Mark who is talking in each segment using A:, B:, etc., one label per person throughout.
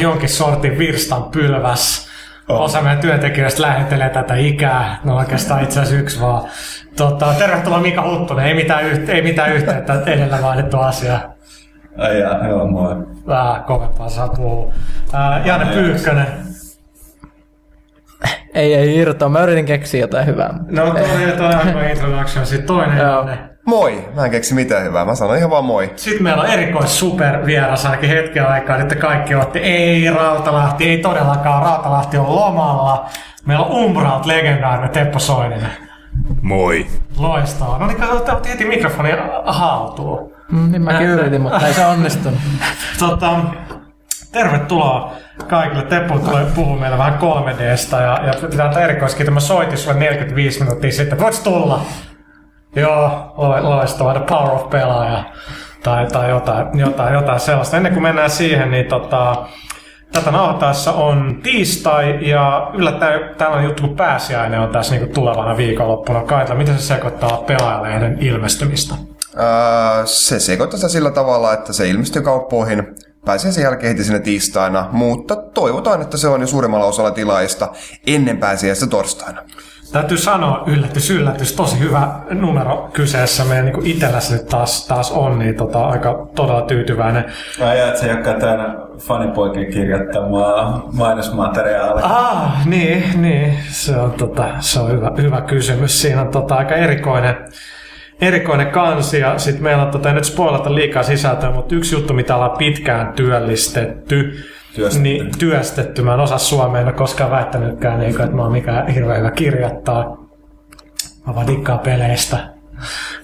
A: vuodesta 40 jonkin sortin virstan pylväs. Oh. Osa meidän työntekijöistä lähentelee tätä ikää. No oikeastaan itse asiassa yksi vaan. Tota, tervetuloa Mika Huttunen. Ei mitään, yhte, ei mitään yhteyttä edellä mainittu asia.
B: Ai jaa, joo, moi.
A: Vähän kovempaa saa puhua. Ää, Janne Pyykkönen.
C: Ei, ei irtoa. Mä yritin keksiä jotain hyvää.
A: No toi, toi on hyvä introduction. Sitten toinen
C: Joo.
A: Janne.
D: Moi! Mä en keksi mitään hyvää. Mä sanon ihan vaan moi.
A: Sitten meillä on erikois super vieras ainakin hetken aikaa, että kaikki otti, ei Rautalahti, ei todellakaan, Rautalahti on lomalla. Meillä on Umbraut legendaarinen Teppo Soininen.
E: Moi.
A: Loistavaa. No niin, katsotaan, otti heti mikrofoni haltuun.
C: Mm, niin mäkin yritin, mutta ei se onnistunut.
A: Tota, tervetuloa kaikille. Teppo tulee puhua meille vähän 3Dstä ja, ja pitää erikoiskiitos. Mä soitin sulle 45 minuuttia sitten. Voits tulla? Joo, lo- loistavaa. The Power of Pelaaja. Tai, tai jotain, jotain, jotain sellaista. Ennen kuin mennään siihen, niin tota, tätä nauhoittaessa on tiistai ja yllättäen tällainen juttu kuin pääsiäinen on tässä niinku tulevana viikonloppuna. Kaitla, miten se sekoittaa pelaajalehden ilmestymistä?
D: Öö, se sekoittaa sitä sillä tavalla, että se ilmestyy kauppoihin. Pääsee sen jälkeen heti sinne tiistaina, mutta toivotaan, että se on jo suurimmalla osalla tilaista ennen pääsiäistä torstaina.
A: Täytyy sanoa, yllätys, yllätys, tosi hyvä numero kyseessä. Meidän niin itselläsi nyt taas, taas on, niin tota, aika todella tyytyväinen.
B: Ai jaa, että se jakaa täynnä fanipoikien kirjoittamaa mainosmateriaalia.
A: Ah, niin, niin. Se on, tota, se on hyvä, hyvä kysymys. Siinä on tota, aika erikoinen, erikoinen kansi ja sitten meillä on, tota, en nyt spoilata liikaa sisältöä, mutta yksi juttu, mitä ollaan pitkään työllistetty,
B: Työstetty.
A: Niin, työstetty. Mä en osaa suomea, en ole koskaan väittänytkään, niin, kuin, että mä oon mikään hirveän hyvä kirjoittaa. Mä vaan dikkaan peleistä.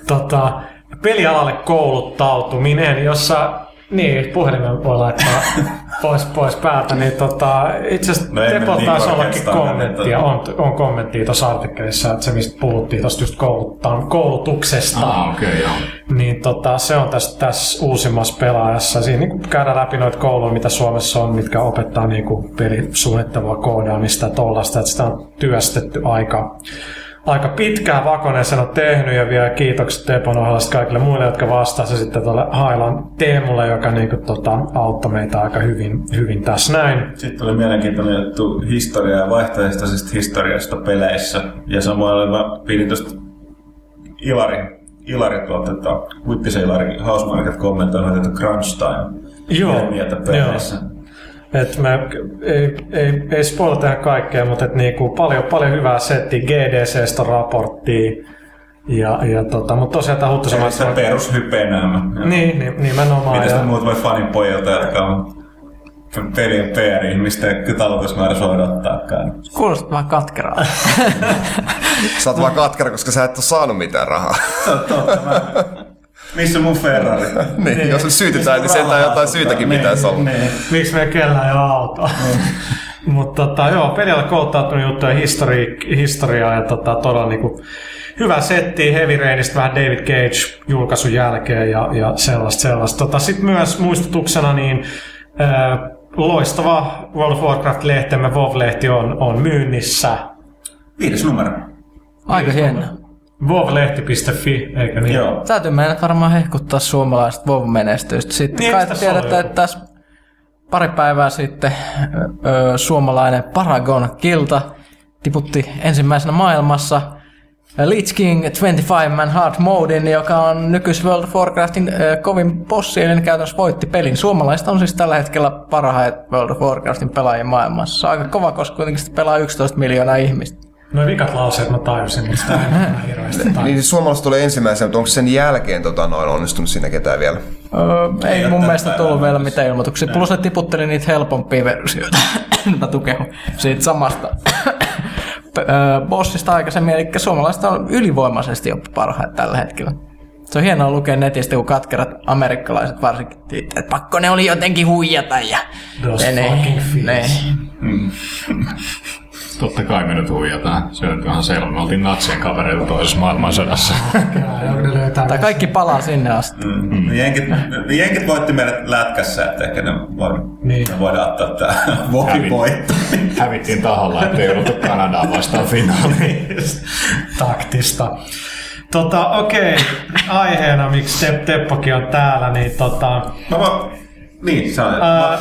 A: Tota, pelialalle kouluttautuminen, jossa niin, puhelimen voi laittaa pois, pois päältä, niin tota, itse asiassa
B: No ei
A: no,
B: nyt
A: Tepolta
B: niin
A: taisi ollakin kommenttia, on, on kommenttia tuossa artikkelissa, että se mistä puhuttiin tuosta just kouluttaa, koulutuksesta,
E: Ah, okay, joo.
A: niin tota, se on tässä, tässä uusimmassa pelaajassa. Siinä niin käydään läpi noita kouluja, mitä Suomessa on, mitkä opettaa niin pelisuunnittelua, koodaamista ja tollaista. Että sitä on työstetty aika, aika pitkään. Vakonen sen on tehnyt ja vielä kiitokset Tepon ohjelmasta kaikille muille, jotka vastasivat sitten tuolle Hailan Teemulle, joka niin kuin, tota, auttoi meitä aika hyvin, hyvin tässä näin.
B: Sitten tuli mielenkiintoinen juttu historiaa ja vaihtoehtoisesta historiasta peleissä. Ja samoin mä pidin tuosta Ilari, Ilari tuolta, että Huippisen Ilari Housemarket kommentoinut, että crunch time
A: Joo,
B: ilmiötä peleissä.
A: Et me ei, ei, ei spoilata tehdä kaikkea, mutta et niinku paljon, paljon hyvää settiä, GDCstä raporttia. Ja, ja tota, mutta tosiaan tämä Huttusen
B: Se on se perushypenäämä.
A: Niin, niin, nimenomaan.
B: Mitä
A: ja,
B: sitä muut voi fanin pojilta, jotka on pelien PR-ihmistä ja talutusmäärä odottaakaan.
C: Kuulostaa vähän katkeraa.
D: Sä oot vaan katkera, koska sä et ole saanut mitään rahaa.
B: Totta, mä... Missä mun Ferrari?
D: niin, jos syytetään, niin sentään jotain syytäkin pitäisi olla.
B: Niin.
A: miksi meillä kellään ei ole autoa. Mutta tota, joo, pelialla kouluttautunut juttuja histori, historiaa ja tota, todella niinku, hyvä setti Heavy Rainista vähän David Cage julkaisun jälkeen ja, ja sellaista. sellaista. Tota, Sitten myös muistutuksena niin ää, loistava World of Warcraft-lehtemme WoW-lehti on, on myynnissä.
B: Viides numero.
C: Aika hieno.
A: WoW-lehti.fi, eikö niin?
B: Joo.
C: Täytyy meidän varmaan hehkuttaa suomalaista WoW-menestystä. Sitten
A: Niin,
C: kai tiedätte, että tässä pari päivää sitten ö, suomalainen Paragon Kilta tiputti ensimmäisenä maailmassa Lich King 25-man Hard Modin, joka on nykys World of Warcraftin ö, kovin bossi, eli käytännössä voitti pelin. Suomalaiset on siis tällä hetkellä parhaat World of Warcraftin pelaajia maailmassa. Aika kova, koska kuitenkin sitä pelaa 11 miljoonaa ihmistä.
A: No vikat lauseet mä tajusin, mutta sitä en hirveästi tajua.
D: Niin siis suomalaiset tulee ensimmäisenä, mutta onko sen jälkeen tota, noin onnistunut siinä ketään vielä?
C: Öö, ei
B: ole
C: mun mielestä tullut vielä mitään ilmoituksia. Plus ne tiputteli niitä helpompia versioita. Mä tukehun siitä samasta öö, bossista aikaisemmin. Eli suomalaiset on ylivoimaisesti jopa parhaat tällä hetkellä. Se on hienoa lukea netistä, kun katkerat amerikkalaiset varsinkin, että pakko ne oli jotenkin huijata. Ja,
A: Those
C: ja ne-
A: fucking
C: ne-
E: Totta kai me nyt huijataan. Se on ihan selvä. Me oltiin natsien kavereita toisessa maailmansodassa.
A: Ne
C: Tai kaikki palaa sinne asti.
B: Mm. Jenkit, jenkit voitti meidät lätkässä, että ehkä ne, voi,
A: Niin.
B: me voidaan ottaa tää vokivoitto.
E: Hävittiin taholla, ettei jouduttu Kanadaan vastaan finaaliin.
A: taktista. Tota, okei, aiheena, miksi Te- Teppokin on täällä, niin tota,
B: Mä, voin, Niin, on. Mä,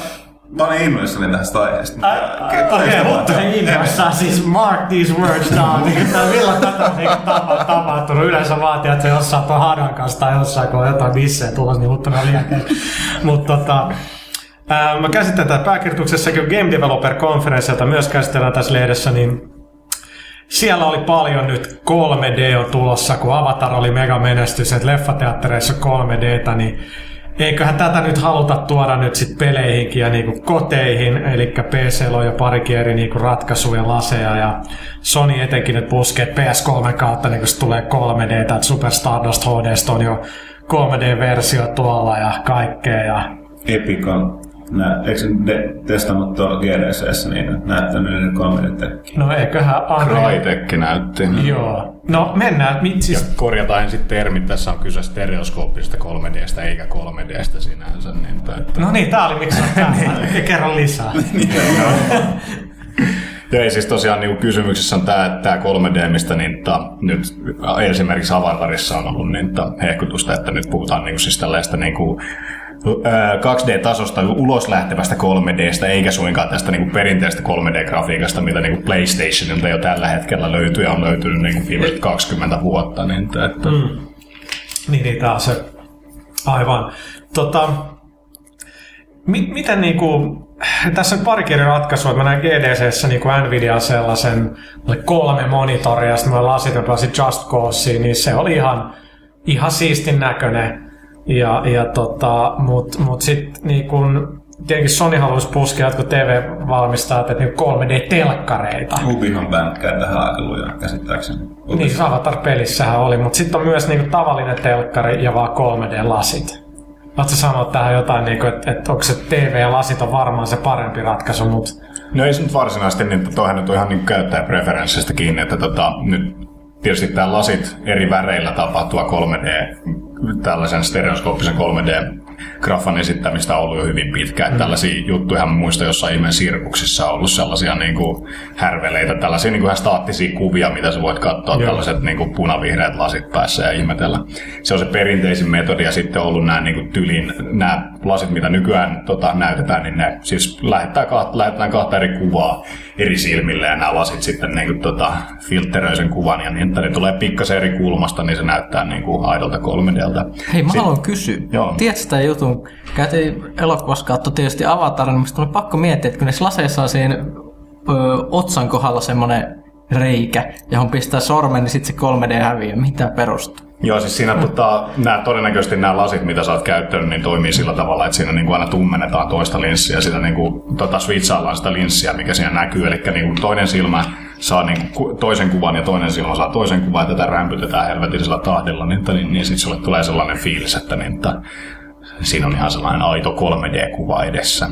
B: mä olin innoissani tästä aiheesta.
A: Okei, mutta innoissaan siis mark these words down. Niin tämä milloin tätä on niin tapa, tapahtunut. Yleensä vaatii, että se jossain tuon hadan kanssa tai jossain, kun on jotain bissejä tulossa, niin huttuna liekeen. Mutta tota, ää, mä käsittelen tätä pääkirjoituksessa Game Developer Conference, jota myös käsitellään tässä lehdessä, niin siellä oli paljon nyt 3D on tulossa, kun Avatar oli mega menestys, että leffateattereissa 3Dtä, niin eiköhän tätä nyt haluta tuoda nyt sit peleihinkin ja niinku koteihin, eli PC on jo parikin eri niinku ratkaisuja, laseja ja Sony etenkin nyt puskee PS3 kautta, niin kun se tulee 3D, että Super Stardust HD on jo 3D-versio tuolla ja kaikkea ja
B: Epic on nä, eikö se de, testannut tuolla GDCssä niin näyttänyt niiden 3D
A: no eiköhän Unreal...
E: Crytek näytti.
A: Joo. No mennään. Mit,
E: Ja
A: siis,
E: korjataan ensin termit, tässä on kyse stereoskooppisesta 3Dstä eikä 3Dstä sinänsä. Niin, että...
A: no niin, tää oli miksi on täällä. Kerro lisää.
E: Joo, ei siis tosiaan niin kysymyksessä on tämä, tämä 3D, mistä niin, ta, nyt esimerkiksi Avatarissa on ollut niin, ta, hehkutusta, että nyt puhutaan niin, siis tällaista niin kuin, 2D-tasosta ulos lähtevästä 3Dstä, eikä suinkaan tästä niin kuin perinteisestä 3D-grafiikasta, mitä niin kuin PlayStationilta jo tällä hetkellä löytyy ja on löytynyt niin kuin viimeiset 20 vuotta. Niin, että, mm.
A: Niin, niin tää on se. Aivan. Tota, mi- miten niinku, tässä on pari eri ratkaisua, mä näin GDCssä niinku Nvidia sellaisen kolme monitoria, ja sitten mä lasit ja Just Causeen, niin se oli ihan, ihan siistin näköinen. Ja, ja tota, mut, mut sit niin kun, tietenkin Sony haluaisi puskea jotkut TV-valmistajat, että niinku 3D-telkkareita.
B: Ubihan bänkkää tähän aika lujaa, käsittääkseni.
A: Niin, siis Avatar-pelissähän oli, mutta sitten on myös niinku tavallinen telkkari ja vaan 3D-lasit. Oletko sanoa tähän jotain, niinku, että et onko se TV ja lasit on varmaan se parempi ratkaisu, mutta
E: No ei se nyt varsinaisesti, niin toihan nyt on ihan niin käyttäjäpreferenssistä kiinni, että tota, nyt tietysti tämä lasit eri väreillä tapahtua 3D, tällaisen stereoskooppisen 3D graffan esittämistä on ollut jo hyvin pitkään. Mm. Tällaisia juttuja mä muistan jossain ihmeen sirkuksissa on ollut sellaisia niin kuin härveleitä, tällaisia niin kuin ihan staattisia kuvia, mitä sä voit katsoa, Joo. tällaiset niin kuin punavihreät lasit päässä ja ihmetellä. Se on se perinteisin metodi ja sitten on ollut nämä niin kuin tylin, nämä lasit, mitä nykyään tota, näytetään, niin ne siis lähettää kahta, lähetetään kahta eri kuvaa eri silmille ja nämä lasit sitten niin kuin, tota, filtteröi sen kuvan ja niin, että ne tulee pikkasen eri kulmasta, niin se näyttää niin kuin aidolta 3Dltä.
C: Hei, mä
E: Sit-
C: haluan kysyä.
E: Joo.
C: Tiedätkö jutun? Käytiin elokuvassa katsoa tietysti Avatarin, niin musta tuli pakko miettiä, että kun ne laseissa on siinä ö, otsan kohdalla semmoinen reikä, johon pistää sormen, niin sitten se 3D häviää. Mitä perustuu?
E: Joo, siis siinä tota, nämä, todennäköisesti nämä lasit, mitä sä oot käyttänyt, niin toimii sillä tavalla, että siinä niin kuin aina tummennetaan toista linssiä, sitä niin kuin, tota, switchaillaan sitä linssiä, mikä siinä näkyy. Eli niin kuin toinen silmä saa niin kuin ku- toisen kuvan ja toinen silmä saa toisen kuvan ja tätä rämpytetään helvetillisellä tahdilla, niin, niin, niin sitten sulle tulee sellainen fiilis, että, niin, että siinä on ihan sellainen aito 3D-kuva edessä.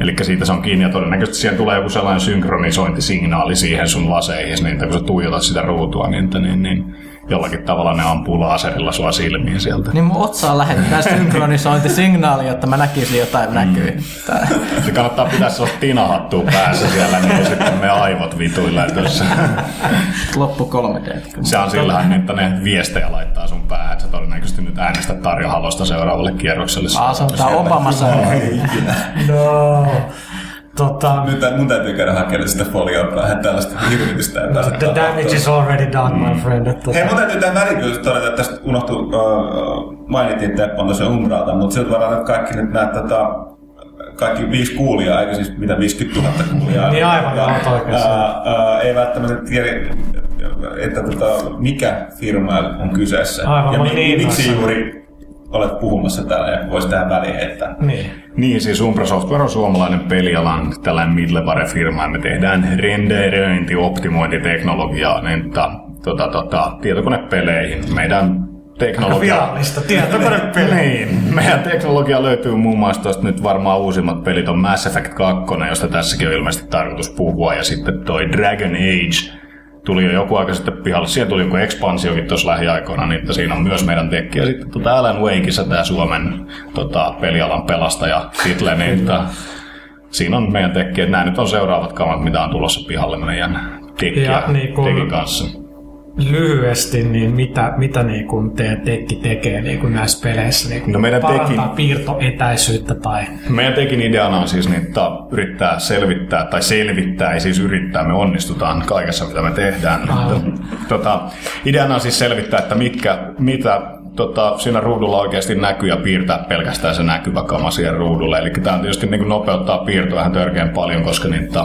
E: Eli siitä se on kiinni ja todennäköisesti siihen tulee joku sellainen synkronisointisignaali siihen sun laseihin, niin kun sä tuijotat sitä ruutua, niin, niin, niin jollakin tavalla ne ampuu laserilla sua silmiin sieltä.
C: Niin mun otsaan lähettää synkronisointisignaali, jotta mä näkisin jotain näkyy. Tää.
E: Se kannattaa pitää sellaista tinahattua päässä siellä, niin sitten me aivot vituille tuossa.
C: Loppu 3D.
E: Se on sillähän, että ne viestejä laittaa sun päähän, että sä todennäköisesti nyt äänestät Tarjo Halosta seuraavalle kierrokselle.
C: Aa, se on tää Obama sanoo.
A: no. Tota,
B: Nyt mun täytyy käydä hakemaan sitä folioa päähän, tällaista hirvitystä ei pääse
A: the damage is already done, my friend. Että,
B: Hei,
A: tota,
B: mun täytyy tähän väliin kyllä todeta, että tästä unohtui, uh, mainittiin Teppon tosiaan Umbralta, mutta siltä varmaan että kaikki nyt näet tota, kaikki viisi kuulijaa, eikö siis mitä 50 000 kuulijaa.
A: Niin aivan,
B: Ja,
A: olet oikeassa.
B: ää, ää, ei välttämättä tiedä, että tota, mikä firma on kyseessä.
A: Aivan,
B: ja mi-
A: niin
B: miksi juuri olet puhumassa täällä ja voisi tähän väliin heittää.
A: niin.
E: Niin, siis Umbra Software on suomalainen pelialan tällainen middleware-firma, ja me tehdään renderöinti, optimointiteknologiaa niin, ta, tota, tota, tietokonepeleihin. Meidän teknologia...
A: Virallista tietokonepeliä.
E: Niin, meidän teknologia löytyy muun muassa tuosta nyt varmaan uusimmat pelit on Mass Effect 2, josta tässäkin on ilmeisesti tarkoitus puhua, ja sitten toi Dragon Age tuli jo joku aika sitten pihalle. Siellä tuli joku ekspansiokin tuossa lähiaikoina, niin että siinä on myös meidän tekki. Ja sitten tota Alan Wakeissa tämä Suomen tota, pelialan pelastaja title, niin että siinä on meidän tekki. Että nämä nyt on seuraavat kamat, mitä on tulossa pihalle meidän tekkiä,
A: Ja niin kun-
E: tekin kanssa.
A: Lyhyesti, niin mitä, mitä niin kuin teidän tekki tekee niin kuin näissä peleissä? Niin kuin
E: No meidän teki-
A: piirtoetäisyyttä tai...
E: Meidän tekin ideana on siis niin, että yrittää selvittää, tai selvittää, ei siis yrittää, me onnistutaan kaikessa mitä me tehdään. Tota, ideana on siis selvittää, että mitkä, mitä tota, siinä ruudulla oikeasti näkyy ja piirtää pelkästään se näkyvä kama siihen ruudulle. Eli tämä tietysti niin kuin nopeuttaa piirtoa vähän törkeän paljon, koska niin, että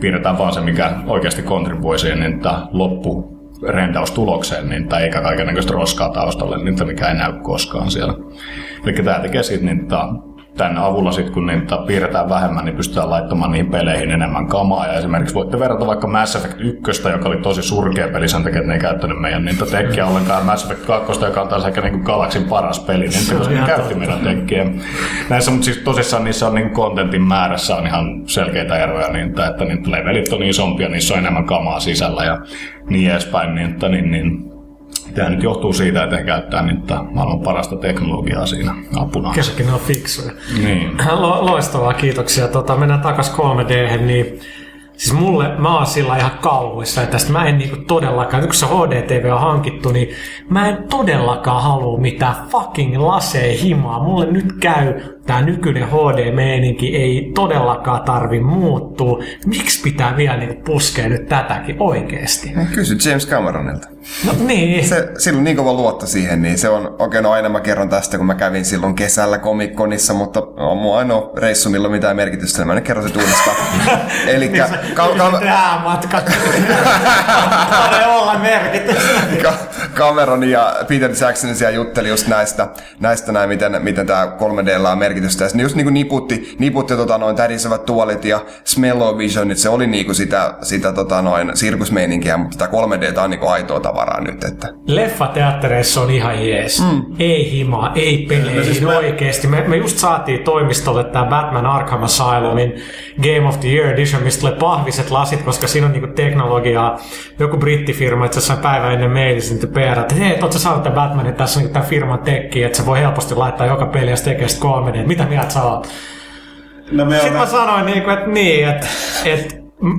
E: piirretään vaan se, mikä oikeasti kontribuoi siihen niin, loppu rendaustulokseen, niin, tai eikä kaikenlaista roskaa taustalle, niin, mikä ei näy koskaan siellä. Eli tämä tekee siitä, niin, että tämän avulla sitten, kun niitä piirretään vähemmän, niin pystytään laittamaan niihin peleihin enemmän kamaa. Ja esimerkiksi voitte verrata vaikka Mass Effect 1, joka oli tosi surkea peli sen takia, että ne ei käyttänyt meidän niitä tekkiä ollenkaan. Mass Effect 2, joka on taas ehkä niin Galaxin paras peli, niin se, ne käytti meidän tekkiä. Näissä, mutta siis tosissaan niissä on niin kontentin määrässä on ihan selkeitä eroja, niin, että, että niin levelit on isompia, niissä on enemmän kamaa sisällä ja niin edespäin. Niin, että, niin, niin, Tämä nyt johtuu siitä, että he käyttää niitä maailman parasta teknologiaa siinä apuna.
A: Kessäkin ne on fiksuja.
E: Niin.
A: Lo- loistavaa, kiitoksia. Tota, mennään takas 3D, niin siis mulle, mä oon sillä ihan kauhuissa, että tästä mä en niinku todellakaan, kun se HDTV on hankittu, niin mä en todellakaan halua mitään fucking lasee himaa. Mulle nyt käy tää nykyinen HD-meininki, ei todellakaan tarvi muuttua. Miksi pitää vielä niinku puskea nyt tätäkin oikeesti?
D: Kysy James Cameronilta.
A: No niin.
D: Se, silloin niin kova luotto siihen, niin se on, okei okay, no aina mä kerron tästä, kun mä kävin silloin kesällä Comic-Conissa, mutta on mun ainoa reissu, millä on mitään merkitystä, niin mä nyt kerron se uudestaan. Eli ka, ka, ka,
A: Tää matka. Olla merkitystä.
D: Ka- Cameron ja Peter Jackson siellä jutteli just näistä, näistä näin, miten, miten tämä 3Dllä on merkitystä. Ja ne just niinku niputti, niputti tota noin tärisevät tuolit ja smell-o-visionit, se oli niinku sitä, sitä tota noin sirkusmeininkiä, mutta tämä 3D tää on niinku aitoa tavaraa nyt. Että.
A: Leffateattereissa on ihan jees. Mm. Ei himaa, ei peleihin, no siis
B: mä-
A: oikeesti. Me, me just saatiin toimistolle tämä Batman Arkham Asylumin Game of the Year Edition, mistä tulee pahviset lasit, koska siinä on niinku teknologiaa. Joku brittifirma itse asiassa päivä ennen meilisi niitä PR, että hei, ootko sä saanut tämän Batmanin, tässä on niinku tämän firman tekki, että se voi helposti laittaa joka peli ja se tekee sitten 3D. Mitä mieltä sä oot?
B: No me
A: Sitten mä sanoin, niinku, että niin, että, että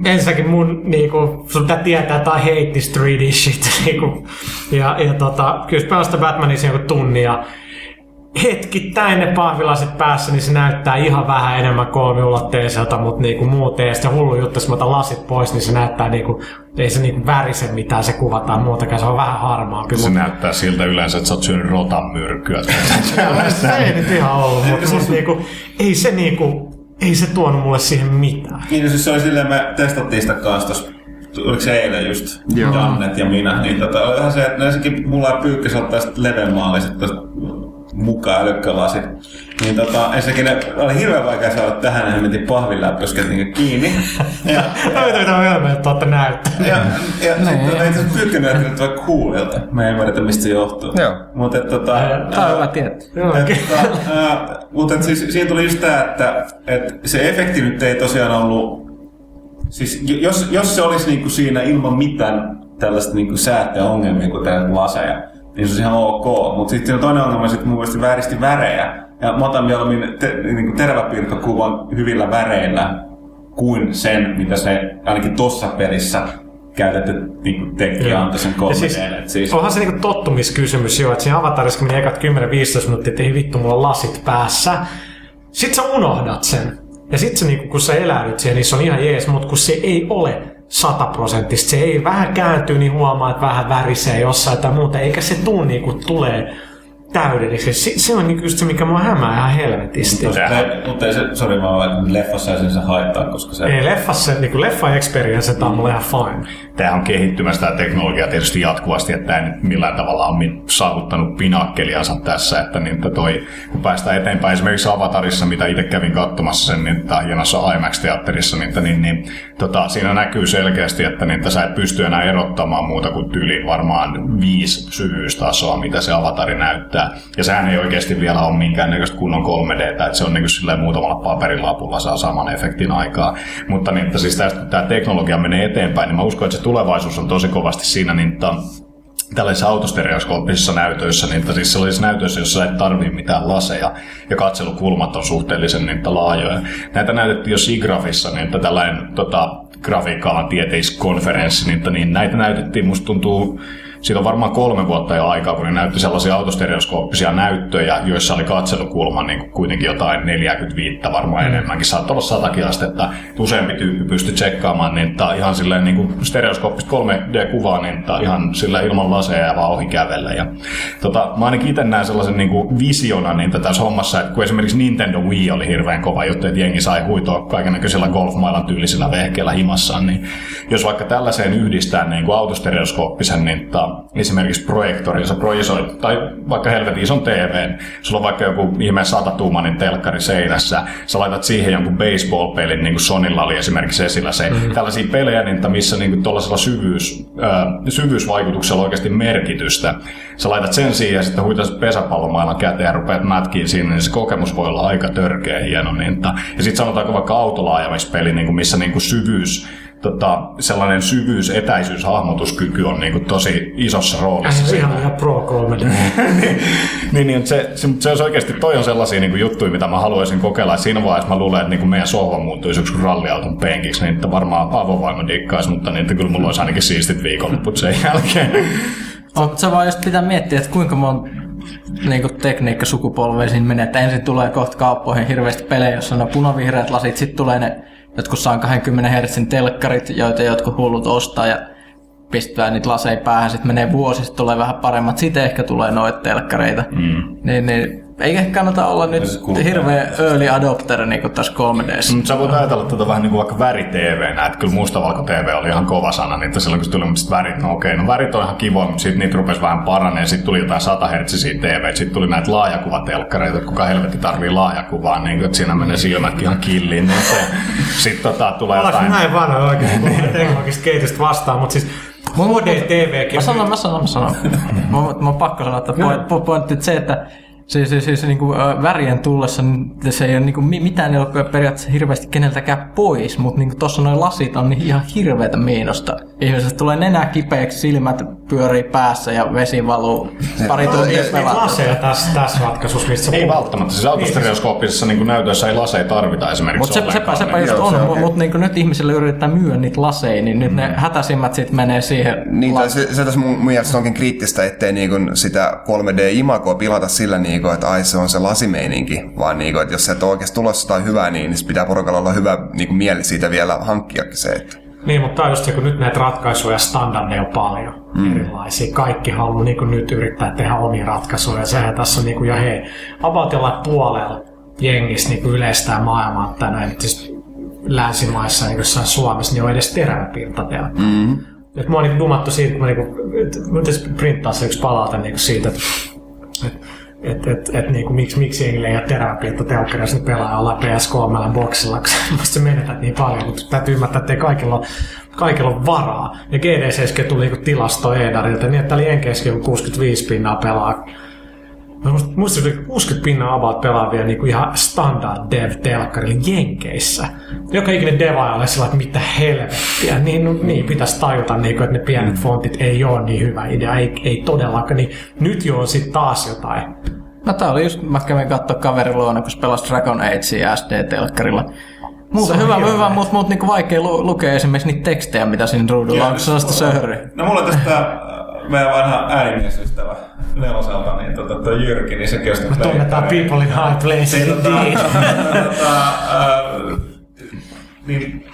A: ensinnäkin mun, niinku, sun pitää tietää, että I hate this 3D shit. Niinku, ja, ja tota, kyllä jos pelasta Batmanin siinä joku tunnin ja hetkittäin ne pahvilasit päässä, niin se näyttää ihan vähän enemmän kolmiulotteiselta, mutta niinku muuten, ja sitten hullu juttu, jos mä otan lasit pois, niin se näyttää niinku, ei se niinku värise mitään se kuvataan muutakaan, se on vähän harmaampi.
E: Se
A: mut-
E: näyttää siltä yleensä, että sä oot syönyt rotan myrkkyä.
A: se ei nyt ihan ollut, mutta mut niinku, ei se niinku, ei se tuonut mulle siihen mitään.
B: niin no siis se oli silleen, me testattiin sitä kanssa tossa oliko se eilen just,
D: Joo.
B: Jannet ja minä, niin tota, oli ihan se, että ensinnäkin mulla ei pyykkäs ottaa sitten levenmaaliset tosta mukaan älykkälasit. Niin tota, ensinnäkin ne oli hirveän vaikea saada tähän, ja mentiin pahviläppöskät niinku kiinni. Ja,
A: No mitä mitä hölmöä, että olette näyttää.
B: ja, ja sitten ei tässä pyykkä näyttänyt vaan coolilta. Me ei ymmärretä, mistä se johtuu.
D: Joo.
B: Mutta et, tota,
C: Tämä on hyvä
B: Et,
A: okei.
B: tota, mutta et siis, siinä tuli just tää, että et se efekti nyt ei tosiaan ollut... Siis jos, jos se olisi niinku siinä ilman mitään tällaista niinku säätöongelmia kuin tää laseja, niin se olisi ihan ok. Mutta sitten toinen ongelma on, että mun mielestä vääristi värejä. Ja mä otan mieluummin te, niinku teräväpiirtokuvan hyvillä väreillä kuin sen, mitä se ainakin tossa pelissä käytetty tekki
A: Joo.
B: antoi sen 3D.
A: siis,
B: siis,
A: Onhan se niinku tottumiskysymys jo, että siinä avatarissa meni ekat 10-15 minuuttia, että ei vittu, mulla on lasit päässä. Sitten sä unohdat sen. Ja sitten se, niinku, kun sä eläydyt siihen, niin se on ihan jees, mutta kun se ei ole sataprosenttista, se ei vähän kääntyy, niin huomaa, että vähän värisee jossain tai muuta, eikä se tuu niinku tulee täydelliseksi. Se, se on niinku just se, mikä mua hämää ihan helvetisti.
B: mutta, ei- mutta ei se, sori mä vaan, leffassa ei sen se haittaa, koska se...
A: Ei leffassa, niinku leffa experience, tämä on mulle ihan fine.
E: Tämähän on kehittymässä tämä teknologia tietysti jatkuvasti, että tämä ei nyt millään tavalla ole saavuttanut pinakkeliansa tässä, että, niin, että toi, kun päästään eteenpäin esimerkiksi Avatarissa, mitä itse kävin katsomassa sen niin, että hienossa IMAX-teatterissa, niin, että, niin, niin tota, siinä näkyy selkeästi, että, että sä et pysty enää erottamaan muuta kuin tyyli varmaan viisi syvyystasoa, mitä se Avatari näyttää. Ja sehän ei oikeasti vielä ole minkäännäköistä kunnon 3D, että se on niin kuin muutamalla paperilapulla saa saman efektin aikaa. Mutta niin, että siis tämä teknologia menee eteenpäin, niin mä uskon, että se tulevaisuus on tosi kovasti siinä, niin että tällaisissa autostereoskooppisissa näytöissä, niin että siis sellaisissa näytöissä, jossa et tarvii mitään laseja ja katselukulmat on suhteellisen niin laajoja. Näitä näytettiin jo SIGGRAFissa, niin että tällainen tota, grafiikka-alan tieteiskonferenssi, niin, että, niin näitä näytettiin, musta tuntuu siitä on varmaan kolme vuotta jo aikaa, kun ne näytti sellaisia autostereoskooppisia näyttöjä, joissa oli katselukulma niin kuin kuitenkin jotain 45 varmaan mm. enemmänkin. Saattaa olla satakin astetta. Useampi tyyppi pystyi tsekkaamaan niin ihan silleen niin kuin stereoskooppista 3D-kuvaa niin ihan sillä ilman laseja ja vaan ohi kävellä. Ja, tota, mä ainakin itse näen sellaisen niin kuin visiona niin tässä hommassa, että kun esimerkiksi Nintendo Wii oli hirveän kova juttu, että jengi sai huitoa kaiken näköisillä golfmailan tyylisillä vehkeillä himassaan, niin jos vaikka tällaiseen yhdistää niin kuin autostereoskooppisen, niin esimerkiksi projektorin sä projisoit, tai vaikka helvetin ison TV, sulla on vaikka joku ihme satatuumanin telkkari seinässä, sä laitat siihen jonkun baseball-pelin, niin kuin Sonilla oli esimerkiksi esillä se, mm-hmm. tällaisia pelejä, niin, missä niin kuin tuollaisella syvyys, äh, syvyysvaikutuksella oikeasti merkitystä. Sä laitat sen siihen ja sitten huitat pesäpallomailan käteen ja rupeat mätkiin siinä, niin se kokemus voi olla aika törkeä hieno. Niin, ja sitten sanotaanko vaikka autolaajamispeli, niin kuin missä niin kuin syvyys tota, sellainen syvyys, etäisyys, hahmotuskyky on niin kuin tosi isossa roolissa.
A: Se ihan, ihan pro 3
E: niin, niin, niin, se, se, se olisi oikeasti, toi on sellaisia niin kuin juttuja, mitä mä haluaisin kokeilla. Et siinä vaiheessa mä luulen, että niin kuin meidän sohva muuttuisi yksi ralliauton penkiksi, niin että varmaan avovaimo dikkaisi, mutta niin, että kyllä mulla olisi ainakin siistit viikonloput sen jälkeen.
C: On, se vaan just pitää miettiä, että kuinka monta niin kuin tekniikka sukupolveisiin menee, että ensin tulee kohta kauppoihin hirveästi pelejä, jossa on punavihreät lasit, sitten tulee ne jotkut 120 Hz telkkarit, joita jotkut hullut ostaa ja pistää niitä laseja päähän, sitten menee vuosi, sitten tulee vähän paremmat, sitten ehkä tulee noita telkkareita. Mm. Niin, niin eikä kannata olla nyt hirveä early adopter niin kuin tässä 3Ds.
E: Mm, sä voit ajatella tätä vähän niin kuin vaikka väri TV, että kyllä mustavalko TV oli ihan kova sana, niin että silloin kun tuli mutta värit, no okei, no värit on ihan kiva, mutta sitten niitä rupesi vähän paranee, sitten tuli jotain 100 Hz TV, sitten tuli näitä laajakuvatelkkareita, että kuka helvetti tarvii laajakuvaa, niin kuin, että siinä menee silmätkin ihan killiin, niin se, sitten tota, tulee jotain...
A: näin vanha oikein, kun teknologista kehitystä vastaan, mutta siis HD TVkin.
C: Mä sanon, mä sanon, mä sanon. mä, mä, mä pakko sanoa, että pointti se, että Siis, siis, siis niin kuin, äh, värien tullessa niin se ei ole niin kuin, mitään ei ole periaatteessa hirveästi keneltäkään pois, mutta niin tuossa noin lasit on niin ihan hirveätä miinosta. Ihmisestä tulee nenä kipeäksi, silmät pyörii päässä ja vesi valuu pari tuntia
A: laseja tässä, tässä ratkaisussa, mistä
E: Ei välttämättä. Siis autostereoskooppisessa niin näytössä ei laseja tarvita esimerkiksi
C: Mutta se, sepä, sepä just on, mutta mut, niin nyt ihmisille yritetään myyä niitä laseja, niin nyt mm. ne hätäisimmät sitten menee siihen.
D: Niin, la- se, se tässä mun mielestä onkin kriittistä, ettei niin sitä 3D-imagoa pilata sillä niin kuin, että ai se on se lasimeininki, vaan niin kuin, että jos se et ole oikeasti tulossa jotain hyvää, niin, niin pitää porukalla olla hyvä niin kuin mieli siitä vielä hankkia se, että
A: niin, mutta tämä on just se, kun nyt näitä ratkaisuja ja standardeja on paljon mm. erilaisia. Kaikki haluaa niin nyt yrittää tehdä omia ratkaisuja. Sehän tässä on, niin kuin, ja hei, about puolella jengissä niin yleistää maailmaa tänään. Siis länsimaissa, niin jossain Suomessa, niin on edes teräväpirtateella. Mm. Et mua on niin dumattu siitä, kun mä, niin kuin, mä printtaa se yksi palaute niin siitä, että, että että et, et, niinku, miksi, miksi ei ole teräväpiirto telkkarissa, niin pelaa jollain PS3 boksilla, koska sä menetät niin paljon, mutta täytyy ymmärtää, että ei kaikilla ole, kaikilla ole varaa. Ja GDCskin tuli niinku tilasto Edarilta, niin että oli Jenkeissä 65 pinnaa pelaa Mä muistin, että 60 pinnaa about pelaavia niin kuin ihan standard dev telkkarilla Jenkeissä. Joka ikinen deva ole sillä, että mitä helvettiä. Niin, no, niin pitäisi tajuta, niin kuin, että ne pienet mm. fontit ei ole niin hyvä idea. Ei, ei todellakaan. Niin nyt jo on sitten taas jotain.
C: No tää oli just, mä kävin katsoa kaveri luona, kun pelasi Dragon Agea SD-telkkarilla. Muuten hyvä, hyvä, hyvä mutta mut, niinku vaikea lu- lukea esimerkiksi niitä tekstejä, mitä siinä ruudulla on, kun se on sitä söhri.
B: No mulla tästä meidän vanha äänimiesystävä neloselta, niin tota, tuo Jyrki, niin sekin on
A: Me tunnetaan People in High Places niin, tota, tota,
B: äh, niin,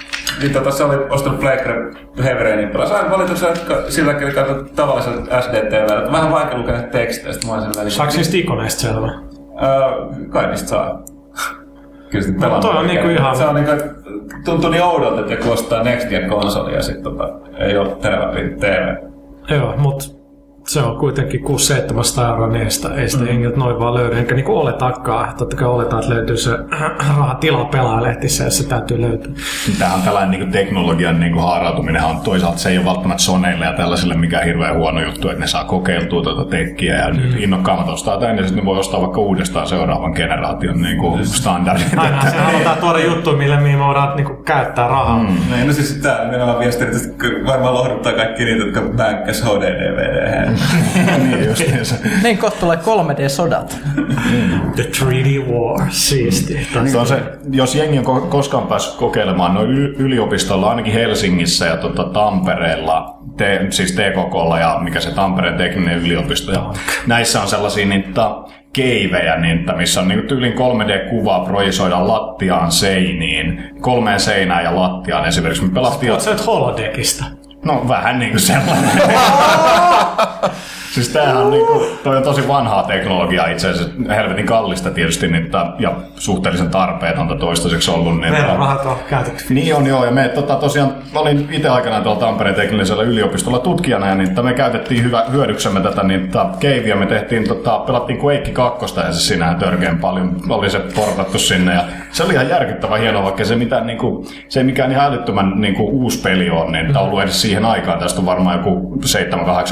B: niin tota, se oli ostanut Playcraft Hevereinin pelaa. Sain valituksen sillä kertaa katsoi tavallisella SDTV, vähän vaikea lukea tekstejä, sitten mä
A: olin Saako niistä ikoneista selvä? Äh,
B: kai niistä saa.
A: Kyllä no, toi on niinku ihan...
B: Se on niinku, tuntuu niin oudolta, että joku ostaa Next Gen konsoli ja sitten tota, ei ole teräväpin TV.
A: Joo, mutta se on kuitenkin 600-700 euroa neestä, ei sitä mm. noin vaan löydy, enkä niinku oletakaan. Totta kai oletaan, että löytyy se raha tila pelaajalehtissä, ja se täytyy löytää.
E: Tämä on tällainen niin teknologian niin haarautuminen on toisaalta se ei ole välttämättä Soneille ja tällaisille mikään hirveän huono juttu, että ne saa kokeiltua tuota tekkiä ja mm. nyt innokkaammat ostaa tämän ja sitten ne voi ostaa vaikka uudestaan seuraavan generaation niin kuin standardit.
A: Aina se halutaan tuoda juttu, millä mihin me voidaan niin kuin, käyttää rahaa. Mm.
B: Niin, no siis tämä nimenomaan viesti, että varmaan lohduttaa kaikki niitä, jotka bänkkäs HD-DVD
E: niin justiinsa.
C: Niin kohta tulee 3D-sodat.
A: The 3D War, siisti.
E: Se on se, jos jengi on ko- koskaan päässyt kokeilemaan noin yliopistolla, ainakin Helsingissä ja tota Tampereella, te, siis TKKlla ja mikä se Tampereen tekninen yliopisto, ja näissä on sellaisia niitä keivejä, niitä, missä on niinku tyylin 3D-kuvaa projisoidaan lattiaan seiniin, kolmeen seinään ja lattiaan esimerkiksi. Me pelattiin
A: Oletko sä nyt holodeckista?
E: No vähän niinku sellainen. siis tämähän on niinku, toi on tosi vanhaa teknologiaa itse asiassa, helvetin kallista tietysti niitä, ja suhteellisen tarpeetonta toistaiseksi ollut. Niin,
A: Meillä on rahat on käytetty.
E: niin on joo, ja me tota, tosiaan olin itse aikanaan tuolla Tampereen teknillisellä yliopistolla tutkijana, ja niin, me käytettiin hyvä, hyödyksemme tätä niin, tota, keiviä, me tehtiin, tota, pelattiin Quake 2, ja se sinähän törkeän paljon oli se portattu sinne, ja se oli ihan järkyttävän hieno, vaikka se, mitään, niin kuin, se ei mikään ihan älyttömän niin kuin, uusi peli on, niin on ollut edes siihen aikaan, tästä on varmaan joku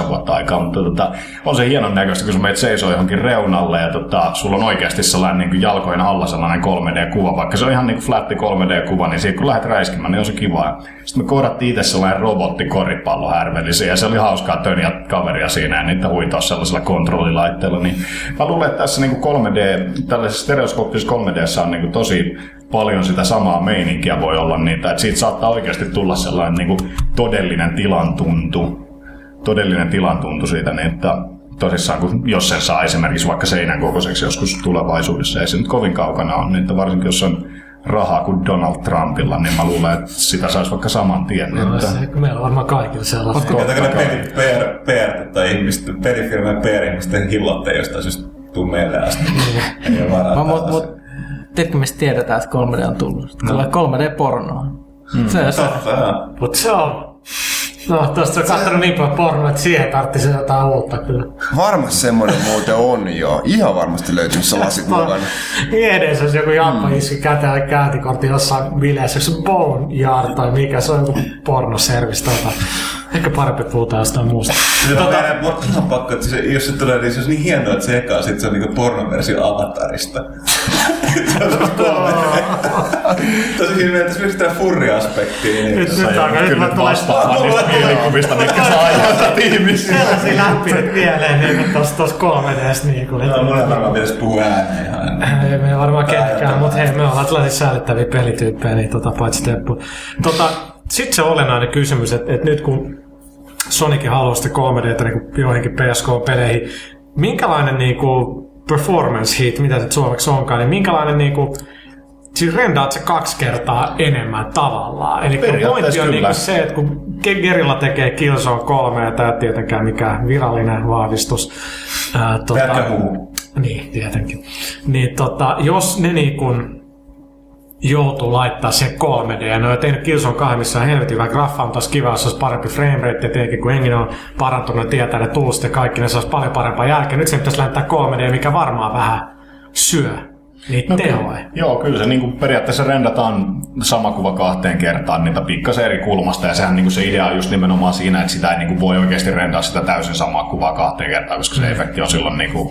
E: 7-8 vuotta aikaa, mutta tota, on se hienon näköistä, kun sä meet seisoo johonkin reunalle, ja tota, sulla on oikeasti sellainen niin kuin jalkojen alla sellainen 3D-kuva, vaikka se on ihan niin kuin flatti 3D-kuva, niin siitä kun lähdet räiskimään, niin on se kiva. Sitten me kohdattiin itse sellainen robottikoripallo härvellisiä, ja se oli hauskaa töniä kaveria siinä, ja niitä huitaa sellaisella kontrollilaitteella. Niin mä luulen, että tässä niin kuin 3D, tällaisessa stereoskooppisessa 3D on niin kuin tosi paljon sitä samaa meininkiä voi olla niitä, että siitä saattaa oikeasti tulla sellainen niin kuin todellinen tilantuntu, todellinen tilantuntu siitä, niin että tosissaan, kun, jos sen saa esimerkiksi vaikka seinän kokoiseksi joskus tulevaisuudessa, ei se nyt kovin kaukana on, niin että varsinkin jos on rahaa kuin Donald Trumpilla, niin mä luulen, että sitä saisi vaikka saman tien. Niin,
A: No,
E: että,
A: se, meillä on varmaan kaikilla sellaista.
B: Jätäkö ne peli, PR, PR, tai ihmiset, pelifirman PR-ihmisten hillotte jostain syystä tuu meille asti. Ei ole varaa
C: Mut, mut, tiedätkö, mistä tiedetään, että 3D on tullut? Tulee 3D-pornoa. Se, se,
B: Totta, joo.
A: Mut se on... No, tosta on kattonut niin paljon pornoa, että siihen tarvitsisi jotain uutta kyllä.
D: Varmasti semmoinen muuten on jo. Ihan varmasti löytyy se lasit mukana.
A: Niin edes jos joku Jappa mm. iski käteen kääntikortti jossain bileissä, se Bone Yard tai mikä, se on joku pornoservis tota. Ehkä parempi puhutaan jostain muusta.
B: Se on meidän por- ihan pakko, että se, jos se tulee, niin se on niin hienoa, että se eka sit se on niinku pornoversio Avatarista. se on. Tosi siinä mielessä esimerkiksi tämä furri-aspekti. Niin
A: Nyt,
B: on-
A: alkaa, nyt
E: kyllä
A: mä
E: nyt
A: tulee
E: vastaamaan niistä mielikuvista, mitkä sä aiheutat ihmisiä.
A: sellaisia läppiä mieleen niin kuin tossa, tossa 3Ds niin kuin,
B: No, mulle varmaan pitäisi puhua ääneen ihan.
A: Ei me varmaan ketkään, mutta hei, me ollaan tällaisia säällittäviä pelityyppejä, niin tota, paitsi Teppu. Tota, Sitten se olennainen kysymys, että, että nyt kun Sonicin haluaa sitä 3Dtä niin joihinkin PSK-peleihin, minkälainen niin kuin, performance hit, mitä se suomeksi onkaan, niin minkälainen niin kuin, Siis rendaat se kaksi kertaa enemmän tavallaan. Eli pointti on niinku se, että kun Gerilla tekee Killzone 3, ja tämä tietenkään mikään virallinen vahvistus. Ää, tota,
B: Jätkä puhuu.
A: niin, tietenkin. Niin tota, jos ne niin kun joutuu laittaa sen 3D, ja ne on tehnyt Killzone 2, missä on helvetin hyvä graffa, mutta olisi kiva, jos olisi parempi frame rate, ja tietenkin kun engine on parantunut ja tietää ne tullut ja kaikki, ne saisi paljon parempaa jälkeen. Nyt se pitäisi lähettää 3D, mikä varmaan vähän syö niitä no, tehoja.
E: Joo, kyllä se niin kuin periaatteessa rendataan sama kuva kahteen kertaan niitä pikkasen eri kulmasta, ja sehän niin kuin se idea on just nimenomaan siinä, että sitä ei niin kuin voi oikeasti rendaa sitä täysin samaa kuvaa kahteen kertaan, koska se efekti on silloin niin kuin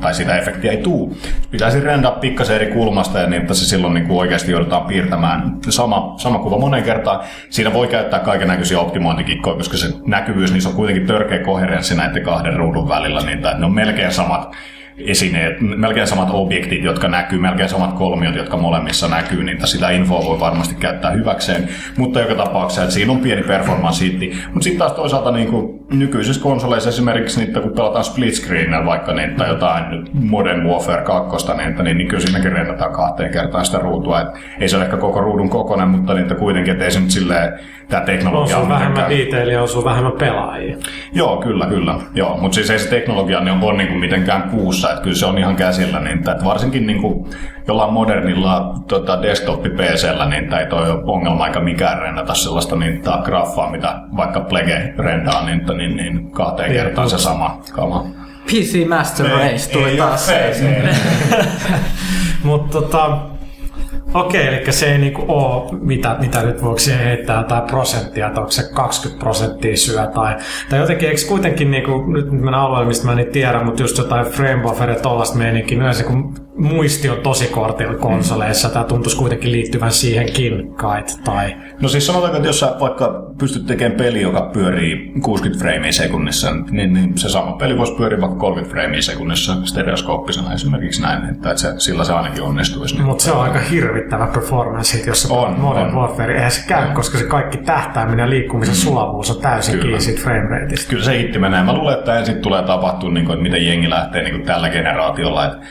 E: tai sitä efektiä ei tuu. Pitäisi rendaa pikkasen eri kulmasta ja niin, että se silloin niin kuin oikeasti joudutaan piirtämään sama, sama kuva monen kertaan. Siinä voi käyttää kaiken näköisiä optimointikikkoja, koska se näkyvyys, niin se on kuitenkin törkeä koherenssi näiden kahden ruudun välillä, niin että ne on melkein samat esineet, melkein samat objektit, jotka näkyy, melkein samat kolmiot, jotka molemmissa näkyy, niin sitä infoa voi varmasti käyttää hyväkseen. Mutta joka tapauksessa, että siinä on pieni performance hitti. Mutta sitten taas toisaalta niin kuin nykyisissä konsoleissa esimerkiksi niitä, kun pelataan split screenillä vaikka niin, tai jotain Modern Warfare 2, niin, että, niin, niin kyllä siinäkin rendataan kahteen kertaan sitä ruutua. Et ei se ole ehkä koko ruudun kokonen, mutta niin, että kuitenkin, että ei se nyt silleen, tämä
A: On
E: teknologia on
A: vähemmän detailia, on sun vähemmän pelaajia.
E: Joo, kyllä, kyllä. Joo, mutta siis ei se teknologia niin ole niin kuin mitenkään kuussa, että kyllä se on ihan käsillä, niin että varsinkin niin kuin jollain modernilla tota, desktop-PCllä, niin tämä ei toi ole ongelma eikä mikään rendata sellaista niin tää graffaa, mitä vaikka Plege rendaa, niin, niin, niin kahteen kertaan se sama kama.
C: PC Master Race tuli taas.
A: Mutta tota, okei, eli se ei niinku oo, mitä, mitä nyt voiko siihen heittää jotain prosenttia, että onko se 20 prosenttia syö tai, tai jotenkin, eikö kuitenkin niinku, nyt mennään alueelle, mistä mä en tiedä, mutta just jotain frame buffer ja tollaista meininkiä, niin yleensä kun muisti on tosi kortilla konsoleissa. Tämä tuntuisi kuitenkin liittyvän siihenkin kait. Tai...
E: No siis sanotaanko, että jos sä vaikka pystyt tekemään peli, joka pyörii 60 freimiä sekunnissa, niin, niin se sama peli voisi pyöriä vaikka 30 freimiä sekunnissa stereoskooppisena esimerkiksi näin, että, se, sillä se ainakin onnistuisi. Niin.
A: Mutta se on aika hirvittävä performance, jos se
E: On,
A: Modern
E: on.
A: Warfare. Eihän se käy, koska se kaikki tähtääminen ja liikkumisen sulavuus on täysin
E: Kyllä.
A: kiinni siitä frame rateista.
E: Kyllä se hitti menee. Mä luulen, että ensin tulee tapahtua, niin kuin, että miten jengi lähtee niin kuin tällä generaatiolla. Että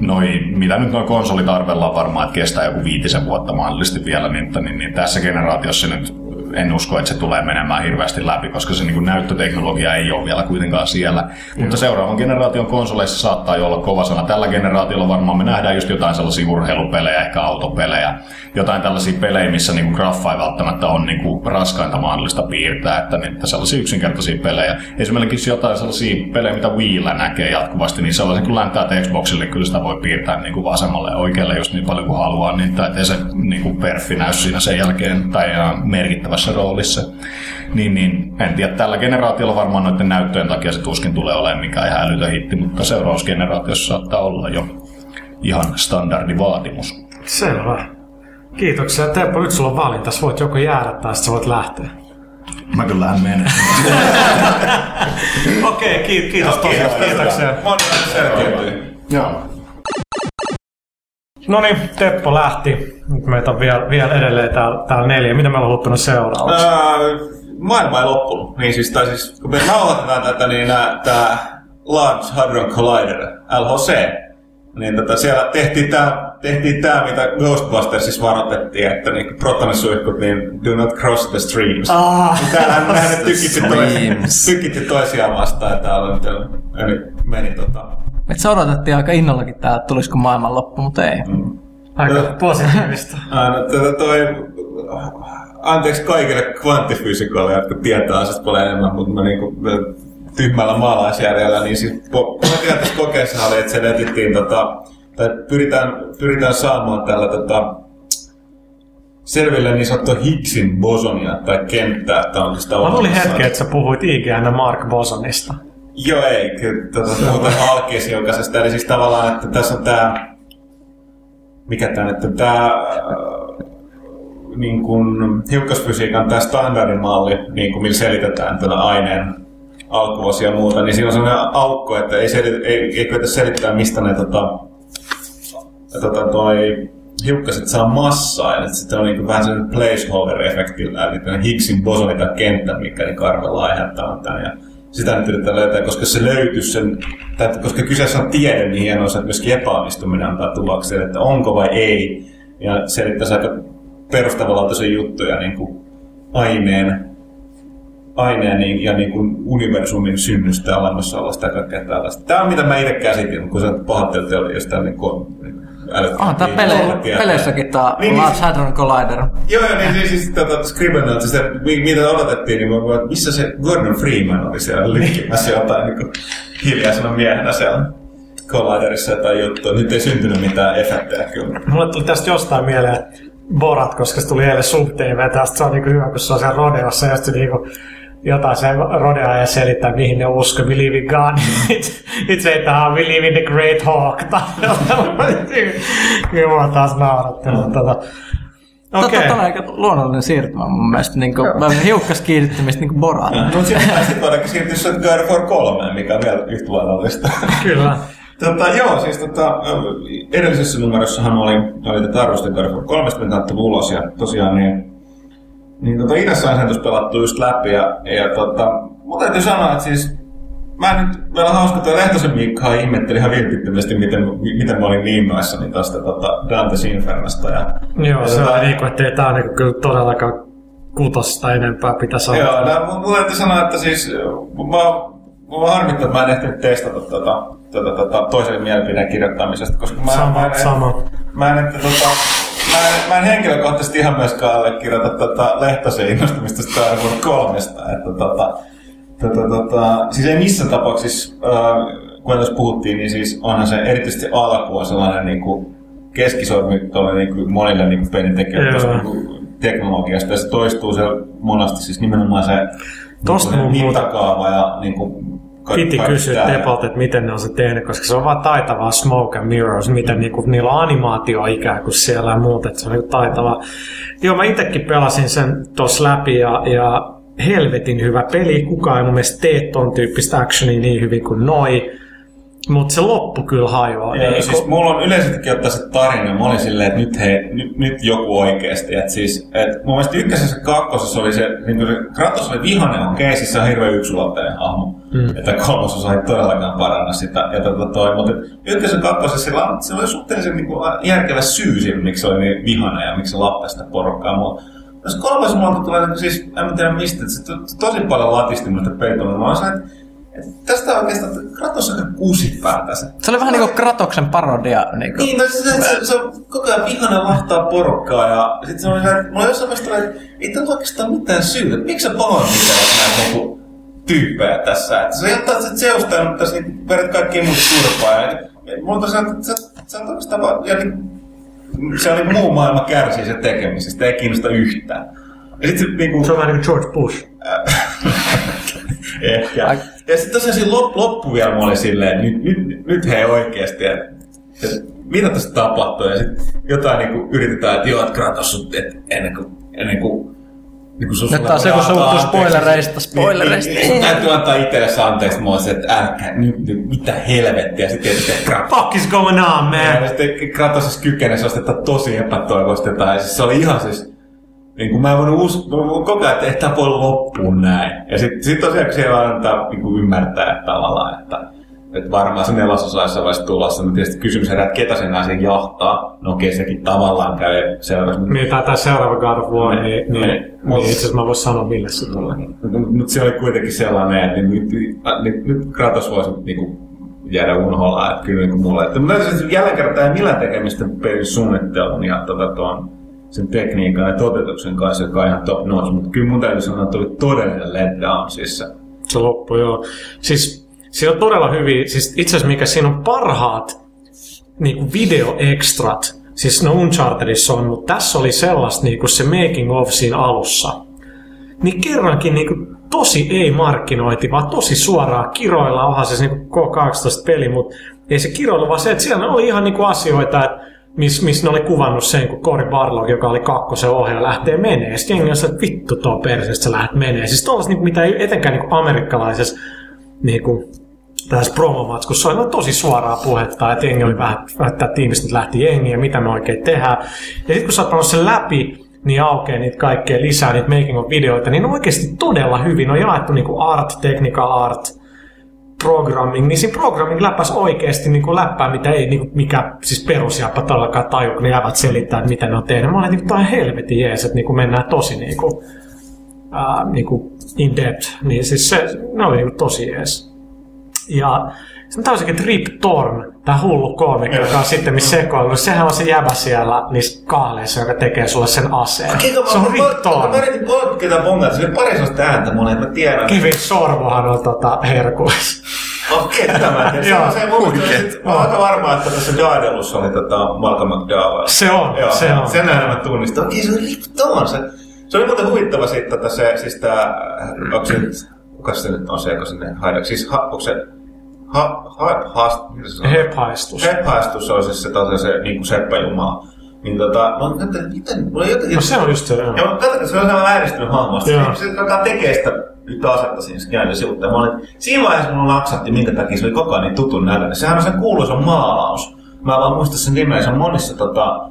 E: noi, mitä nyt noin konsolit arvellaan varmaan, että kestää joku viitisen vuotta mahdollisesti vielä, niin, niin, niin tässä generaatiossa nyt en usko, että se tulee menemään hirveästi läpi, koska se niin kuin näyttöteknologia ei ole vielä kuitenkaan siellä. Mutta seuraavan generaation konsoleissa saattaa jo olla kova sana. Tällä generaatiolla varmaan me nähdään just jotain sellaisia urheilupelejä, ehkä autopelejä, jotain tällaisia pelejä, missä niin kuin graffa ei välttämättä on niin kuin raskainta mahdollista piirtää, että, niin, että sellaisia yksinkertaisia pelejä. Esimerkiksi jotain sellaisia pelejä, mitä Wiillä näkee jatkuvasti, niin sellaisen kun länttää Xboxille, kyllä sitä voi piirtää niin kuin vasemmalle ja oikealle just niin paljon kuin haluaa, niin että ei se niin kuin perfi näy siinä sen jälkeen tai ihan merkittävässä roolissa. Niin, niin en tiedä, tällä generaatiolla varmaan noiden näyttöjen takia se tuskin tulee olemaan mikään ihan älytön hitti, mutta seurausgeneraatiossa saattaa olla jo ihan standardivaatimus.
A: Selvä. Kiitoksia. Teppo, nyt sulla on valinta. Sä voit joko jäädä tai sä voit lähteä.
E: Mä kyllähän menen.
A: Okei, okay, kiitos tosiaan. Kiitoksia.
B: Moni selkeytyy.
E: Joo.
A: No niin, Teppo lähti. Nyt meitä on vielä, vielä edelleen täällä, täällä neljä. Mitä meillä on huuttunut seuraavaksi?
B: Ää, maailma ei loppunut. Niin siis, tai siis, kun me nauhoitetaan tätä, niin tämä Large Hadron Collider, LHC, niin tota, siellä tehtiin tämä, tehtiin tää, mitä Ghostbustersissa varoitettiin, että niin protonisuihkut, niin do not cross the streams.
A: Ah.
B: Niin täällähän ne nyt tykitti, toisiaan, tykitti toisiaan vastaan, että täällä ja nyt meni tota...
C: Me odotettiin aika innollakin tää, että tulisiko maailman loppu, mutta ei.
A: Aika positiivista.
B: Aina, tota toi, anteeksi kaikille kvanttifysikoille, jotka tietää asiasta paljon enemmän, mutta mä niinku tyhmällä maalaisjärjellä, niin siis po- pointti tässä kokeessa oli, että se etittiin tota, tai pyritään, pyritään saamaan tällä tota, selville niin sanottua Higgsin bosonia tai kenttää, että on
A: Mä luulin hetken, että sä puhuit IGN Mark Bosonista.
B: Joo, ei, kyllä tota, muuten alkeisjoukaisesta. Eli siis tavallaan, että tässä on tämä, mikä tämä, että tämä äh, niin kuin hiukkasfysiikan tämä standardimalli, niin kuin millä selitetään tätä aineen alkuosia ja muuta, niin siinä on sellainen aukko, että ei, selit, ei, ei kyetä selittää, mistä ne tota, tota, toi hiukkaset saa massaa, ja sitten on niin vähän sellainen placeholder-efektillä, eli Higgsin bosoni tai kenttä, mikä niin karvella aiheuttaa tämän. Ja sitä nyt yritetään löytää, koska se löytyy sen, tai koska kyseessä on tiede, niin hienoa se, että myöskin epäonnistuminen antaa tuloksen, että onko vai ei. Ja selittäisi aika perustavanlaatuisia juttuja niin kuin aineen, aineen niin- ja niin kuin universumin synnystä ja olemassaolosta ja kaikkea tällaista. Tämä on mitä mä itse käsitin, kun sä pahoittelit oli jostain niin kuin
C: Onhan tää
B: niin
C: pele, peleissäkin tää
B: Niin,
C: Large
B: niin,
C: Hadron Collider.
B: Joo, joo, niin siis, siis tota, Scribblenauts, se, mi- mitä odotettiin, niin mä voin, missä se Gordon Freeman oli siellä lykkimässä jotain niin kuin, hiljaisena miehenä siellä Colliderissa jotain juttua. Nyt ei syntynyt mitään efektejä kyllä.
A: Mulle tuli tästä jostain mieleen Borat, koska se tuli eilen Sub TV. Tästä se on niinku hyvä, kun se on siellä rodeossa ja sitten niinku jotain se rodea ja selittää, mihin ne uskoo. We live in God. Itse ei tähän, we live in the great hawk. Tai jotain. Kyllä mua taas nauratti. mutta Tota,
C: Okei.
A: Okei.
C: Tämä on aika luonnollinen siirtymä mun mielestä. Niin kuin, hiukkas kiinnittymistä niin Borat.
B: Mutta sitten sit voidaankin siirtyä sen God of War 3, mikä on vielä yhtä luonnollista.
A: Kyllä.
B: Tota, joo, siis tota, edellisessä numerossahan oli, oli tätä arvosten God of War 3, mitä ulos, ja tosiaan niin, niin tota, idässä on sen tuossa pelattu just läpi, ja, ja tota, mun täytyy sanoa, että siis Mä en nyt, meillä on hauska, että Lehtosen Mikka ihmetteli ihan vilpittömästi, miten, miten mä olin niin innoissani tästä tota, Dantes Infernosta. Ja,
A: Joo,
B: ja
A: se
B: tota,
A: on niinku, että ei tää niinku kyllä todellakaan kutosta enempää pitäisi
B: Joo,
A: olla.
B: no, mun, mun täytyy sanoa, että siis mä, mä harmittaa, että mä en ehtinyt testata tota, tota, tota, toisen mielipideen kirjoittamisesta, koska mä,
A: Sama,
B: mä, en,
A: sama.
B: Mä en, että, tota, mä en, mä en henkilökohtaisesti ihan myöskään allekirjoita tota Lehtosen innostumista Star Wars kolmesta, että tota, tota, tota, siis ei missään tapauksessa, äh, kun tässä puhuttiin, niin siis onhan se erityisesti alku on sellainen niin kuin keskisormi tuolle niin kuin monille niin kuin pelintekijöille niin teknologiasta. Ja se toistuu se monasti, siis nimenomaan se
A: Tosta
B: niin mittakaava ja niin kuin,
A: Piti kysyä. Tepolta, että miten ne on se tehnyt, koska se on vaan taitavaa smoke and mirrors, miten niinku, niillä on animaatio ikään kuin siellä ja muuta, että se on niinku taitavaa. Joo, mä itsekin pelasin sen tossa läpi ja, ja helvetin hyvä peli. Kukaan ei mun mielestä tee ton tyyppistä actionia niin hyvin kuin noi. Mutta se loppu kyllä hajoaa.
B: Joo,
A: Niinku-
B: siis mulla on yleensäkin ottaa se tarina. Mä olin silleen, että nyt, hei, nyt, nyt joku oikeesti. Et siis, et mun mielestä ykkösessä ja kakkosessa oli se, niin se Kratos oli vihanen, okei, okay, siis se on hirveän yksulotteinen hahmo. Mm. Että kolmososa ei todellakaan paranna sitä. Ja tota toi, mutta ykkösessä ja kakkosessa sillä, on- sillä oli suhteellisen niin kuin, järkevä syy sille, miksi se oli niin vihanen ja miksi se lappasi sitä porukkaa. Mulla, tässä kolmas mulla tulee, niin siis en mä tiedä mistä, että se to- tosi paljon latisti musta peittoa. Mä se, että tästä oikeastaan Kratos on aika kusipäätä se.
C: Se oli vähän niin kuin Kratoksen parodia. Niin kuin.
B: Niin, no se, se, se, se on koko ajan vihana lahtaa porukkaa ja sit se on se, että mulla on jossain vaiheessa tulee, että ei tällä oikeastaan mitään syytä. Miksi sä pahoinpitelet näitä niinku tyyppejä tässä? Että sä jättää sit Zeustaan, mutta tässä niinku vedät kaikki muut turpaa. Ja, ja mulla on tosiaan, että sä, sä oot oikeastaan vaan, ja niin, se on niin muu maailma kärsii sen tekemisestä, ei kiinnosta yhtään. Ja sit se niinku...
A: Se on vähän niin kuin George Bush.
B: Ehkä.
C: Ai-
B: Ja sitten tosiaan siinä lop, loppu vielä mä olin silleen, että nyt, nyt, nyt hei oikeesti, että, että mitä tässä tapahtuu. Ja sitten jotain niinku yritetään, että joo, että Kratos, että ennen kuin, ennen kuin niin sun
C: Nyt taas joku suuttuu spoilereista, spoilereista.
B: Niin, niin, niin, täytyy antaa itsellesi anteeksi mua se, että älkää, nyt, nyt, mitä helvettiä. Sitten tietysti Kratos.
A: Fuck is going on,
B: Ja
A: man?
B: sitten Kratos siis kykenee sellaista tosi epätoivoista jotain. Ja siis se oli ihan siis... Niin kuin mä en voinut uskoa, koko ajan, että ei tämä voi loppua näin. Ja sitten sit tosiaan siellä antaa niin kuin ymmärtää että tavallaan, että, että varmaan se nelososa olisi vaiheessa tulossa. No tietysti kysymys herää, että ketä sen asian jahtaa. No okei, sekin tavallaan käy selväksi.
A: Niin, tai tämä seuraava God of War, niin, niin,
B: Niin.
A: niin, niin itse asiassa mä voisin sanoa, mille se tulee.
B: Mutta se oli kuitenkin sellainen, että nyt, nyt, nyt Kratos voisi niinku jäädä unholaan, että kyllä niinku mulle. Että, mutta jälleen kertaa ei millään tekemistä pelin suunnittelun ja tota, tuon, sen tekniikan ja toteutuksen kanssa, joka on ihan top notch, mutta kyllä mun täytyy sanoa, että tuli todellinen letdown siis se.
A: Se loppu, joo. Siis siinä on todella hyviä, siis itse asiassa mikä siinä on parhaat niin videoekstrat, siis no Unchartedissa on, mutta tässä oli sellaista niin kuin se making of siinä alussa. Niin kerrankin niin kuin tosi ei markkinoiti, vaan tosi suoraa kiroilla, onhan se niin kuin K18 peli, mutta ei se kiroilla, vaan se, että siellä oli ihan niin kuin asioita, että missä mis ne oli kuvannut sen, kun Cory Barlog, joka oli kakkosen ohjaaja, lähtee menee. Sitten jengi on se, että vittu tuo perseestä sä lähdet menee. Siis tuollaista, niin mitä ei etenkään niin amerikkalaisessa niin kuin, tässä promomatskussa oli tosi suoraa puhetta, että jengi oli vähän, että tiimistä nyt lähti jengi ja mitä me oikein tehdään. Ja sitten kun sä oot sen läpi, niin aukeaa niitä kaikkea lisää, niitä making of videoita, niin on oikeasti todella hyvin. On jaettu niin kuin art, technical art, programming, niin siinä programming läppäs oikeasti niin kuin läppää, mitä ei niin kuin, mikä siis perusjappa todellakaan taju, kun ne jäävät selittää, että mitä ne on tehnyt. Mä olin, että tämä on helvetin jees, että niin kuin mennään tosi niin kuin, ää, niin kuin in depth. Niin siis se, ne oli niin kuin tosi jees. Ja sitten täysin Rip Torn, tämä hullu koomikko, joka on sitten missä sekoillut. Sehän on se jäbä siellä niissä kahleissa, joka tekee sulle sen aseen. Se on Rip Torn.
B: Mä yritin polkita bongata, se oli pari sellaista ääntä mulle, että mä tiedän.
A: Kevin Sormohan on tota herkuis.
B: Ja se,
A: Joo,
B: se, mun mä aika varma, että tässä Daedelussa oli tota Malcolm McDowell.
A: Se on,
B: Joo,
A: se on.
B: Sen äänen mä tunnistan. Okei, se on Rip Torn. Se, se oli muuten huvittava sitten, että se, siis tää, onko se nyt, kuka se nyt on se, joka sinne haidaan? Siis ha, onko se, ha, ha, haast, mitä se sanoo?
A: Hephaistus.
B: Hephaistus on siis se, tosiaan se niin seppäjumala. Niin tota, mä oon että miten, mulla ei jotenkin...
A: No se on just se, joo.
B: Joo, katsotaan, se on sellainen vääristynyt hahmosta. Se, se, joka tekee sitä yhtä asetta siinä käänne sivuutta. Mä olin, siinä vaiheessa mulla naksatti, minkä takia se oli koko ajan niin tutun näköinen. Sehän on sen kuuluisa maalaus. Mä vaan muista sen nimeä. Se on monissa tota,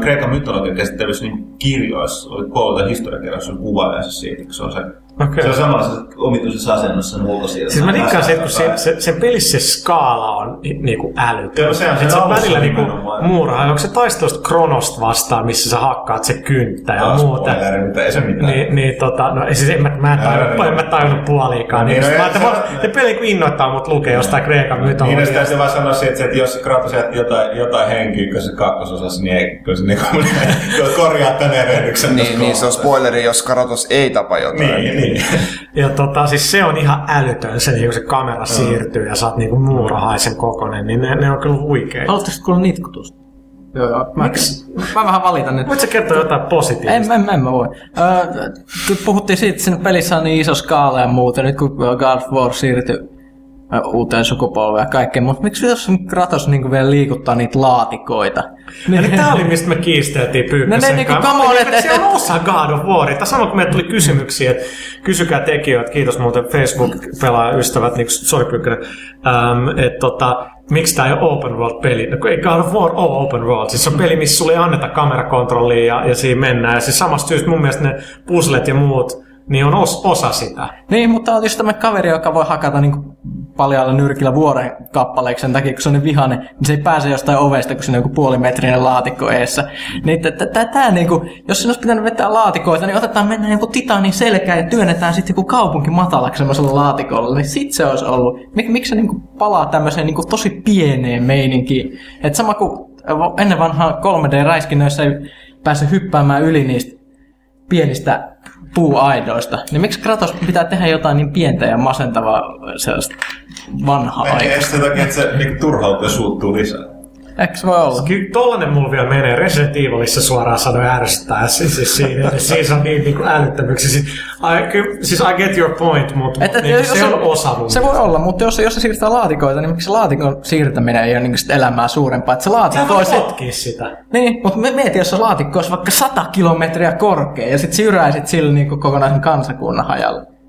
B: Kreikan mytologian käsittelyssä niin kirjoissa. Oli kouluta historiakirjassa, on kuvailijassa siitä, kun se on se
A: Okei.
B: Se on samassa omituisessa asennossa sen ulkosiirto.
A: Siis mä dikkaan siitä, kun se, se, sen pelissä se skaala on niinku älytön.
B: Joo, se on siinä
A: se on välillä niinku muuraha. Onko se taistelusta Kronosta vastaan, missä sä hakkaat se kynttä ja
B: Taas
A: muuta.
B: spoileri, mutta ei se mitään.
A: Niin, niin tota, no siis en mä, mä en tajunnut, en mä tajunnut puoliikaan.
B: Niin,
A: Niin,
B: no
A: mä
B: se-
A: vaan, te peli kun innoittaa mut lukee jostain Kreikan
B: Niin, sitä
A: mytologiasta.
B: se vaan sanoo siitä, että jos Kratos jätti jotain, jotain henkiä, kun se kakkososassa, niin ei, kun se niinku, korjaa tän erehdyksen.
D: Niin, niin se on spoileri, jos Karatos ei tapa jotain.
B: Niin, niin.
A: Ja tota, siis se on ihan älytön, se, niin kun se kamera siirtyy ja oot niinku muurahaisen kokonen, niin ne, ne on kyllä huikeita.
C: Haluatteko kuulla nitkutusta? Joo, joo. Mä,
A: Miksi?
C: mä vähän valitan nyt.
A: Voit sä kertoa jotain positiivista?
C: En, en, en mä voi. Öö, kun puhuttiin siitä, että siinä pelissä on niin iso skaala ja muuta, nyt kun God of War siirtyi uuteen sukupolveen ja kaikkeen, mutta miksi jos Kratos niin vielä liikuttaa niitä laatikoita?
A: Eli tää oli mistä me kiisteltiin Pyykkösen
C: No ne niinku,
A: kanssa.
C: come on,
A: Mä
C: et-
A: olin,
C: et-
A: Se on osa God of War. Tai sama kun meille tuli kysymyksiä, että kysykää tekijöitä, kiitos muuten Facebook-pelaajaystävät, niin sorry Pyykkönen, ähm, että tota, miksi tämä ei ole open world-peli? No kun ei God of War ole open world. Siis se on peli, missä sulle ei anneta kamerakontrollia ja, ja siinä mennään. Ja siis samasta syystä mun mielestä ne puzzlet ja muut, niin on os, osa sitä.
C: Niin, mutta on just tämmöinen kaveri, joka voi hakata niin paljalla nyrkillä vuoren kappaleeksi sen takia, kun se on niin vihainen, niin se ei pääse jostain ovesta, kun se on joku puolimetrinen laatikko eessä. Niin tämä niinku, jos sinä olisi pitänyt vetää laatikoita, niin otetaan mennä joku titaanin selkään ja työnnetään sitten joku kaupunki matalaksi semmoisella laatikolla, niin sit se olisi ollut. Mik, miksi se niinku palaa tämmöiseen niinku tosi pieneen meininkiin? Et sama kuin ennen vanhaa 3D-räiskinnöissä ei pääse hyppäämään yli niistä pienistä puuaidoista, niin miksi Kratos pitää tehdä jotain niin pientä ja masentavaa sellaista vanhaa
B: Ehkä
C: aikaa?
B: sen takia, että se niinku turhautuu ja suuttuu lisää.
C: Eikö se voi olla?
A: Kyllä tollanen mulla vielä menee. Resident Evilissa suoraan sanoen ärsyttää. Siis, siis siinä, siis on niin, niin kuin älyttömyyksiä. Siis, I, kyllä, siis I get your point, mutta
C: Et, et,
A: niin, se on osa mun
C: Se voi olla, mutta jos, jos se siirtää laatikoita, niin miksi se laatikon siirtäminen ei ole niin sit elämää suurempaa? Että se laatikko
A: voi
C: olisi...
A: potkia sitä.
C: Niin, mutta me mietin, jos se laatikko olisi vaikka 100 kilometriä korkea ja sitten syräisit sillä niin kokonaisen kansakunnan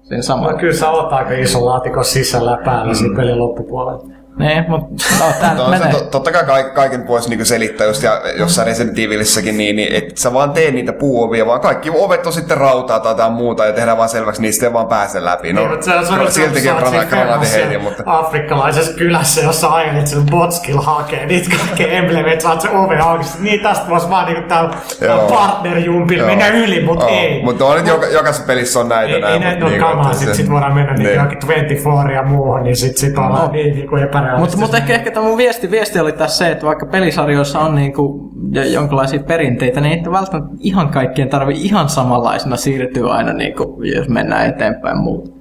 C: hajalla. Siinä
A: No,
C: samalla.
A: kyllä sä oot aika iso laatikon sisällä päällä siinä pelin loppupuolella.
C: Niin, mutta no, tää
D: No, se,
C: menee.
D: to, totta kai kaik- kaiken voisi niinku selittää just ja jossain Resident Evilissäkin, niin, niin et sä vaan tee niitä puuovia, vaan kaikki ovet on sitten rautaa tai jotain muuta ja tehdään vaan selväksi, niistä ei vaan pääse läpi. No,
A: Niin, mutta se, on
D: siltikin grana- granaatiheitin, mutta...
A: afrikkalaisessa kylässä, jossa ajelet sen botskill hakee niitä kaikkea emblemeitä, saat se ove auki. Niin tästä voisi vaan niinku täällä
D: Joo.
A: partnerjumpilla mennä yli, mutta ei.
D: Mutta on nyt joka, jokaisessa pelissä on näitä
A: Ei,
D: näin.
A: ei näitä ole
D: niinku,
A: kamaa, sit, sit voidaan mennä niin. Johonkin 24 ja muuhun, niin sit, sit ollaan niin, niin kuin epärealistisia.
C: Mutta mut ehkä, ehkä tämä mun viesti, viesti oli tässä se, että vaikka pelisarjoissa on niinku jo- jonkinlaisia perinteitä, niin ei välttämättä ihan kaikkien tarvi ihan samanlaisena siirtyä aina, niinku, jos mennään eteenpäin muuta.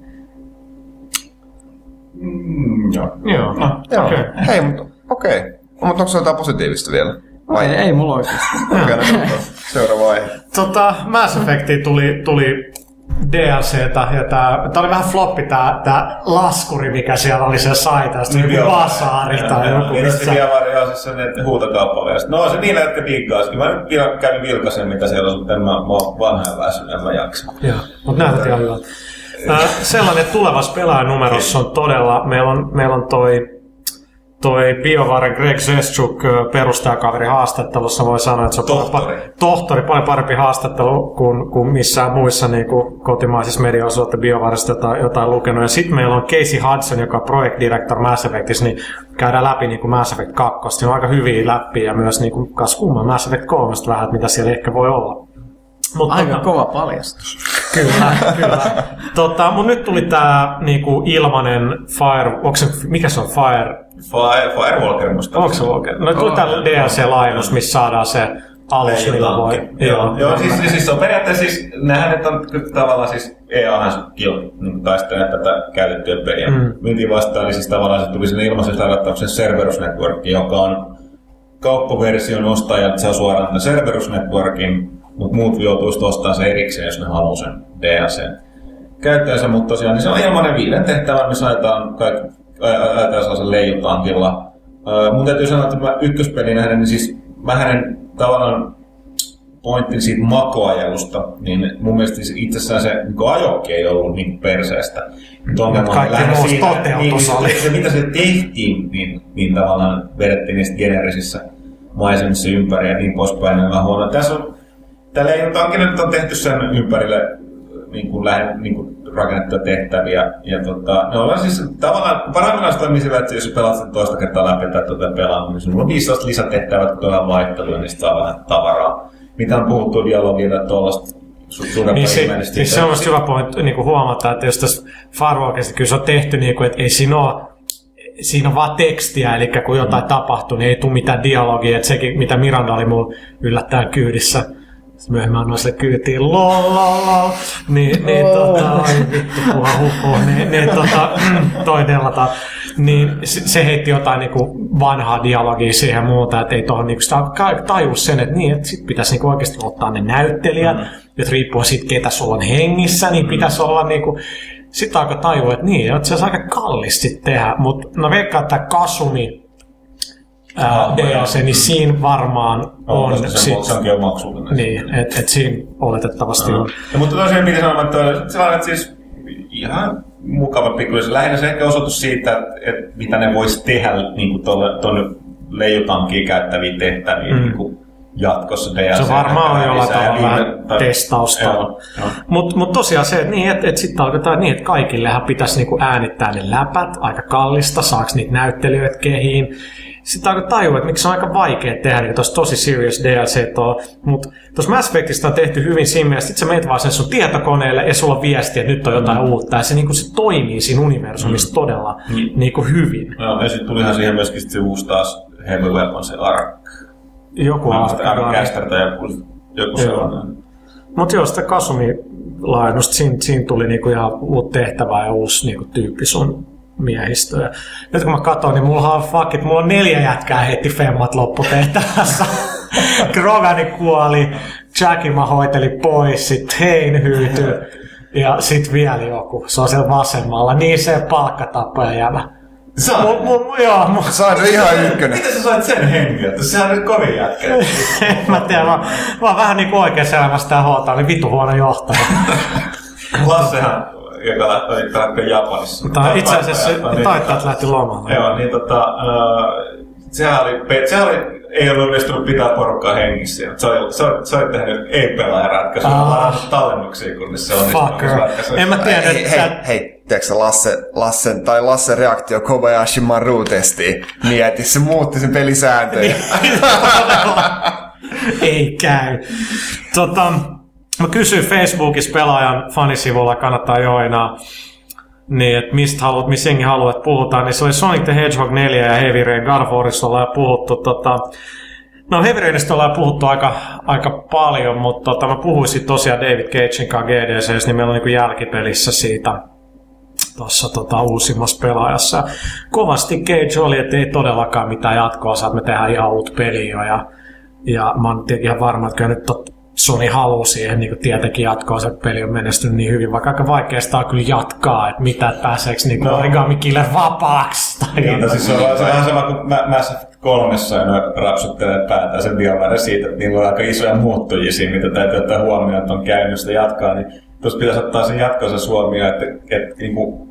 B: Mm, joo.
A: Joo, no,
D: Joo.
A: okei.
D: Hei, mutta okei. Okay. Mutta onko se jotain positiivista vielä? Vai
C: Ei, ei mulla oikeasti.
D: Okei, no. Seuraava aihe.
A: Tota, Mass Effectiin tuli, tuli DLCtä ja tää, tää oli vähän floppi tää, tää laskuri, mikä siellä oli se saita, sitten
B: Niin,
A: joku basaari tai joku,
B: Niin,
A: missä...
B: se vielä joo, siis se huutokauppa vielä. No se niillä, jotka diggaas. Mä nyt vielä kävin vilkasen, mitä siellä on, mutta en mä, mä oon vanha ja väsynyt, en mä jaksa.
A: Joo, mutta näytät ihan hyvältä. Sellainen tulevassa pelaajanumerossa on todella, meillä on, meillä on toi, toi BioVaren Greg Zeschuk äh, perustajakaveri haastattelussa voi sanoa, että se on
B: Tohtori.
A: Paljon, tohtori, paljon parempi haastattelu kuin, kuin missään muissa niin kuin kotimaisissa medioissa olette BioVarista jotain, jotain lukenut. Ja sitten meillä on Casey Hudson, joka on project director Mass Effectissa, niin käydään läpi niin kuin Mass Effect 2. Siinä on aika hyviä läpi ja myös niin kuin, kas kumman Mass Effect 3 vähän, että mitä siellä ehkä voi olla. Mutta
C: Aika kova paljastus.
A: Kyllä, kyllä. Tota, mun nyt tuli tää niinku ilmanen Fire, onko se, mikä se on Fire?
B: Fire, Firewalker musta.
A: Onko se oikein? No tuli tää DLC-laajennus, missä saadaan se alus, millä voi.
B: Joo, joo siis, siis, siis, on periaatteessa siis, nehän nyt on kyllä tavallaan siis EAhan kil, niin taistelee tätä käytettyä peliä. Mm. Myyntiin vastaan, niin siis tavallaan se tuli sinne ilmaisen ladattauksen Cerberus Network, joka on kauppaversion ostajat saa suoraan tämän Cerberus Networkin, mutta muut joutuisi ostamaan se erikseen, jos ne haluaa sen DLC käyttöönsä, mutta tosiaan niin se on ilmainen viiden tehtävä, missä ajetaan kaikki, sellaisen leijutankilla. Mun täytyy sanoa, että mä ykköspelin nähden, niin siis mä hänen tavallaan pointin siitä makoajelusta, niin mun mielestä siis itsessään se niin ajokki ei ollut niin perseestä. Nyt ongelma on
A: Kaikki muu toteutus
B: niin, se, mitä se tehtiin, niin, niin tavallaan vedettiin niistä generisissä maisemissa ympäri ja niin poispäin. Ja vähän huono. Tässä on, tällä ei nyt on tehty sen ympärille niin kuin lähe, niin kuin rakennettuja tehtäviä. Ja tota, ne ollaan siis tavallaan parhaimmillaan toimii sillä, että jos pelaat sen toista kertaa läpi tai tuota pelaa, niin sinulla on 15 lisätehtävät, kun tuolla vaihtelu, niin sitten saa vähän tavaraa. Mitä on puhuttu dialogia tai tuollaista
A: Niin se, siis se on musta hyvä pointti niin huomata, että jos tässä Farwalkista kyllä se on tehty niin kuin, että ei siinä ole siinä on vaan tekstiä, eli kun jotain tapahtuu, niin ei tule mitään dialogia, että sekin, mitä Miranda oli mulla yllättäen kyydissä, sitten myöhemmin annoin sille kyytiin lol, lol, lol. Niin, niin tota, oi vittu, puha hukkuu. Niin, niin tota, toi delata. Niin se, heitti jotain niinku vanhaa dialogia siihen muuta, että ei tohon niinku sitä tajua sen, että niin, että sit pitäisi niinku oikeasti ottaa ne näyttelijät, mm. että riippuen siitä, ketä sulla on hengissä, niin pitäisi olla niinku, sitten alkoi tajua, että niin, että se on aika kallis sit tehdä, mutta no veikkaan, että Kasumi ää, DLC, niin siinä varmaan
B: On,
A: on,
B: se,
A: sit,
B: se onkin jo maksullinen.
A: niin, että et siinä oletettavasti on.
B: Ja, mutta tosiaan piti sanoa, että sellainen, että siis ihan mukava pikkuisen. Lähinnä se ehkä osoitus siitä, että, että mitä ne vois tehdä niin tuonne leijutankia käyttäviä tehtäviä
A: Mm.
B: niin kuin jatkossa DLC.
A: Se varmaan on jollain tavalla
B: Viime-
A: testausta. Mutta mut tosiaan se, että niin, et, et sitten alkaa niin, että kaikillehan pitäisi niinku äänittää ne läpät, aika kallista, saaks niitä näyttelijöitä kehiin. Sitten alkoi tajua, että miksi se on aika vaikea tehdä, niin tuossa tosi serious DLC mutta tuossa Mass Effectista on tehty hyvin siinä mielessä, että sä menet vaan sen sun tietokoneelle ja sulla on viesti, että nyt on jotain
B: Mm.
A: uutta, ja se, niinku, se toimii siinä universumissa todella
B: Mm.
A: niinku hyvin.
B: Joo, ja sitten tulihan siihen myöskin se uusi taas Heavy Weapon, se Ark.
A: Joku
B: Ark. Caster tai joku, joku sellainen.
A: Mutta joo, sitä Kasumi laajennusta, siinä, siinä tuli niinku ihan uutta tehtävää ja uusi niinku tyyppi sun miehistöä. Nyt kun mä katson, niin mulla on fuck it, mulla on neljä jätkää heitti femmat lopputehtävässä. Grogani kuoli, Jackie mä hoitelin pois, sit Hein hyytyi ja sit vielä joku. Se on siellä vasemmalla, niin se palkkatappaja jävä.
B: Sä,
A: Mul, mul, joo, mul,
D: Sain ihan ykkönen.
B: miten sä sait sen henkilöä? Sehän on nyt kovin jätkä.
A: en mä tiedä, mä, mä oon vähän niinku oikeassa elämässä tää hoitaa, oli vitu huono johtaja.
B: Lassehan, joka lähtee lähtee Japanissa.
A: Mutta itse asiassa
B: Niin,
A: taitaa, että lähti lomalle.
B: Joo, niin tota, uh, sehän oli, sehän oli, ei ollut onnistunut pitää porukkaa hengissä. Se oli, se oli, se oli tehnyt ei-pelaajaratkaisun,
A: Ah.
B: tallennuksia, kunnes se onnistui.
A: Fucker. En mä tiedä,
D: Hei,
A: että
D: hei, hei, tiedätkö Lasse, Lassen, tai Lassen reaktio Kobayashi Maru-testiin? Mieti, se muutti sen pelisääntöjä.
A: Ei käy. Tota, mä kysyin Facebookissa pelaajan fanisivulla, kannattaa joinaa, niin, että mistä haluat, missä jengi haluaa, että puhutaan, niin se oli Sonic the Hedgehog 4 ja Heavy Rain Warissa ollaan puhuttu. Tota, no Heavy Rainista ollaan puhuttu aika, aika paljon, mutta tota, mä puhuisin tosiaan David Cagein kanssa GDCs, niin meillä on niin jälkipelissä siitä tuossa tota, uusimmassa pelaajassa. Kovasti Cage oli, että ei todellakaan mitään jatkoa saa, että me tehdään ihan uutta peliä ja, ja mä oon ihan varma, että nyt Sony haluaa siihen niin tietenkin jatkoa, se peli on menestynyt niin hyvin, vaikka aika vaikeasta on kyllä jatkaa, että mitä, että pääseekö niin no. Origami Killer vapaaksi. Tai
B: Niin,
A: jotain.
B: siis se on, vähän sama kuin Mä- Mass Effect 3, ja ne rapsuttelee päätään sen diamaarin siitä, että niillä on aika isoja muuttujia siinä, mitä täytyy ottaa huomioon, että on käynyt sitä jatkaa, niin tuossa pitäisi ottaa sen jatkonsa huomioon, että, että niinku,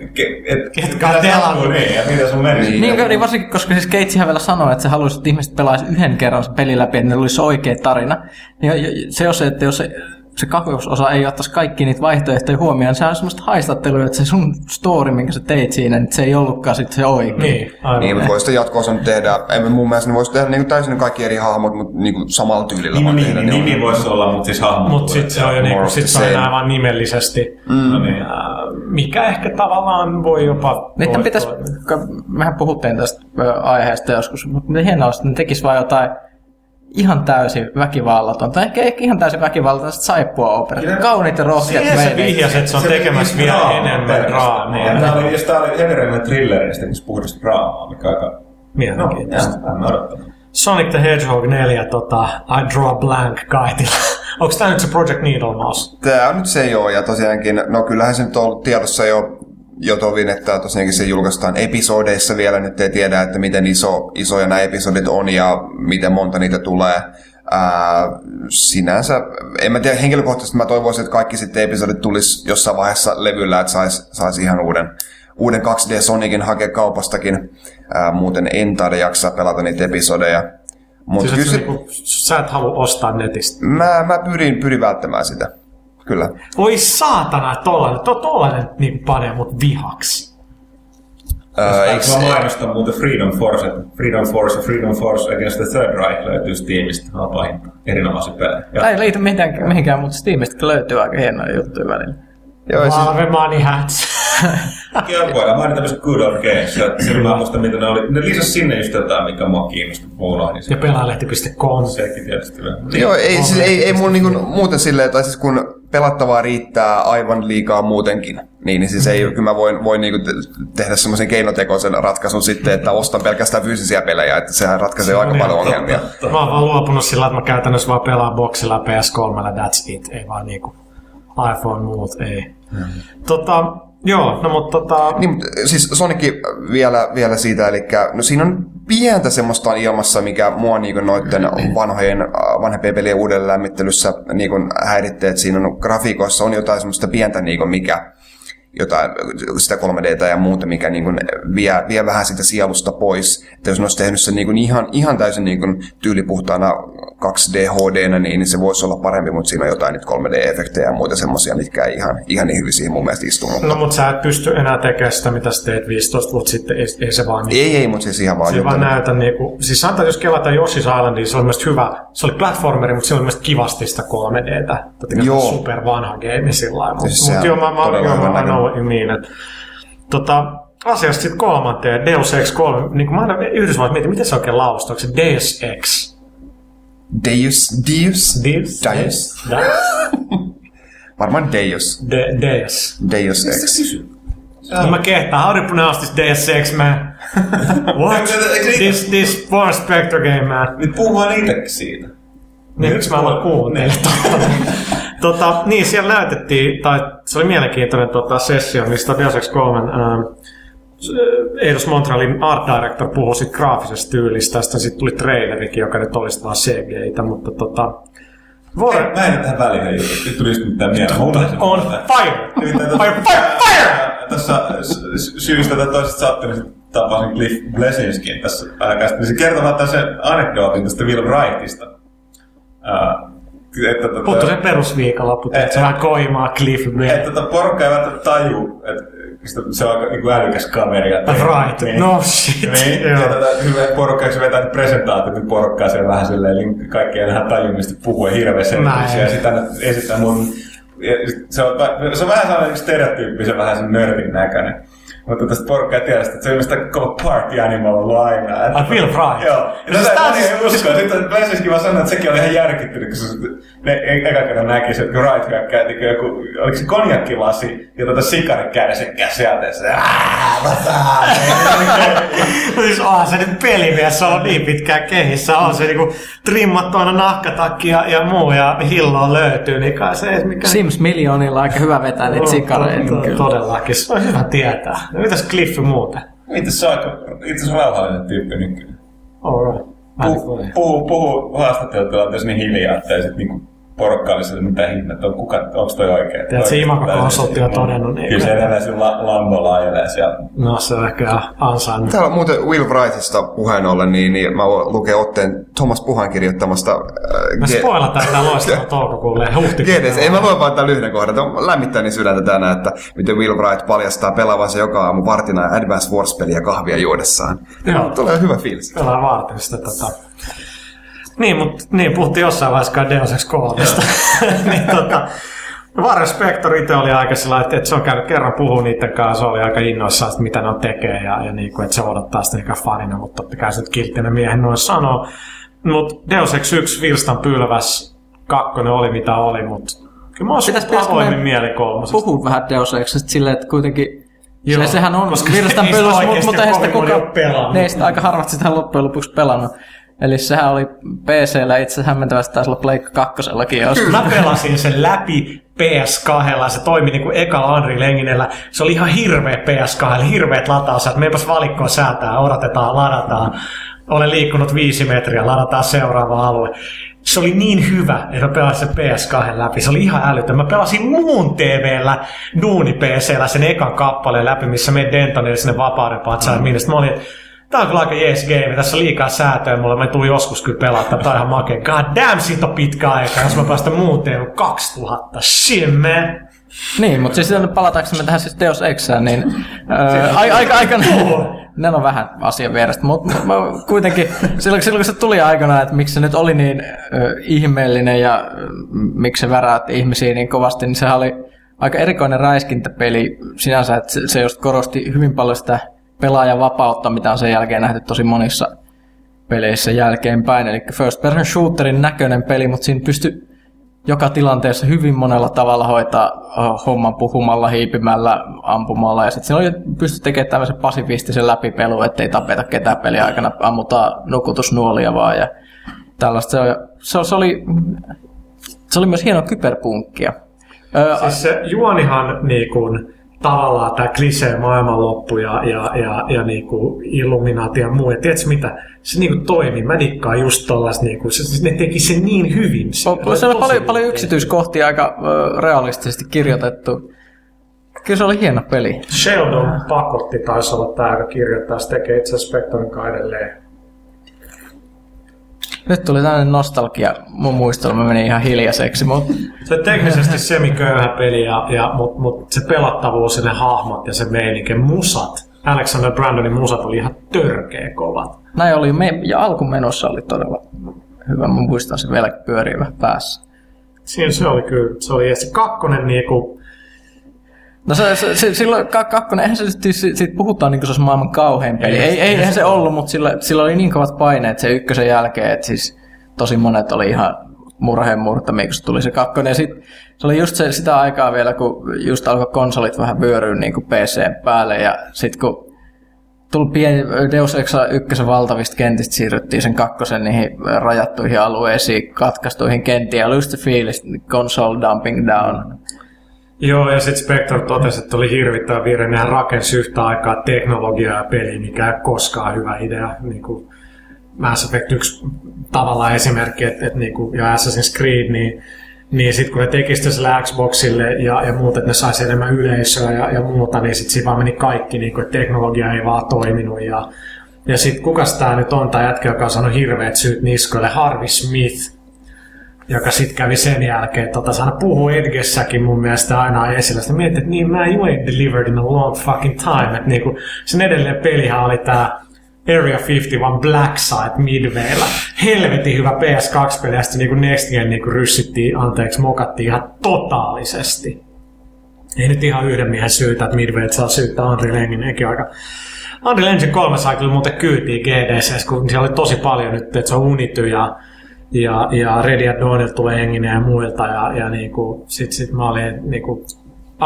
B: ke- et,
A: Ketkä on
B: jatkuu, Niin, ja mitä sun meni.
D: Niin.
C: Niin, niin varsinkin, koska siis Keitsihän vielä sanoi, että se haluaisi, että ihmiset pelaisi yhden kerran sen pelin läpi, että ne olisi oikea tarina. Niin se on se, että jos se, se kakkososa ei ottaisi kaikki niitä vaihtoehtoja huomioon, niin sehän on semmoista haistattelua, että se sun story, minkä sä teit siinä, niin se ei ollutkaan sitten se oikein.
A: Niin, aivan.
D: Niin, mutta voisi jatkoa nyt tehdä, en mun mielestä ne voisi tehdä niin täysin kaikki eri hahmot, mutta niin kuin samalla tyylillä
B: Niin,
D: vaan
B: niin,
D: tehdä.
B: niin,
D: on-
B: nimi voisi olla, mutta siis hahmo.
A: Mutta sitten se on jo niinku,
D: of
A: sit se on enää vaan nimellisesti.
B: No niin.
A: Mikä ehkä tavallaan voi jopa...
C: Niiden pitäisi, mehän puhuttiin tästä aiheesta joskus, mutta miten hienoa, että ne tekis vaan jotain ihan täysin väkivallatonta, ehkä, ehkä ihan täysin väkivallatonta saippua operaa.
B: Kyllä.
C: Kauniit ja rohkeat
A: Siihen se vihjasi, että se on tekemässä vielä enemmän draamaa.
B: Niin, tää oli, jos tää oli Heavy Thrilleri, niin tekisi puhdasta draamaa, mikä aika... No,
A: Mielenkiintoista.
B: jää, mä odottamaan.
A: Sonic the Hedgehog 4, tota, I draw a blank kaitilla. Onko tämä nyt se Project Needle Mouse?
D: Tämä on nyt se joo, ja tosiaankin, no kyllähän se nyt on ollut tiedossa jo, jo tovin, että tosiaankin se julkaistaan episodeissa vielä, nyt ei tiedä, että miten iso, isoja nämä episodit on ja miten monta niitä tulee. Ää, sinänsä, en mä tiedä, henkilökohtaisesti mä toivoisin, että kaikki sitten episodit tulisi jossain vaiheessa levyllä, että sais, sais ihan uuden, uuden 2D Sonicin hakea kaupastakin. Ää, muuten en taida jaksaa pelata niitä episodeja. Mutta
A: Siis,
D: kyllä se,
A: niinku, sä et halua ostaa netistä.
D: mä, mä pyrin, pyrin välttämään sitä. Kyllä.
A: Voi saatana, tollanen, to, tollanen niinku panee mut vihaksi.
D: Ää, eikö,
B: Mä mainostan muuten Freedom Force, Freedom Force ja Freedom Force Against the Third Reich löytyy Steamista. Halpa hinta. Erinomaisia pelejä. Ja
C: Tämä ei liity mihinkään, mihinkään mutta Steamista löytyy aika hienoja juttuja välillä.
D: Joo, siis,
A: Valve Money Hats.
B: Kyllä voidaan mainita myös Good Old Games. Ja Silloin mä muistan, mitä ne oli. Ne lisäsi sinne just jotain, mikä mua kiinnosti. Mä unohdin
A: ja pelaalehti.com.
B: Sekin tietysti vielä.
D: joo, ei, siis, ei, ei mun niinku muuten silleen, tai siis kun pelattavaa riittää aivan liikaa muutenkin, niin, niin siis ei, kyllä mä voin, voin niinku te- tehdä semmoisen keinotekoisen ratkaisun sitten, että ostan pelkästään fyysisiä pelejä, että sehän ratkaisee aika
A: on
D: paljon
A: ihan
D: ongelmia.
A: Mä oon vaan luopunut sillä, että mä käytännössä vaan pelaan boxilla ja PS3, that's it. Ei vaan niinku iPhone muut, ei. Tota, joo, no mutta tota...
D: Niin, mutta siis Sonic vielä, vielä siitä, eli no siinä on pientä semmoista ilmassa, mikä mua niin noiden vanhojen, vanhempien pelien uudelleen lämmittelyssä niin häiritsee, että siinä on grafiikoissa on jotain semmoista pientä, niin mikä, jotain, sitä 3Dtä ja muuta, mikä niin kuin vie, vie vähän sitä sielusta pois. Että jos ne olisi tehnyt sen niin kuin ihan, ihan täysin niin kuin tyylipuhtaana 2D HD, niin, niin se voisi olla parempi, mutta siinä on jotain niitä 3D-efektejä ja muita semmoisia, mitkä ei ihan, ihan niin hyvin siihen mun mielestä istu. Mutta...
A: No mutta sä et pysty enää tekemään sitä, mitä sä teet 15 vuotta sitten, ei, ei se vaan...
D: Ei, ei, mutta siis ihan vaan...
A: Se vaan näytä niinku... Siis sanotaan, jos kelata Yoshi's Islandia, se oli mielestäni hyvä. Se oli platformeri, mutta se oli mielestäni kivasti sitä 3Dtä. Joo. super vanha game sillä lailla. Mutta
D: Siis
A: mut
D: sehän
A: joo, mä, mä, joo, mä, mä
D: näkö.
A: know what you mean. Et, tota, asiasta sitten kolmanteen, Deus Ex 3. Niin kuin mä aina Yhdysvallat mietin, miten se oikein laustaa? Onko se Deus Ex?
D: Deus, Deus,
A: Deus?
D: Deus.
A: Deus?
D: Varmaan Deus,
A: De, Deus.
D: Deus Ex.
A: No mä kehtaan, how do you pronounce this Deus Ex, man? What? this, this War Spectre game, man.
B: Nyt puhuu vaan itsekin siitä.
A: Niin, miksi mä aloin kuuntelemaan tota, tota, niin, siellä näytettiin, tai se oli mielenkiintoinen tota, sessio, mistä Deus Ex 3 ähm, Eidos Montrealin art director puhui sit graafisesta tyylistä, ja sitten tuli trailerikin, joka nyt olisi vaan CGI-tä, mutta tota,
B: Hei, Mä en tähän väliin heitä. Nyt tuli just mitään mieleen.
A: On fire! Fire, fire, fire!
B: S- syystä tai toisesta sattuneesta tapasin Cliff Blesinskin tässä aikaa sitten. Se kertoo vaan tämmöisen anekdootin tästä Will Wrightista. Uh, että, tota,
A: Puuttu se perusviikonloppu, että se vähän koimaa Cliff Blade.
B: että tota, porukka ei välttämättä taju, että se on aika niin älykäs kaveri. ja-
A: Right.
B: Niin.
A: No shit.
B: Niin, ja tätä hyvä porukka, se vetää presentaatiot, niin porukkaa siellä vähän silleen, niin kaikki ei enää taju, mistä puhuu hirveä selityksiä, ja sitten aina esittää mun... ja Se on, se on vähän sellainen stereotyyppisen, vähän sen nördin näköinen. Mutta tästä porukkaa ei tiedä, että se on mistä kova party animal ollut aina. Että-
A: Ai, Phil Fry.
B: Joo. Ja
A: Siis
B: tätä moni
A: siis-
B: ei usko. Sitten Blesiskin vaan sanoi, että sekin oli ihan järkyttynyt, kun se ne e- eka kerran näki se, kun Wright hyökkää, niin joku, oliko se konjakkilasi ja tota sikari kädessä sieltä, ja se, aah, mä saan.
A: No siis onhan se nyt pelimies, se on niin pitkään kehissä, on se niinku trimmattu aina nahkatakki ja, ja muu ja hilloa löytyy, niin kai se ei mikään...
C: Sims miljoonilla aika hyvä vetää niitä sikareita.
A: To-
C: kyllä.
A: Todellakin, se on hyvä tietää. No mitäs Cliff muuten?
B: Itse se on aika, itse asiassa rauhallinen tyyppi nykyään.
A: Alright.
B: Puhuu, puhuu, puhuu haastattelutilanteessa niin hiljaa, että ei sit niinku porukka oli sille mitään ihmettä, on kuka, onks toi oikein?
A: Tiedät, se Imago-konsultti on todennut niin.
B: Kyllä se edelleen sillä la- Lambo laajelee siellä.
A: No se on ehkä ansainnut.
D: Täällä on muuten Will Wrightista puheen ollen, niin, niin mä voin lukea otteen Thomas Puhan kirjoittamasta... Äh,
A: Me
D: Ge-
A: spoilataan tää loistava toukokuulle huhtikuulle.
D: GDS. Ei mä luen vaan tämän yhden kohdan. Tämä lämmittää niin sydäntä tänään, että miten Will Wright paljastaa pelaavansa joka aamu vartina Advance Wars-peliä kahvia juodessaan.
A: Joo.
D: Tulee hyvä fiilis.
A: Pelaa varten sitä tota. Niin, mutta niin, puhuttiin jossain vaiheessa Deus Ex 3. niin, tota, Varjo Spector itse oli aika sillä että, että se on käynyt kerran puhua niiden kanssa, se oli aika innoissaan, että mitä ne on tekee ja, ja niin kuin, että se odottaa sitä eikä fanina, mutta totta kai se nyt kilttinen miehen noin sanoo. Mutta Deus Ex 1 Virstan pylväs kakkonen oli mitä oli, mutta kyllä mä oon
C: Pitäis-
A: avoimin mieli kolmosesta.
C: Puhut vähän Deus Exista silleen, että kuitenkin
A: Joo,
C: se, sehän on
A: koska
C: virstan
A: ei
C: pylväs, mutta eihän sitä kukaan...
A: pelannut.
C: Ne ei sitä aika harvat sitä loppujen lopuksi pelannut. Eli sehän oli PCllä itse hämmentävästi taisi olla Pleikka kakkosellakin jos.
A: Mä pelasin sen läpi PS2, se toimi niinku ekalla Unreal Enginellä. Se oli ihan hirveä PS2, hirveät latausajat. Meipäs valikkoon säätää, odotetaan, ladataan. Olen liikkunut viisi metriä, ladataan seuraava alue. Se oli niin hyvä, että mä pelasin sen PS2 läpi. Se oli ihan älytön. Mä pelasin muun TVllä, duuni PCllä sen ekan kappaleen läpi, missä me Dentonille sinne vapauden patsaan. Mm. Mä olin, Tää on kyllä aika jees game, tässä on liikaa säätöä, mulla mä tuun joskus kyllä pelata, tää on ihan makea. God damn, siitä on pitkä aika, jos mä päästän muuten 2000, shit man.
C: Niin, mutta siis sitten palataanko me tähän siis Deus Exään, niin öö, aika, aika, aika ne on vähän asian vierestä, mutta kuitenkin silloin, silloin kun se tuli aikanaan, että miksi se nyt oli niin ö, ihmeellinen ja ö, miksi se väräytti ihmisiä niin kovasti, niin sehän oli aika erikoinen räiskintäpeli sinänsä, että se, se just korosti hyvin paljon sitä pelaajan vapautta, mitä on sen jälkeen nähty tosi monissa peleissä jälkeenpäin. Eli first person shooterin näköinen peli, mutta siinä pystyi joka tilanteessa hyvin monella tavalla hoitaa uh, homman puhumalla, hiipimällä, ampumalla. Ja sitten siinä oli pysty tekemään tämmöisen pasifistisen läpipelu, ettei tapeta ketään peli aikana, ammutaan nukutusnuolia vaan. Ja tällaista. Se, se, se, oli, se oli myös hieno kyberpunkkia.
A: Siis se juonihan niin kuin, tavallaan tämä klisee maailmanloppu ja, ja, ja, ja niin kuin Illuminaati ja muu. Ja tiedätkö mitä? Se niin kuin toimi. Mä dikkaan just tollas, niin kuin, se, ne teki sen niin hyvin. Se,
C: on, se on paljon,
A: hyvin
C: paljon yksityiskohtia aika ö, realistisesti kirjoitettu. Kyllä se oli hieno peli.
A: Sheldon pakotti taisi olla tämä, joka kirjoittaa. Se tekee itse kanssa edelleen.
C: Nyt tuli tämmöinen nostalgia mun muistelu, mä menin ihan hiljaiseksi, mutta
A: Se on teknisesti semiköyhä peli, ja, ja, mutta mut se pelattavuus ja ne hahmot ja se meininki, musat. Alexander Brandonin musat oli ihan törkeä kovat.
C: näin oli, me, ja alkumenossa oli todella hyvä, mä muistan se vielä pyörivä päässä.
A: Siinä se oli kyllä, se oli ja se kakkonen niinku,
C: No se, se, se silloin ka- kakkonen, eihän se siitä puhutaan niin kuin se olisi maailman kauhein peli. Ei, ei, eihän se ollut, mutta sillä, sillä oli niin kovat paineet se ykkösen jälkeen, että siis tosi monet oli ihan murheen murtamia, kun se tuli se kakkonen. Ja sit, se oli just se, sitä aikaa vielä, kun just alkoi konsolit vähän vyöryä niin kuin PC päälle. Ja sitten kun tuli pieni Deus Ex ykkösen valtavista kentistä, siirryttiin sen kakkosen niihin rajattuihin alueisiin, katkaistuihin kenttiin. Ja oli just se fiilis, console dumping down.
A: Joo, ja sitten Spectre totesi, että oli hirvittävä virhe. Nehän rakensi yhtä aikaa teknologiaa ja peliä, mikä ei koskaan hyvä idea. Niin kuin Mass Effect yksi tavallaan esimerkki, että, että niin kuin, ja Assassin's Creed, niin, niin sitten kun ne teki sille Xboxille ja, ja muuta, että ne saisi enemmän yleisöä ja, ja muuta, niin sitten siinä vaan meni kaikki, niin kuin, että teknologia ei vaan toiminut. Ja, ja sitten kukas tämä nyt on, tämä jätkä, joka on saanut hirveät syyt niskoille, Harvey Smith, joka sitten kävi sen jälkeen, tota, se aina puhuu Edgessäkin mun mielestä aina esillä. Sitten mietin, että niin, man, you ain't delivered in a long fucking time. Että niinku, sen edelleen pelihän oli tää Area 51 Black Site Midwaylla. Helvetin hyvä PS2-peli, ja sitten niinku Next Gen niinku ryssittiin, anteeksi, mokattiin ihan totaalisesti. Ei nyt ihan yhden miehen syytä, että Midway saa syyttää Unreal Enginekin aika Unreal Engine 3 sai kyllä muuten kyytiin GDC, kun siellä oli tosi paljon nyt, että se on Unity ja ja, ja Ready at Dawnilta tulee Engine ja muilta, ja, ja niinku, sit, sit mä olin, niinku,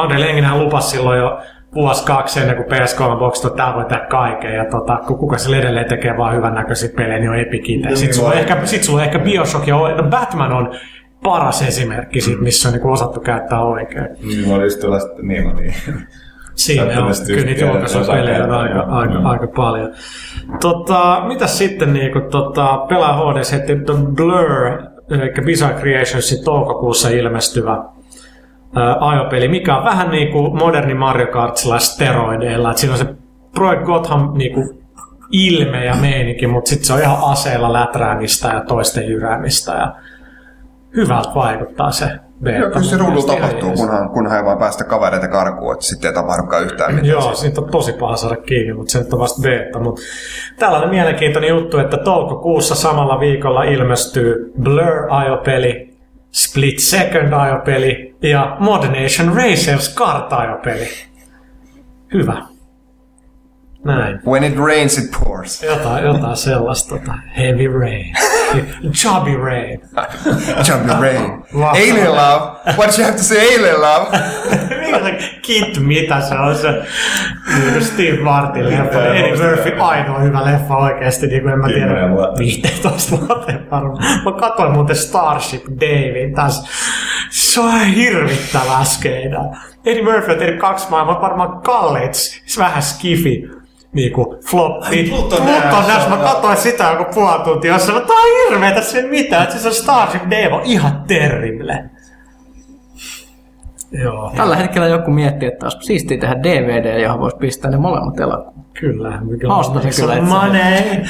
A: Unreal Enginehän lupasi silloin jo vuosi kaksi ennen kuin PS3 Box, että voi tehdä kaiken, ja tota, kun kuka sillä edelleen tekee vaan hyvän näköisiä pelejä, niin on Epic itse. Sitten sulla, on ehkä, sit sulla ehkä Bioshock ja no Batman on paras esimerkki siitä, missä on niinku osattu käyttää oikein.
B: Niin, mä olin just tuolla, sitten- niin, no niin.
A: Siinä on, kyllä niitä julkaisupelejä on aika, aika,
B: Mm.
A: aika paljon. Tota, mitäs sitten niinku, tota, pelaa HD heti The Blur, eli Bizarre Creationsin toukokuussa ilmestyvä ää, ajopeli, mikä on vähän niin kuin moderni Mario Kart steroideilla. Et siinä on se Project Gotham niin kuin ilme ja meininki, mutta sitten se on ihan aseella läträämistä ja toisten jyräämistä. Ja hyvältä vaikuttaa se beta.
D: Joo, kyllä se ruudulla tapahtuu,
A: jees.
D: kunhan, kunhan ei vaan päästä kavereita karkuun, että sitten ei tapahdukaan yhtään mitään.
A: Joo, siitä on tosi paha saada kiinni, mutta se nyt on vasta beta. Mutta tällainen mielenkiintoinen juttu, että toukokuussa samalla viikolla ilmestyy Blur-ajopeli, Split Second-ajopeli ja Mod Nation Racers kart-ajopeli. Hyvä. Näin.
D: When it rains, it pours.
A: Jotain, jotain sellaista. Tota, heavy rain. Chubby rain.
D: Jumpy rain. Alien love. What you have to say, alien love?
A: Mikä se Kit, mitä se on se niin kuin Steve Martin leffa. Eddie. Murphy ainoa hyvä leffa oikeesti, niin kuin en mä tiedä.
B: Kymmenen vuotta.
A: 15 vuoteen varmaan. Mä katsoin muuten Starship Davin tässä. Se on ihan hirvittävää skeidaa. Eddie Murphy on tehnyt kaksi maailmaa, varmaan kalleet, s- vähän skifi niinku floppi.
B: Pluton Dash,
A: mä katsoin sitä joku puoli tuntia, jossa mä, tää on hirveetä se mitään, että se on Starship Dave on ihan terrible. Joo.
C: Tällä hetkellä joku miettii, että olisi siistiä tehdä DVD, johon voisi pistää ne molemmat elokuvat.
A: Kyllä. mikä
C: Mä ostan sen kyllä itse.
A: Money.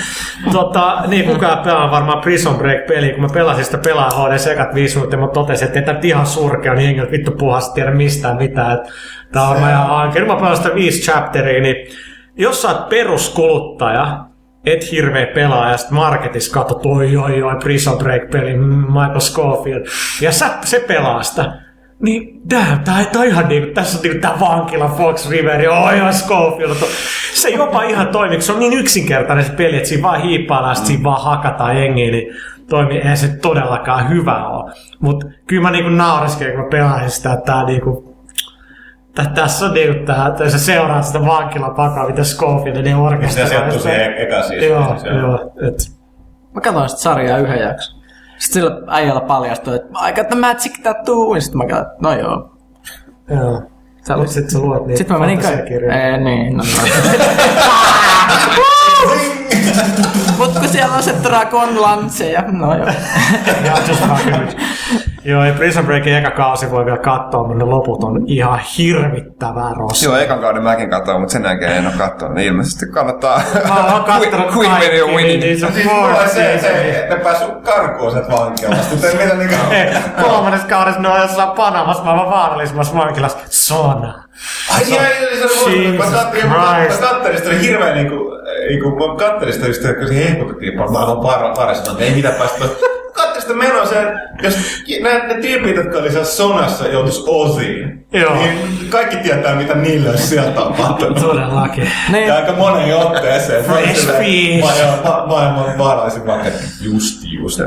A: tota, niin kukaan pelaa varmaan Prison Break-peliä. Kun mä pelasin sitä pelaa HD sekat viisi minuuttia, mä totesin, että ei tämä ihan surkea, niin hengeltä vittu puhasta tiedä mistään mitään. Et Tää on varmaan ihan hankeen. Nyt mä pelaan sitä viisi chapteria, niin jos sä oot peruskuluttaja, et hirveä pelaaja, ja sit marketissa katsot, oi oi oi, Prison Break-peli, mm, Michael Scofield, ja sä, se pelaa sitä, niin damn, tää, tää on ihan niinku, tässä on niinku tää vankila Fox River, oi oi Scofield, se jopa ihan toimii, se on niin yksinkertainen se peli, että siinä vaan hiippaillaan, sit siinä vaan hakataan jengiä, niin toimii, eihän se todellakaan hyvä ole. Mutta kyllä mä niinku naureskelin, kun mä pelasin sitä, että tää niinku, tässä on niinku tää, että sä seuraat sitä vankilapakaa, mitä Scofield ne
B: Se
A: orkesteroi.
B: sijoittuu siihen eka siis.
A: Joo,
B: on-
A: joo. Et,
C: Mä katsoin sitä sarjaa yhden jakson. Sitten sillä äijällä paljastui, että I got the magic tattoo. Ja sitten mä katsoin, no joo,
A: Joo.
C: Sä
A: Nyt sit sä luet niitä
C: Sitten mä menin
A: fantasiakirjoja.
C: Ei, niin, no, no. Mut kun siellä on se Dragon Lance ja no joo.
A: Ja just fucking with you. Joo, ja Prison Breakin eka kausi voi vielä katsoa, mutta ne loput on ihan hirvittävää roskaa.
D: Joo, ekan kauden mäkin katsoin, mutta sen jälkeen en ole katsonut. Niin ilmeisesti kannattaa
A: Mä oon kattonut
D: Queen
A: kaikki,
D: Winning.
A: niin se on
B: Siis oli se,
A: season.
B: se, että ne päässyt karkuun sieltä vankilasta.
A: Ei, Kolmannes kaudessa ne on jossain Panamassa maailman vaarallisimmassa vankilassa. Sona.
B: Ai jaa, se on
A: Jesus
B: Mä kattelin, mä
A: Christ.
B: kattelin sitä, oli hirveän niinku, niinku, mä kattelin sitä just, kun se hehkutettiin maailman par- parissa, että ei mitä päästä. Kattelin sitä menoa sen, jos ne, ne tyypit, jotka oli siellä sonassa, joutuis osiin.
A: Joo.
B: Niin kaikki tietää, mitä niille olisi siellä tapahtunut.
A: Todellakin.
B: Ja aika moneen otteeseen.
A: Fresh fish.
B: Maailman vaarallisin vaikka just just.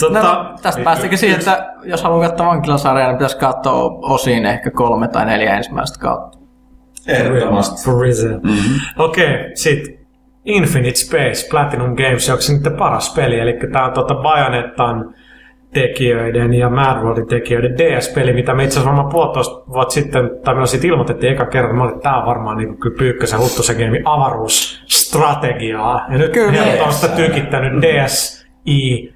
A: Tota,
C: no, tästä päästikin siihen, että jos haluaa katsoa vankilasarjaa, niin pitäisi katsoa osiin ehkä kolme tai neljä ensimmäistä kautta.
B: Ehdottomasti.
A: Reason. Mm-hmm. Okei, okay, sit Infinite Space, Platinum Games, onko se niiden paras peli? Eli tää on tota Bajonettan tekijöiden ja Mad Worldin tekijöiden DS-peli, mitä me itse asiassa varmaan puolitoista vuotta sitten, tai meillä siitä ilmoitettiin eka kerran, mä olin, että tää on varmaan niin kyllä Pyykkösen Huttusen game avaruusstrategiaa. Ja nyt
C: Kyllä.
A: on sitä tykittänyt DSi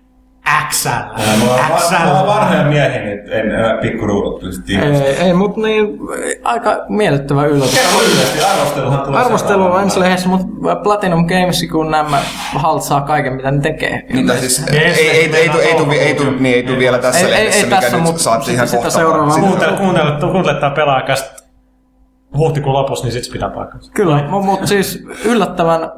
A: XL.
B: Mä oon,
A: XL.
B: mä oon vanhoja miehiä, niin en enää pikkuruudut pystyt
C: Ei, ei mutta niin, aika miellyttävä yllätys.
B: Lyhyesti arvosteluhan tulee
C: Arvostelu on ensi lehdessä, mutta Platinum Games, kun nämä haltsaa kaiken, mitä ne tekee.
D: Niin, tai siis, ei, ei, ei, ei, tu- ei, tu- ei, tu- niin, ei tu vielä tässä
C: Ei- ei-
D: lehdessä,
C: ei
D: mikä
C: tässä,
D: nyt saatiin ihan kohta.
C: seuraavaa.
D: vaan.
A: Kuuntele, kuuntele, kuuntele tää pelaajakästä huhtikuun lopussa, niin sit pitää paikkansa.
C: Kyllä, mutta siis yllättävän,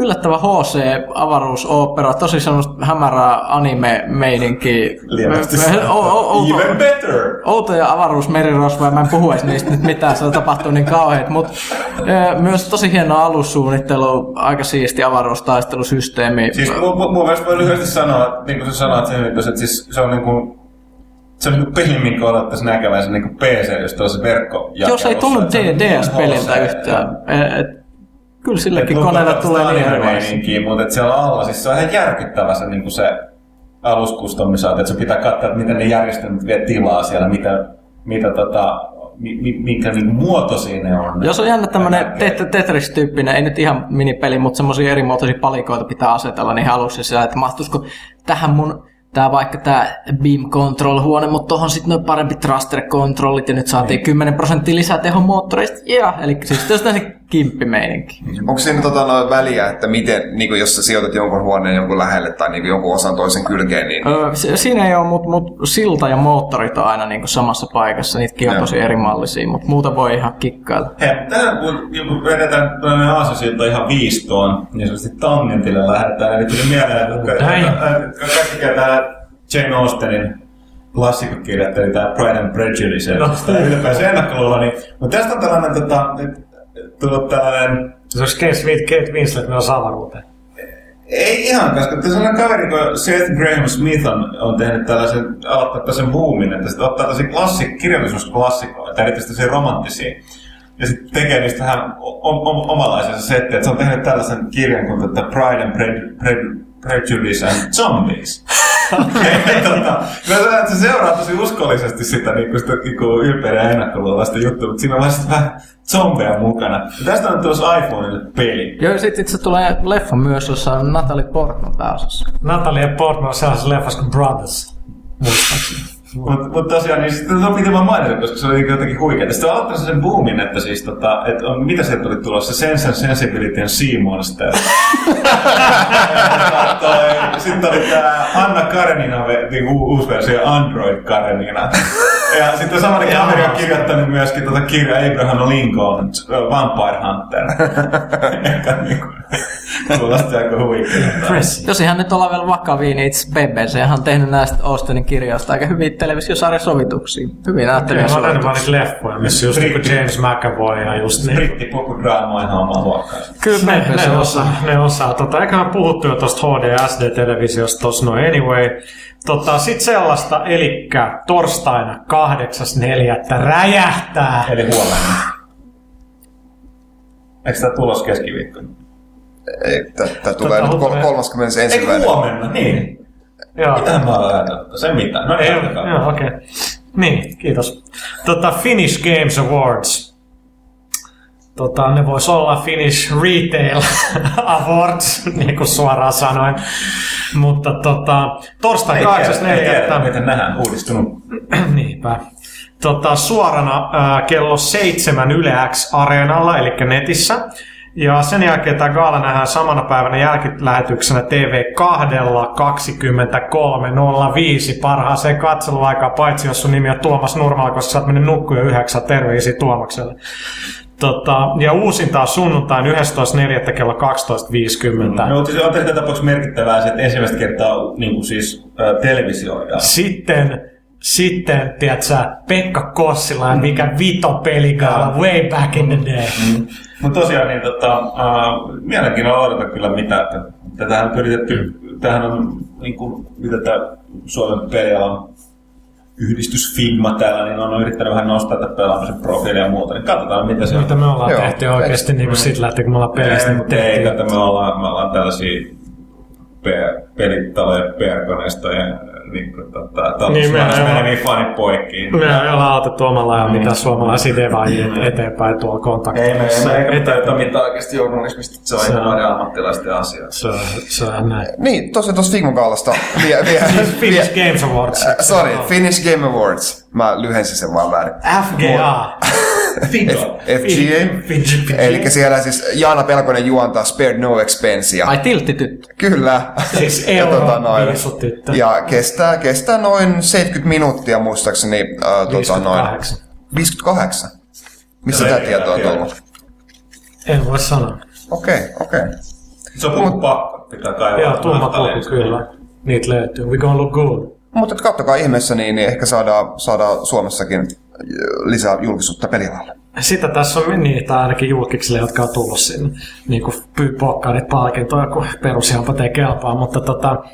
C: yllättävän HC-avaruusopera, tosi semmoista hämärää anime-meininkiä.
B: Lievästi Even better!
C: outoja avaruusmerirosvoja, mä en puhu edes niistä nyt mitään, se tapahtuu niin kauheet, mutta myös tosi hieno alussuunnittelu, aika siisti avaruustaistelusysteemi.
B: Siis mun, mun, mun mielestä voi lyhyesti sanoa, niin kuin sä sanoit sen, että siis se on niin kuin, se on niin peli, minkä odottaisi näkevänsä niin PC, jos tuossa verkko
C: Jos ei tunnu DS-peliltä yhtään, et, kyllä sillekin koneelle tulee niin erilaisia.
B: mutta et siellä alla, siis se on ihan järkyttävä se, niin kuin se aluskustomisaatio, että se pitää katsoa, että miten ne järjestelmät vie tilaa siellä, mitä, mitä tota, mi, mi, minkä niin muotoisia ne on.
C: Jos on jännä tämmönen
B: Ja
C: tet- Tetris-tyyppinen, ei nyt ihan minipeli, mutta semmoisia eri muotoisia palikoita pitää asetella niin alussa sillä, että mahtuisiko tähän mun tää vaikka tää Beam Control huone, mutta tohon sitten noin parempi thruster controlit ja nyt saatiin
B: Niin.
C: 10 prosenttia lisää tehon moottoreista. Ja, eli siis se kimppimeininki.
D: Onko siinä tota noin väliä, että miten, niin jos sä sijoitat jonkun huoneen jonkun lähelle tai niin jonkun osan toisen kylkeen, niin
C: Öö, si- siinä ei ole, mutta mut silta ja moottorit on aina niinku samassa paikassa. Niitäkin on
D: Joo.
C: tosi eri mallisia, mutta muuta voi ihan kikkailla.
B: Hei, tänään kun joku vedetään tuonne Aasosilta ihan viistoon, niin sanotusti tangentille lähdetään. Eli tuli mieleen, että kaikki tietää Jane Austenin klassikkokirjoittaja, tämä Pride and Prejudice,
A: No.
B: sitä ylipäänsä ennakkoluulla. Niin, mutta tästä on tällainen, tota, nyt, tällainen
A: Se olisi Kate, Smith, Kate Winslet menossa avaruuteen.
B: ei ihan, koska tässä on kaveri, kun Seth Graham Smith on, on tehnyt tällaisen, aloittaa tällaisen boomin, että se ottaa tällaisia klassik, kirjallisuusklassikoita, erityisesti tällaisia romanttisia, ja sitten tekee niistä vähän o- o- omalaisensa settiä. Että se on tehnyt tällaisen kirjan kuin Pride and Pre- Pre- Prejudice and Zombies. Tota, mä se seuraa tosi uskollisesti sitä, niin sitä niin ylpeä ja ennakkoluuloista juttua, mutta siinä on sit vähän zombeja mukana. Ja tästä on tuossa iPhoneille peli.
C: Joo, sitten se tulee leffa myös, jossa on Natalie Portman pääosassa.
A: Natalie Portman on sellaisessa leffassa kuin Brothers. Muistaakseni.
B: Mutta mut tosiaan, niin sitten on piti vaan mainita, koska se oli niinku jotenkin huikea. Sitten on aloittanut sen boomin, että siis tota, että on, mitä sieltä tuli tulossa? Sense and Sensibility and Sea Monster. sitten oli tää Anna Karenina, u- uusi versio Android Karenina. Ja sitten samainen kaveri on kirjoittanut myöskin tota kirjaa Abraham Lincoln, Vampire Hunter. Ehkä niinku, kuulosti aika huikealta.
A: Impressive.
C: Jos ihan nyt ollaan vielä vakavia, niin itse BBC on tehnyt näistä Austenin kirjoista aika hyviä televisiosarjasovituksia. Hyvin näyttelyjä
A: Mä oon nähnyt vaan
C: sovituksia.
A: niitä leffoja, missä just niinku James McAvoy ja just niin.
B: Brittipokudraama on ihan omaa luokkaansa.
C: Kyllä
A: Ne,
C: BBC
A: ne,
C: on.
A: osaa, ne osaa. Tota, eiköhän puhuttu jo tosta HD-SD-televisiosta tossa no anyway. Tota, sit sellaista, elikkä torstaina 8.4. räjähtää.
B: Eli huomenna. Eikö tämä tulos keskiviikkona?
D: ei, tämä tulee nyt kol-
A: tulee-
D: 31.
B: Eikö huomenna? Niin.
A: Joo.
B: Mitähän mä olen ajatellut? Se mitä? No
A: Ei,
B: ei
A: joo, okei. Okay. Niin, kiitos. Tota, Finnish Games Awards. Tota, ne vois olla Finnish Retail Awards, niin kuin suoraan sanoen. Mutta tota, torstai
B: Ei tiedä,
A: 8.4.
B: miten nähdään uudistunut.
A: Niinpä. Tota, suorana ää, kello 7 Yle X-areenalla, eli netissä. Ja sen jälkeen tämä gaala nähdään samana päivänä jälkilähetyksenä TV2 23.05 parhaaseen katseluaikaan, paitsi jos sun nimi on Tuomas Nurmala, koska sä oot mennyt nukkuun jo yhdeksän terveisiä Tuomakselle. Tota, ja uusinta on sunnuntain 11.4. kello 12.50.
B: No, mutta se on tässä tapauksessa merkittävää se, että ensimmäistä kertaa niin kuin siis äh, televisioidaan.
A: Sitten, sitten, tiedätkö, Pekka Kossila, mikä vito peligaala way back in the day.
B: Mutta tosiaan, niin tota, uh, mielenkiinnolla odotan kyllä mitä, että tätähän on pyritetty, tämähän on niin kuin, mitä tämä Suomen pelialan yhdistys Figma täällä, niin on yrittänyt vähän nostaa tätä pelaamisen profiilia ja muuta, niin katsotaan mitä se on.
A: Mitä me ollaan
D: Joo.
A: tehty oikeasti niin kuin sillä, että kun me ollaan pelistä,
B: Ei,
A: niin tehty.
B: me ollaan, me ollaan tällaisia pe- pelitalojen perkoneistojen niin kuin, tota,
A: Niin, mehän
B: niin,
A: ollaan-
B: meneviä fanit poikkiin.
A: Me ei olla autettu omalla ja mitä suomalaisia devaajia eteenpäin tuolla
B: Ei me,
A: kontaktissa.
B: me eikä
A: Eteen-
B: tajuta mitään oikeasti journalismista, se on
A: Se
B: ihan
A: on-
B: vain ammattilaisten asia.
A: Se on, se on näin.
D: Niin, tosiaan tuossa Figma. Vie, vie,
A: Finnish Games Awards.
D: äh, sorry, Finnish Game Awards. Mä lyhensin sen vaan väärin.
A: FGA.
B: Figo.
D: FGA. Eli siellä siis Jaana Pelkonen juontaa Spared No Expensea.
C: Ai tilttityttö.
D: Kyllä.
A: Siis
D: Ja tota noin.
A: viisutyttö.
D: Ja kestää, kestää noin 70 minuuttia muistaakseni. Äh, tota noin,
A: 58.
D: 58. Missä tämä tieto on tullut?
A: En voi sanoa.
D: Okei, okei.
B: Se on puhuttu pakko, pitää kaivaa.
A: Joo, tumma puku kyllä. Niitä löytyy. We gonna look good.
D: Mutta et kattokaa ihmeessä, niin, niin ehkä saadaan, saadaan Suomessakin lisää julkisuutta pelialalle.
A: Sitä tässä on niitä ainakin julkiksille, jotka on tullut sinne. Niin kuin pokkarit palkintoja, kun perusjampa ei kelpaa. Mutta tota,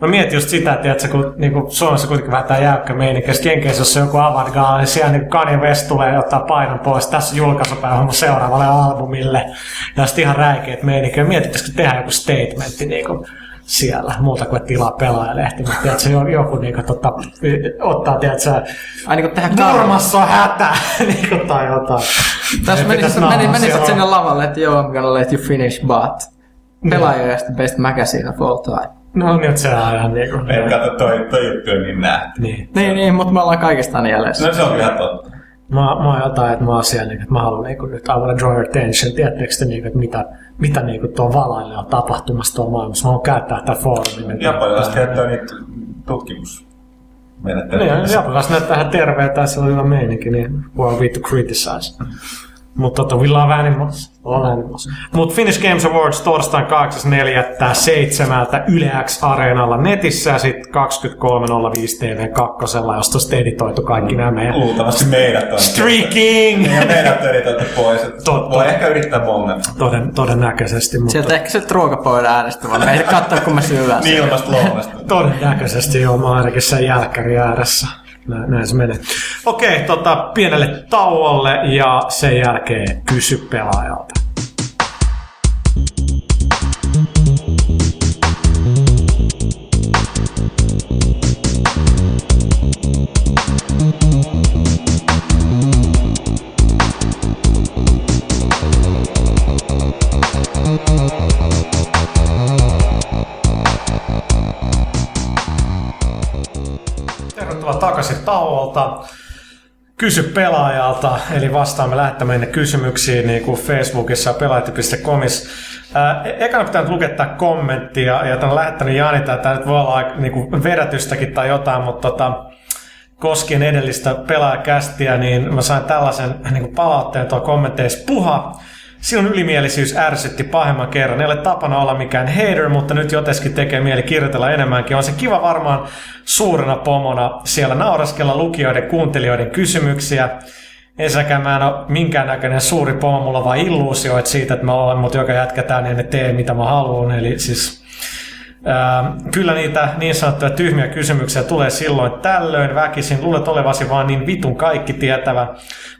A: mä mietin just sitä, että tiedätkö, kun niin kuin Suomessa kuitenkin vähän tää jäykkä meininki. Sitten Jenkeissä, jos on joku avantgarde, niin siellä niin Kanye West tulee ottaa painon pois. Tässä julkaisupäivä seuraavalle albumille. Ja sitten ihan räikeet meininki. Mietittäisikö tehdä joku statementti niin kuin siellä, muuta kuin että tilaa pelaajalehti. Mutta tiedätkö, jo- joku niin kuin, tota, ottaa, tiedätkö,
C: Ai niin karma.
A: Nurmassa on hätä, niin kuin, tai jotain.
C: Tässä menisit, meni,
A: nauraa
C: menisit sinne lavalle, että joo, I'm gonna let you finish, but pelaajasta best magazine of all time.
A: No nyt se on ihan niinku...
B: Ei kato, toi, toi juttu on niin nähty.
A: Niin.
C: Niin, niin, mutta me ollaan kaikista aina jäljessä.
B: No se on ihan totta.
A: Mä, mä oon jotain, että mä oon siellä, niin, että mä haluan niin nyt I wanna draw your attention. Tiedättekö te, niin, että mitä, mitä niin kuin tuo valaille on tapahtumassa tuolla maailmassa? Mä haluan käyttää tätä foorumin.
B: Japanilaiset käyttää niitä tutkimusmenettelyjä.
A: Niin, japanilaiset näyttää ihan terveeltä ja se on hyvä meininki, niin who are we to criticize? Mutta tota, we love animals. All animals. Mutta Finnish Games Awards torstain 8.4. Yle X Areenalla netissä ja sitten 23.05 TV2, josta on editoitu kaikki nämä meidän
B: Luultavasti meidät on.
A: Streaking!
B: Ja meidät on editoitu pois.
A: Totta.
B: Voi ehkä yrittää bongata.
A: Toden, todennäköisesti, mutta
C: Sieltä ehkä se ruokapöydän äänestä, vaan meitä katsoa, kun me syödään.
B: Niin ilmasta lounasta.
A: todennäköisesti joo, mä oon ainakin sen jälkkäri ääressä. Nä, näin se menee. Okei, tota, pienelle tauolle ja sen jälkeen kysy pelaajalta. Takaisin tauolta. Kysy pelaajalta, eli vastaamme lähettämään kysymyksiin niin kuin Facebookissa ja pelaajat.comissa. E- ekana pitää nyt lukea tämä kommentti ja, ja tämän lähettänyt Janita, tämä nyt voi olla niin kuin vedätystäkin tai jotain, mutta tota, koskien edellistä pelaajakästiä, niin mä sain tällaisen niin kuin palautteen tuolla kommenteissa. Puha, sinun ylimielisyys ärsytti pahemman kerran. Ei ole tapana olla mikään hater, mutta nyt joteskin tekee mieli kirjoitella enemmänkin. On se kiva varmaan suurena pomona siellä nauraskella lukijoiden, kuuntelijoiden kysymyksiä. Ensinnäkään mä en ole minkäännäköinen suuri pomo, mulla vaan illuusioit siitä, että mä oon, mutta joka jätkätään niin ne tee mitä mä haluan. Eli siis kyllä niitä niin sanottuja tyhmiä kysymyksiä tulee silloin tällöin väkisin. Luulet olevasi vaan niin vitun kaikki tietävä.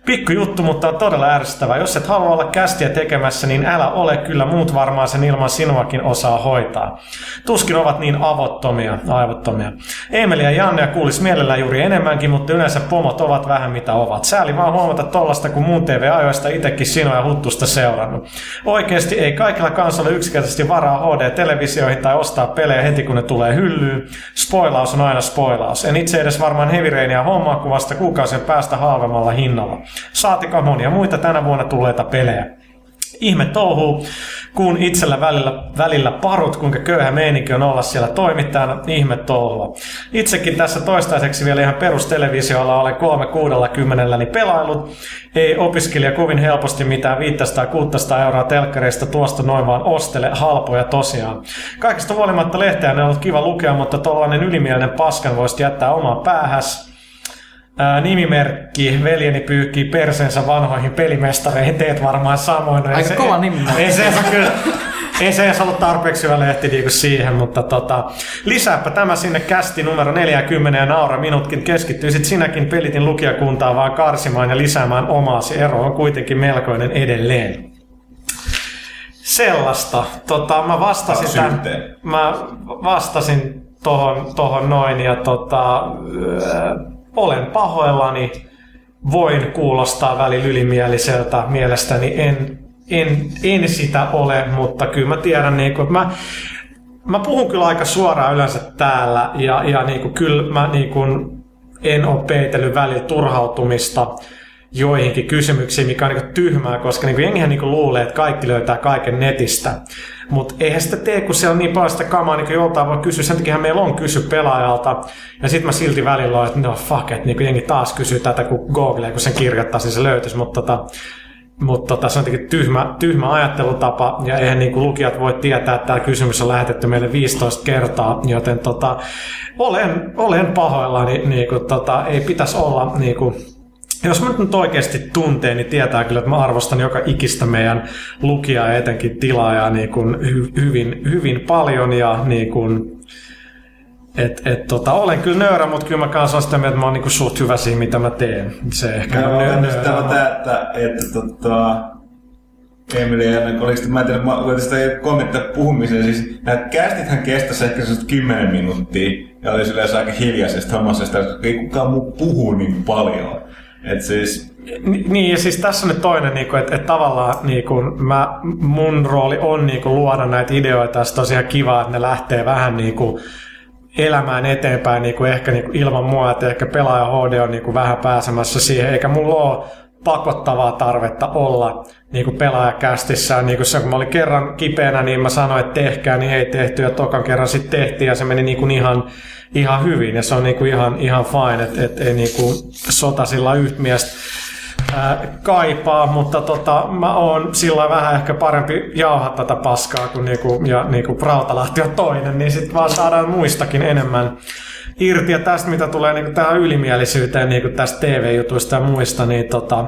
A: Pikku juttu, mutta on todella ärsyttävää. Jos et halua olla kästiä tekemässä, niin älä ole. Kyllä muut varmaan sen ilman sinuakin osaa hoitaa. Tuskin ovat niin avottomia, aivottomia. Emeli ja Janne kuulis mielellään juuri enemmänkin, mutta yleensä pomot ovat vähän mitä ovat. Sääli vaan huomata tollasta, kun muun TV-ajoista itsekin sinua ja huttusta seurannut. Oikeasti ei kaikilla kansoilla yksinkertaisesti varaa HD-televisioihin tai ostaa pelejä heti kun ne tulee hyllyyn. Spoilaus on aina spoilaus. En itse edes varmaan Heavy Rainia hommaa kuvasta kuukausien päästä halvemmalla hinnalla. Saatika monia muita tänä vuonna tulleita pelejä. Ihme touhuu, kun itsellä välillä, välillä parut, kuinka köyhä meininki on olla siellä toimittajana, ihme touhua. Itsekin tässä toistaiseksi vielä ihan perustelevisiolla olen 360 niin pelailut. Ei opiskelija kovin helposti mitään 500-600 euroa telkkareista tuosta noin vaan ostele halpoja tosiaan. Kaikista huolimatta lehteä on ollut kiva lukea, mutta tuollainen ylimielinen paskan voisi jättää omaan päähäs. Ää, nimimerkki, veljeni pyyhkii persensä vanhoihin pelimestareihin, teet varmaan samoin. No, ei
C: Aika
A: se-
C: kova nimimerkki.
A: Ei se ole kyllä, ei se edes ollut tarpeeksi hyvä lehti niinku siihen, mutta tota, lisääpä tämä sinne kästi numero 40 ja naura minutkin keskittyisit sinäkin pelitin lukijakuntaa vaan karsimaan ja lisäämään omaasi. Ero on kuitenkin melkoinen edelleen. Sellaista. Tota, mä vastasin, tämän, mä vastasin tohon, tohon noin ja tota, öö, olen pahoillani. Voin kuulostaa välillä ylimieliseltä. Mielestäni en, en, en sitä ole, mutta kyllä mä tiedän, niin kuin, mä, mä puhun kyllä aika suoraan yleensä täällä ja, ja niin kuin, kyllä mä niin kuin, en ole peitellyt välillä turhautumista joihinkin kysymyksiin, mikä on niin tyhmää, koska niin jengihän niin luulee, että kaikki löytää kaiken netistä. Mutta eihän sitä tee, kun siellä on niin paljon sitä kamaa, niin joltain voi kysyä. Sen takia meillä on kysy pelaajalta. Ja sitten mä silti välillä olen, että no fuck, että niin jengi taas kysyy tätä, kun Google, kun sen kirjoittaisi, niin se löytyisi. Mutta tota, mutta tota, se on jotenkin tyhmä, tyhmä ajattelutapa, ja eihän niin kuin lukijat voi tietää, että tämä kysymys on lähetetty meille 15 kertaa, joten tota, olen, olen pahoillani, niin kuin, tota, ei pitäisi olla niin kuin, jos mä nyt oikeasti tuntee, niin tietää kyllä, että mä arvostan joka ikistä meidän lukijaa ja etenkin tilaajaa niin kuin hy, hyvin, hyvin paljon ja niin kuin, et, et, tota, olen kyllä nöyrä, mutta kyllä mä kanssa olen sitä mieltä, että mä oon niin suht hyvä siinä, mitä mä teen. Se ehkä
B: Mä
A: on nöyrä.
B: tämä, tämä, että, että tota, Emili ja oliko sitä, mä en tiedä, mä voitin sitä kommenttia puhumiseen, siis nämä kästithän kestäisi ehkä sellaista 10 minuuttia, ja oli yleensä aika hiljaisesta hommassa, sitä ei kukaan muu puhu niin paljon. Et siis,
A: Ni- Niin, ja siis tässä on nyt toinen, niin että, että tavallaan niin kuin mä, mun rooli on niin kuin luoda näitä ideoita, ja sitten tosiaan kiva, että ne lähtee vähän niin kuin elämään eteenpäin niin kuin ehkä niin kuin ilman mua, että ehkä pelaaja HD on niin kuin vähän pääsemässä siihen, eikä mulla ole pakottavaa tarvetta olla niin kuin pelaajakästissä. Niin kuin se, kun mä olin kerran kipeänä, niin mä sanoin, että tehkää, niin ei tehty, ja tokan kerran sitten tehtiin, ja se meni niin kuin ihan, ihan hyvin, ja se on niin kuin ihan, ihan fine, että et, ei niin kuin sotasilla yhtä miestä kaipaa, mutta tota, mä oon sillä vähän ehkä parempi jauhaa tätä paskaa, kun niinku, ja niinku Rautalahti on toinen, niin sitten vaan saadaan muistakin enemmän irti. Ja tästä, mitä tulee niinku tähän ylimielisyyteen niinku tästä TV-jutuista ja muista, niin tota,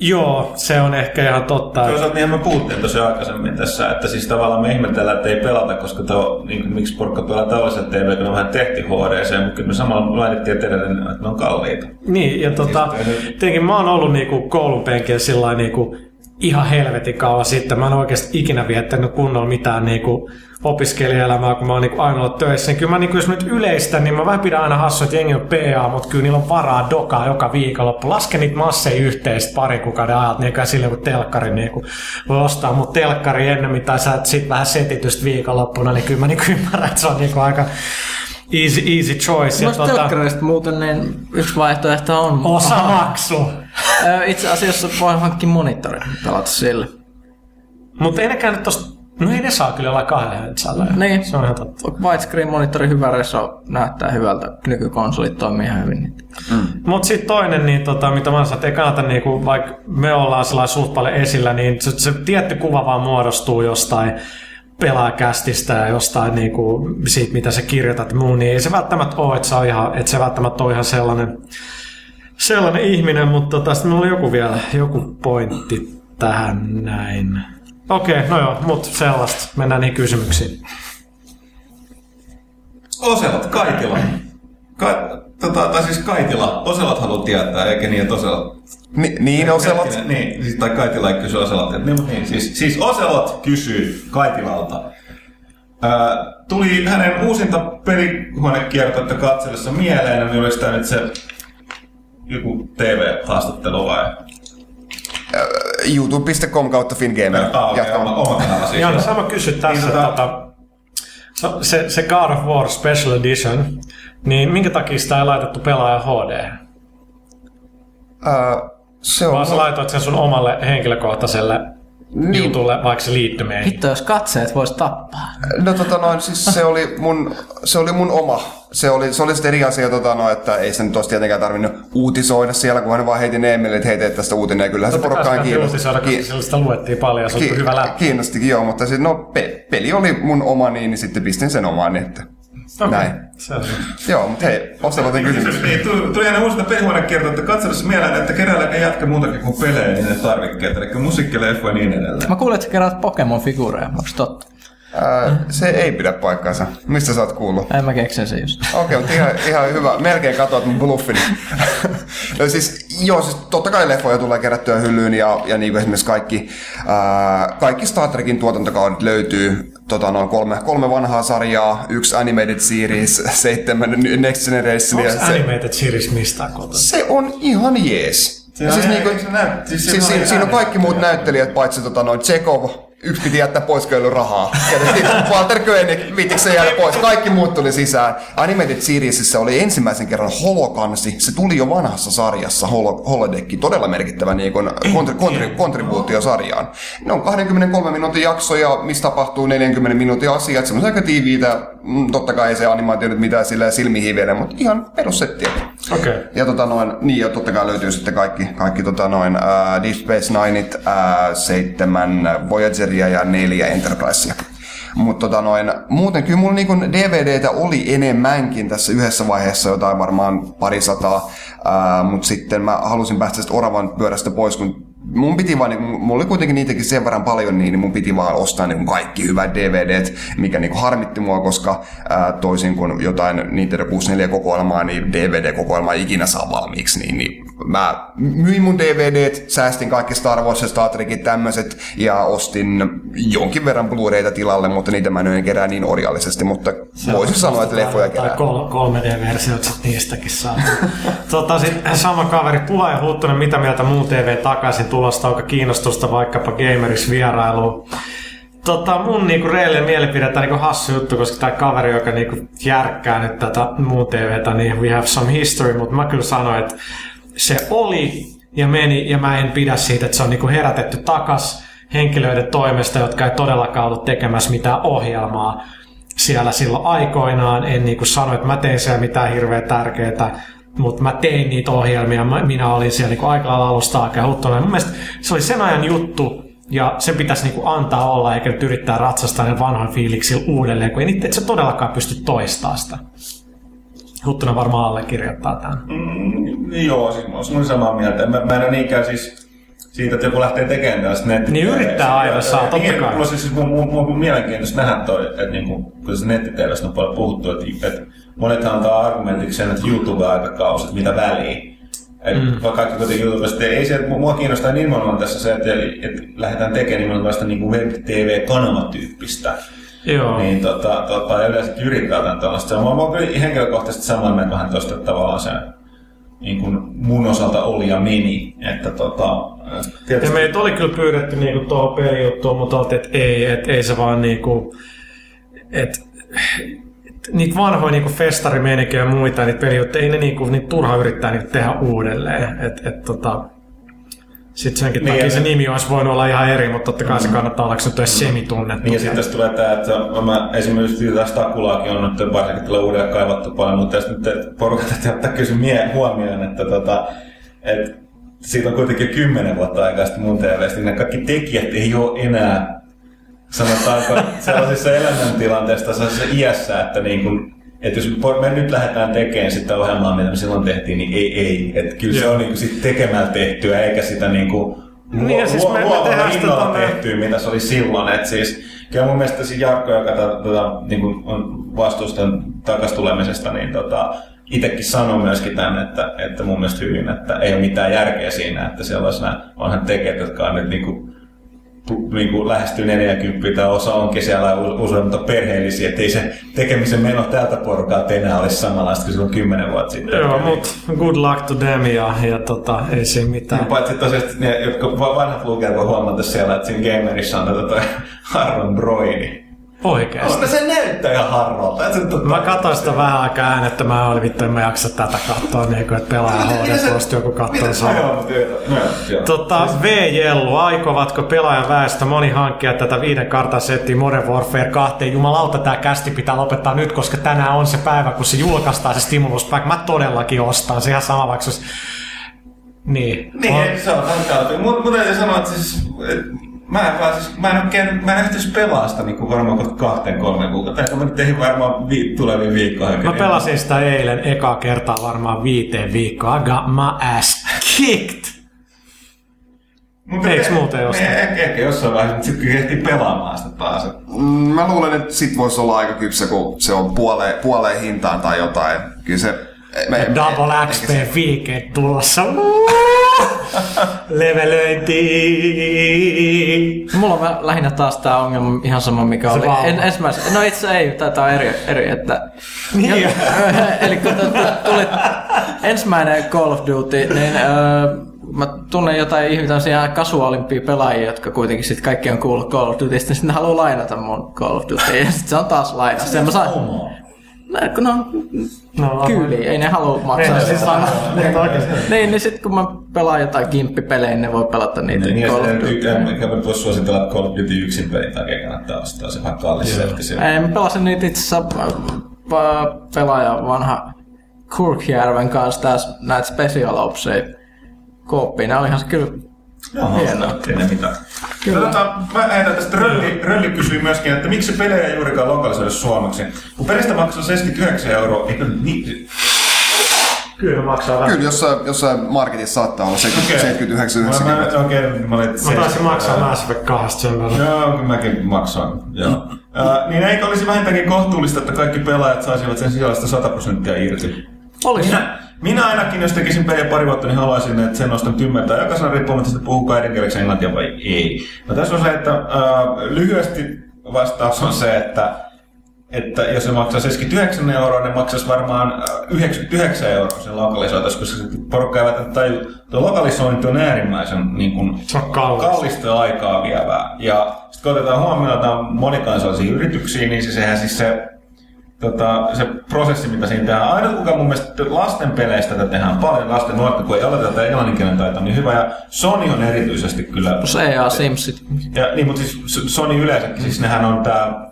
A: joo, se on ehkä ihan totta.
B: toisaalta niinhän me puhuttiin tosiaan aikaisemmin tässä, että siis tavallaan me ihmetellään, että ei pelata, koska tuo, niin kuin, miksi porukka pelaa tavallisella TV, kun ne vähän tehtiin HDC, mutta kyllä me samalla laitettiin tiedä, että ne on kalliita.
A: Niin, ja tota, tietenkin mä oon ollut niinku koulun penkillä sillä niinku ihan helvetin kauan sitten. Mä en oikeasti ikinä viettänyt kunnolla mitään niinku opiskelijaelämää, kun mä oon niinku aina ollut töissä. Niin kyllä mä niinku, jos mä nyt yleistän, niin mä vähän pidän aina hassu, että jengi on PA, mutta kyllä niillä on varaa dokaa joka viikonloppu. Laske niitä masseja yhteistä parin kuukauden ajalta, niin eikä silleen kun telkkari niinku voi ostaa mut telkkari ennemmin tai sä sit vähän setitystä viikonloppuna, niin kyllä mä niinku ymmärrän, että se on niinku aika easy, easy choice.
C: Noista telkkareista muuten niin yksi vaihtoehto on...
A: osamaksu.
C: Ö, Itse asiassa voi hankkia monitorin pelata sille.
A: Mutta ei nekään nyt tosta... No ei ne saa kyllä olla kahdella hertzalla.
C: Niin.
A: Se on ihan totta.
C: Widescreen monitori hyvä reso näyttää hyvältä. Nykykonsolit toimii ihan hyvin. niin-
A: Mutta sitten toinen, niin tota, mitä mä sanoin, että ei kannata, niinku, vaikka me ollaan sellainen suht paljon esillä, niin se, se tietty kuva vaan muodostuu jostain pelaajakästistä ja jostain niinku, siitä, mitä sä kirjoitat ja muu, niin ei se välttämättä ole, että, se on ihan, että se välttämättä on ihan sellainen, sellainen ihminen, mutta tota, sitten oli joku vielä, joku pointti tähän näin. Okei, no joo, mutta sellaista. Mennään niihin kysymyksiin.
B: Oselot, Kaitila. Ka, tota, tai siis Kaitila. Oselot haluaa tietää, eikä niin, että Oselot...
D: Ni, niin Oselot.
B: Hetkinen, Niin, siis, tai Kaitila ei kysy Oselot. Niin, niin, siis, siis Oselot kysyy Kaitilalta. Ää, tuli hänen uusinta pelihuonekiertoita katsellessa mieleen, niin oliko tämä nyt se joku TV-haastattelu vai?
D: youtube.com kautta Fingamer.
B: Ah, okei,
D: Jatkamaan.
B: oma, oma kanava siis.
A: Joo, no sama kysy tässä,
B: Niin,
A: niin,
B: tota-
A: tota, se, se God of War Special Edition, niin minkä takia sitä ei laitettu pelaaja HD?
D: Ää, se on...
A: Vaan sä laitoit sen sun omalle henkilökohtaiselle niin. jutulle, vaikka se liittymeen.
C: Hitto, jos katseet vois tappaa.
D: No tota noin, siis se oli mun, se oli mun oma. Se oli, se oli sitten eri asia, tota, no, että ei se nyt olisi tietenkään tarvinnut uutisoida siellä, kun hän vaan heitin Emille, että hei tee tästä uutinen. Ja kyllähän se
A: Totta kai
D: porukkaan kiinnosti.
A: uutisoida, koska
D: Ki-
A: siellä sitä luettiin paljon ja se oli hyvä läppä.
D: Kiinnostikin joo, mutta siis, no, pe- peli oli mun oma, niin, niin sitten pistin sen omaan. Niin, että,
A: Okei,
D: näin.
A: selvä.
D: Joo, mutta hei, Oselotin kysymys.
B: Niin, tuli, tuli hänen uusista pelihuonekiertoa, että katsellessa mieleen, että keräillä ei jatka muutakin kuin pelejä, niin ne tarvikkeet, eli musiikki, leffa ja niin edelleen.
C: Mä kuulin, että sä kerät Pokemon-figuureja. Onks totta?
D: Ää, se ei pidä paikkaansa. Mistä sä oot kuullut?
C: En mä keksin se just.
D: Okei, okay, mutta ihan, ihan hyvä. Melkein katoat mun bluffin. no siis, joo, siis totta kai leffoja tulee kerättyä hyllyyn ja, ja niin kuin esimerkiksi kaikki, ää, kaikki Star Trekin tuotantokaudet löytyy tota, noin kolme, kolme vanhaa sarjaa, yksi animated series, seitsemän Next Generation.
A: Onko
D: se,
A: Animated Series mistään kotona?
D: se on ihan jees.
B: Se on
D: siis,
B: ihan-
D: niinku,
B: siis
D: siis, siinä, on kaikki muut
B: näyttelijä.
D: näyttelijät, paitsi tota, noin Chekhov, yksi piti jättää pois, kun ei ollut rahaa. Jätettiin Walter Koenig, viitikö se jäädä pois. Kaikki muut tuli sisään. Animated Seriesissä oli ensimmäisen kerran holokansi. Se tuli jo vanhassa sarjassa, holo, Holodekki. Todella merkittävä niin kuin, kontri, kontri, kontribuutio sarjaan. Ne on 23 minuutin jaksoja, missä tapahtuu 40 minuutin asiat. Semmoisia aika tiiviitä. Mm, Totta kai ei se animaatio nyt mitään sillä mutta ihan perussettiä.
A: Okay.
D: Ja tota noin, niin ja totta kai löytyy sitten kaikki, kaikki tota noin, ää, Deep Space Nineit, ää, seitsemän Voyageria ja neljä Enterprisea. Mutta tota noin, muuten kyllä mulla niinku DVDtä oli enemmänkin tässä yhdessä vaiheessa, jotain varmaan parisataa, mutta sitten mä halusin päästä tästä oravan pyörästä pois, kun mun piti vaan, niin, mulla oli kuitenkin niitäkin sen verran paljon, niin, niin mun piti vaan ostaa niin kaikki hyvät DVDt, mikä niin harmitti mua, koska ää, toisin kuin jotain Nintendo 64-kokoelmaa, niin DVD-kokoelmaa ikinä saa valmiiksi, niin, niin mä myin mun DVDt, säästin kaikki Star Wars ja Star Trekit tämmöiset ja ostin jonkin verran Blu-rayta tilalle, mutta niitä mä en kerää niin orjallisesti, mutta voisin sanoa, että leffoja kerää.
A: kol- 3D-versiot sit niistäkin saa. tota, sit sama kaveri Pula ja Huttunen, mitä mieltä muun TV takaisin tulosta, onko kiinnostusta vaikkapa Gameris vierailuun? Tota, mun niinku reellinen mielipide, tää niinku hassu juttu, koska tää kaveri, joka niinku järkkää nyt tätä muun TVtä, niin we have some history, mutta mä kyllä sanoin, että se oli ja meni, ja mä en pidä siitä, että se on niinku herätetty takas henkilöiden toimesta, jotka ei todellakaan ollut tekemässä mitään ohjelmaa siellä silloin aikoinaan. En niinku sano, että mä tein siellä mitään hirveän tärkeää, mutta mä tein niitä ohjelmia. Minä olin siellä niinku aika lailla alusta alkaen. Mun mielestä se oli sen ajan juttu, ja sen pitäisi niinku antaa olla, eikä nyt yrittää ratsastaa ne vanhan fiiliksillä uudelleen, kun ei niitä, et sä todellakaan pysty toistamaan sitä. Huttunen varmaan allekirjoittaa tämän.
B: Mm, joo, siis mä olen samaa mieltä. Mä, mä en ole niinkään siis siitä, että joku lähtee tekemään tällaista netti.
A: Niin yrittää aina saa, totta
B: niin,
A: kai.
B: Mulla on siis mun, mun, mun, mielenkiintoista nähdä toi, että niinku, kun se nettiteevästä on paljon puhuttu, että, että monethan antaa argumentiksi sen, että YouTube-aikakausi, että mitä väliä. Et mm. Vaikka kaikki kuitenkin YouTubesta, ei se, että mua kiinnostaa nimenomaan tässä se, että, että lähdetään tekemään nimenomaan niin web-tv-kanavatyyppistä.
A: Joo.
B: Niin tota, tota, ja yleensä yrittää jotain tällaista. Mä oon kyllä henkilökohtaisesti samaa mieltä vähän tuosta, että tavallaan se niin kuin mun osalta oli ja meni. Että tota,
A: Ja
B: tietysti,
A: meitä oli kyllä pyydetty niinku tuohon pelijuttuun, mutta oltiin, että ei, että ei se vaan niinku, että niitä vanhoja niinku festarimeiniköjä ja muita, niitä pelijuttuja, ei ne niinku, niitä turha yrittää niinku tehdä uudelleen. Et, et, tota, sitten senkin
B: Niin,
A: takia se nimi olisi voinut olla ihan eri, mutta totta kai se kannattaa olla, kun se nyt edes semitunnettu.
B: niin ja sitten tässä tulee tämä, että mä esimerkiksi tässä Takulaakin on nyt varsinkin tällä uudella kaivattu paljon, mutta tässä nyt porukat että ottaa kysy mie- huomioon, että tota, että siitä on kuitenkin kymmenen vuotta aikaa sitten mun TVstä, niin kaikki tekijät ei ole enää sanotaanko sellaisissa elämäntilanteissa sellaisessa iässä, että niin kuin, että jos me nyt lähdetään tekemään sitä ohjelmaa, mitä me silloin tehtiin, niin ei, ei. Että kyllä se
A: Joo.
B: on niin kuin sit tekemällä tehtyä, eikä sitä niin kuin
A: Niin, ja siis tehdään sitä
B: innolla tehtyä, mitä se oli silloin. Että siis, kyllä mun mielestä se Jarkko, joka tota, tota, niin kuin on vastuusten takastulemisesta, niin tota, itsekin sanoi myöskin tämän, että, että mun mielestä hyvin, että ei ole mitään järkeä siinä, että sellaisena vanhan tekijät, jotka on nyt niin kuin, niin kuin lähestyy 40 tai osa onkin siellä usein mutta perheellisiä, että ei se tekemisen meno tältä porukalta enää olisi samanlaista kuin silloin 10 vuotta sitten.
A: Joo,
B: Eli-
A: mut good luck to them ja, ja tota, ei siinä mitään.
B: Niin, Paitsi tosiaan ne, jotka va- vanhat lukijat voi huomata siellä, että siinä gamerissa on tota Harron Broidi.
A: Oikeesti.
B: Mutta se näyttää ihan harrolta. Et se, tota,
A: Mä katsoin sitä vähän aikaa äänettä, mä olin vittu, en mä jaksa tätä katsoa, niin kuin, että pelaaja HD Plus joku katsoo
B: Mitä
A: samaa.
B: Joo, mutta joo, joo, joo.
A: Tota, V-jellu, aikovatko pelaajan väestö moni hankkia tätä viiden kartan settiä Modern Warfare 2? Jumalauta, tää kästi pitää lopettaa nyt, koska tänään on se päivä, kun se julkaistaan se Stimulus Pack. Mä todellakin ostan se ihan sama, vaikka se olisi... Niin.
B: Niin,
A: On-
B: ei, se on hankalaa. Mun täytyy sanoa, että siis, et, mä en, vaan, siis, mä en ole käynyt, mä en ehtinyt pelaa sitä niin kuin varmaan kohta kahteen kolmeen kuukautta. Ehkä mä nyt tehdin varmaan vi, tulevia viikkoja.
A: Mä pelasin sitä eilen ekaa kertaa varmaan viiteen viikkoa. I got my ass kicked.
B: Mutta
A: Eiks muuten osta?
B: Ehkä, ehkä jossain vaiheessa, mutta sitten ehtii pelaamaan sitä taas.
D: Mm, Mä luulen, että sit voisi olla aika kypsä, kun se on puoleen, puoleen hintaan tai jotain. Kyllä se... Me, me-
A: Double
D: ehkä
A: XP
D: se-
A: weekend tulossa. Levelöinti.
C: Mulla on lähinnä taas tää ongelma ihan sama mikä
A: Se
C: oli.
A: vauva.
C: En, ensimmäisen, no itse ei, tää on eri, eri että...
A: Niin.
C: Ja, eli kun tu- tu- tuli ensimmäinen Call of Duty, niin öö, mä tunnen jotain ihmisiä kasuaalimpia pelaajia, jotka kuitenkin sit kaikki on kuullut Call of Dutysta, niin sitten ne haluaa lainata mun Call of Duty, ja sit se on taas lainassa. Mä sain, no, kun ne on
A: No,
C: kyyliä, ei ne halua maksaa.
A: Niin,
C: sitä
A: siis mutta oikeesti.
C: Niin, niin sit kun mä pelaan jotain kimppipelejä, niin ne voi pelata niitä
B: Niin,
C: Call
B: ja
C: of Duty.
B: eikä mä voisi suositella, että Call of Duty yksin pelin takia kannattaa ostaa se vähän kallis.
C: Ei, mä pelasin niitä itse asiassa äh, va- pelaaja vanha Kurkjärven kanssa taas näitä Special Opsia kooppiin. Ne oli ihan kyllä
B: Joo,
C: Hienoa.
B: ei ne mitään. Kyllä. Tota, mä heitän tästä Rölli, Rölli kysyy myöskin, että miksi pelejä ei juurikaan lokalisoida suomeksi. Kun pelistä maksaa 79 euroa, eikö ni...
A: Kyllä maksaa vähän.
D: Kyllä, jossain, jossain marketissa saattaa olla 79
B: Mä,
D: 90.
B: mä, okei, mä olin,
A: Mä taisin maksaa Mass Effect 2 sen verran.
B: Joo, kyllä mäkin maksoin. Joo. Äh, niin eikö olisi vähintäänkin kohtuullista, että kaikki pelaajat saisivat sen sisällöstä 100 prosenttia irti?
C: Olisi.
B: Minä, minä ainakin, jos tekisin peliä pari vuotta, niin haluaisin, että sen ostan ymmärtää jokaisena riippumatta, että puhuuko äidinkieleksi englantia vai ei. No tässä on se, että äh, lyhyesti vastaus on se, että että jos se maksaa 79 euroa, niin maksaisi varmaan äh, 99 euroa sen lokalisoitaisi, koska se porukka ei välttämättä taju. Tuo lokalisointi on äärimmäisen niin kuin,
A: Se on kallista.
B: kallista ja aikaa vievää. Ja sitten kun otetaan huomioon, että on monikansallisia yrityksiä, niin se, sehän siis se tota, se prosessi, mitä siinä tehdään. Aina kuka mun mielestä lasten peleistä tätä tehdään paljon, lasten nuorten, kun ei aloiteta tätä englanninkielen taito, niin hyvä. Ja Sony on erityisesti kyllä...
C: Plus EA Simsit.
B: Ja, niin, mutta siis Sony yleensäkin, siis nehän on tää...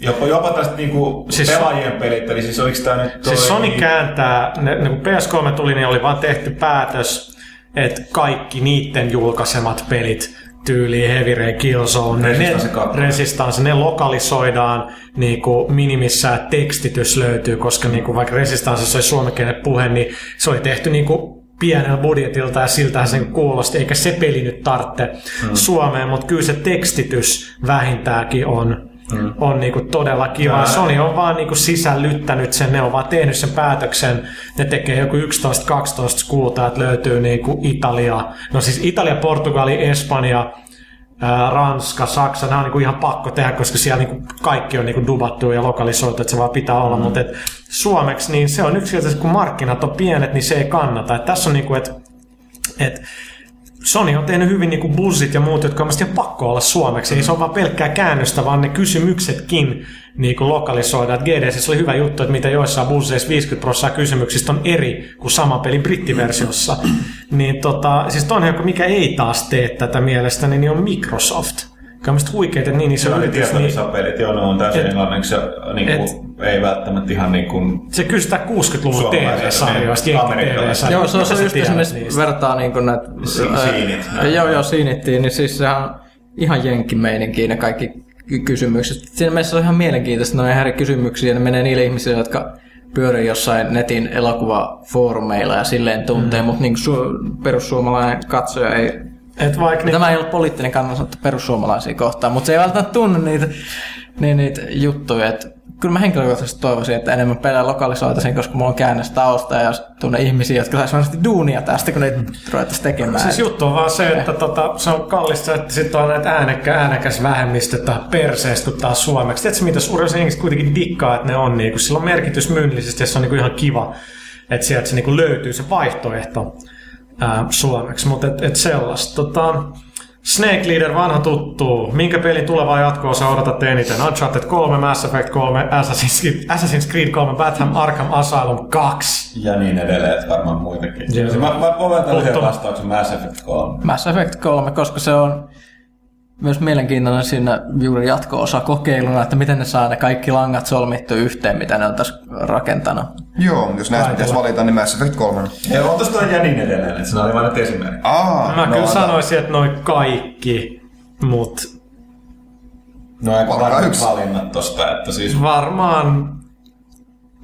B: Jopa, jopa tästä niinku
A: Siis-
B: siis, pelaajien pelit, eli siis oliko tää nyt toi...
A: Siis Sony kääntää, ne, ne, kun PS3 tuli, niin oli vaan tehty päätös, että kaikki niiden julkaisemat pelit, tyyli Heavy Rain, Killzone,
B: Resistance
A: ne,
B: 2.
A: Resistance, ne lokalisoidaan niin kuin minimissään tekstitys löytyy, koska niin kuin vaikka Resistance oli suomenkielinen puhe, niin se oli tehty niin kuin pienellä budjetilta ja siltähän sen kuulosti, eikä se peli nyt tarvitse mm. Suomeen, mutta kyllä se tekstitys vähintäänkin on, mm. on niinku todella kiva. Ja Sony on vaan niinku sisällyttänyt sen, ne on vaan tehnyt sen päätöksen, ne tekee joku 11-12 kuuta, että löytyy niinku Italia, no siis Italia, Portugali, Espanja, Ranska, Saksa, nämä on niinku ihan pakko tehdä, koska siellä niinku kaikki on niinku dubattu ja lokalisoitu, että se vaan pitää olla, mm. mutta suomeksi niin se on yksinkertaisesti, kun markkinat on pienet, niin se ei kannata. Et tässä on niinku, että et Sony on tehnyt hyvin niinku buzzit ja muut, jotka on ihan pakko olla suomeksi. Ei se ole vaan pelkkää käännöstä, vaan ne kysymyksetkin niinku lokalisoidaan. Et GDC oli hyvä juttu, että mitä joissain buzzeissa 50 prosenttia kysymyksistä on eri kuin sama peli brittiversiossa. niin tota, siis toinen, joka mikä ei taas tee tätä mielestäni, niin on Microsoft. Huikeet, että niin iso
B: Se oli
A: yritys, niin
B: tietovisapelit, joo, ne on täysin
A: Et-
B: englanniksi ja niinku, ei välttämättä ihan niin kuin...
A: se kystaa 60-luvun
B: Suomalaiset,
A: TV-sarjoista,
B: niin,
A: jenkki
B: amerikkalaiset.
A: TV-sarjoista.
C: Joo, se on se just esimerkiksi vertaa niin kuin näitä...
B: Siinit.
C: Joo, joo, siinittiin, niin siis sehän on ihan jenkkimeininkiä ne kaikki ky- kysymykset. Siinä mielessä on ihan mielenkiintoista, ne on ihan eri kysymyksiä, ne menee niille ihmisille, jotka pyörii jossain netin elokuvafoorumeilla ja silleen tuntee, mm. mutta niin su- perussuomalainen katsoja ei
A: Et vaikka niin,
C: Tämä ei ollut poliittinen kannanotto perussuomalaisia kohtaan, mutta se ei välttämättä tunne niitä, niin, niitä juttuja. Että kyllä mä henkilökohtaisesti toivoisin, että enemmän pelejä lokalisoitaisiin, koska mulla on käännös tausta ja tunne ihmisiä, jotka saisi varmasti duunia tästä, kun ne ruvettaisiin tekemään.
A: Siis juttu on vaan se, että tota, se on kallista, että sitten on näitä äänekä, äänekäs vähemmistötä perseestä kuin taas suomeksi. Tiedätkö, mitä suurin osa ihmiset kuitenkin dikkaa, että ne on niinku, sillä on merkitys myynnillisesti ja se on niinku ihan kiva, että sieltä se niinku löytyy se vaihtoehto ää, suomeksi. Mutta et, et sellaista. Tota, Snake Leader, vanha tuttu. Minkä pelin tulevaa jatkoa odotat eniten? Uncharted 3, Mass Effect 3, Assassin's Creed, Assassin's Creed 3, Batham Arkham Asylum 2.
B: Ja niin edelleen, että varmaan muitakin.
A: Joo.
B: Mä, mä voin yhden vastauksen Mass Effect 3.
C: Mass Effect 3, koska se on myös mielenkiintoinen siinä juuri jatko-osa kokeiluna, että miten ne saa ne kaikki langat solmittu yhteen, mitä ne on tässä rakentanut.
D: Joo, jos näistä pitäisi valita, niin Mass Effect 3.
B: Ja on tosta ja niin edelleen, että siinä oli vain nyt esimerkki.
D: Aa,
A: Mä
D: no,
A: kyllä
D: ota.
A: sanoisin, että noin kaikki, mutta
B: No
D: Valkaa
B: varmat
D: yksi.
B: valinnat tosta, että siis
A: varmaan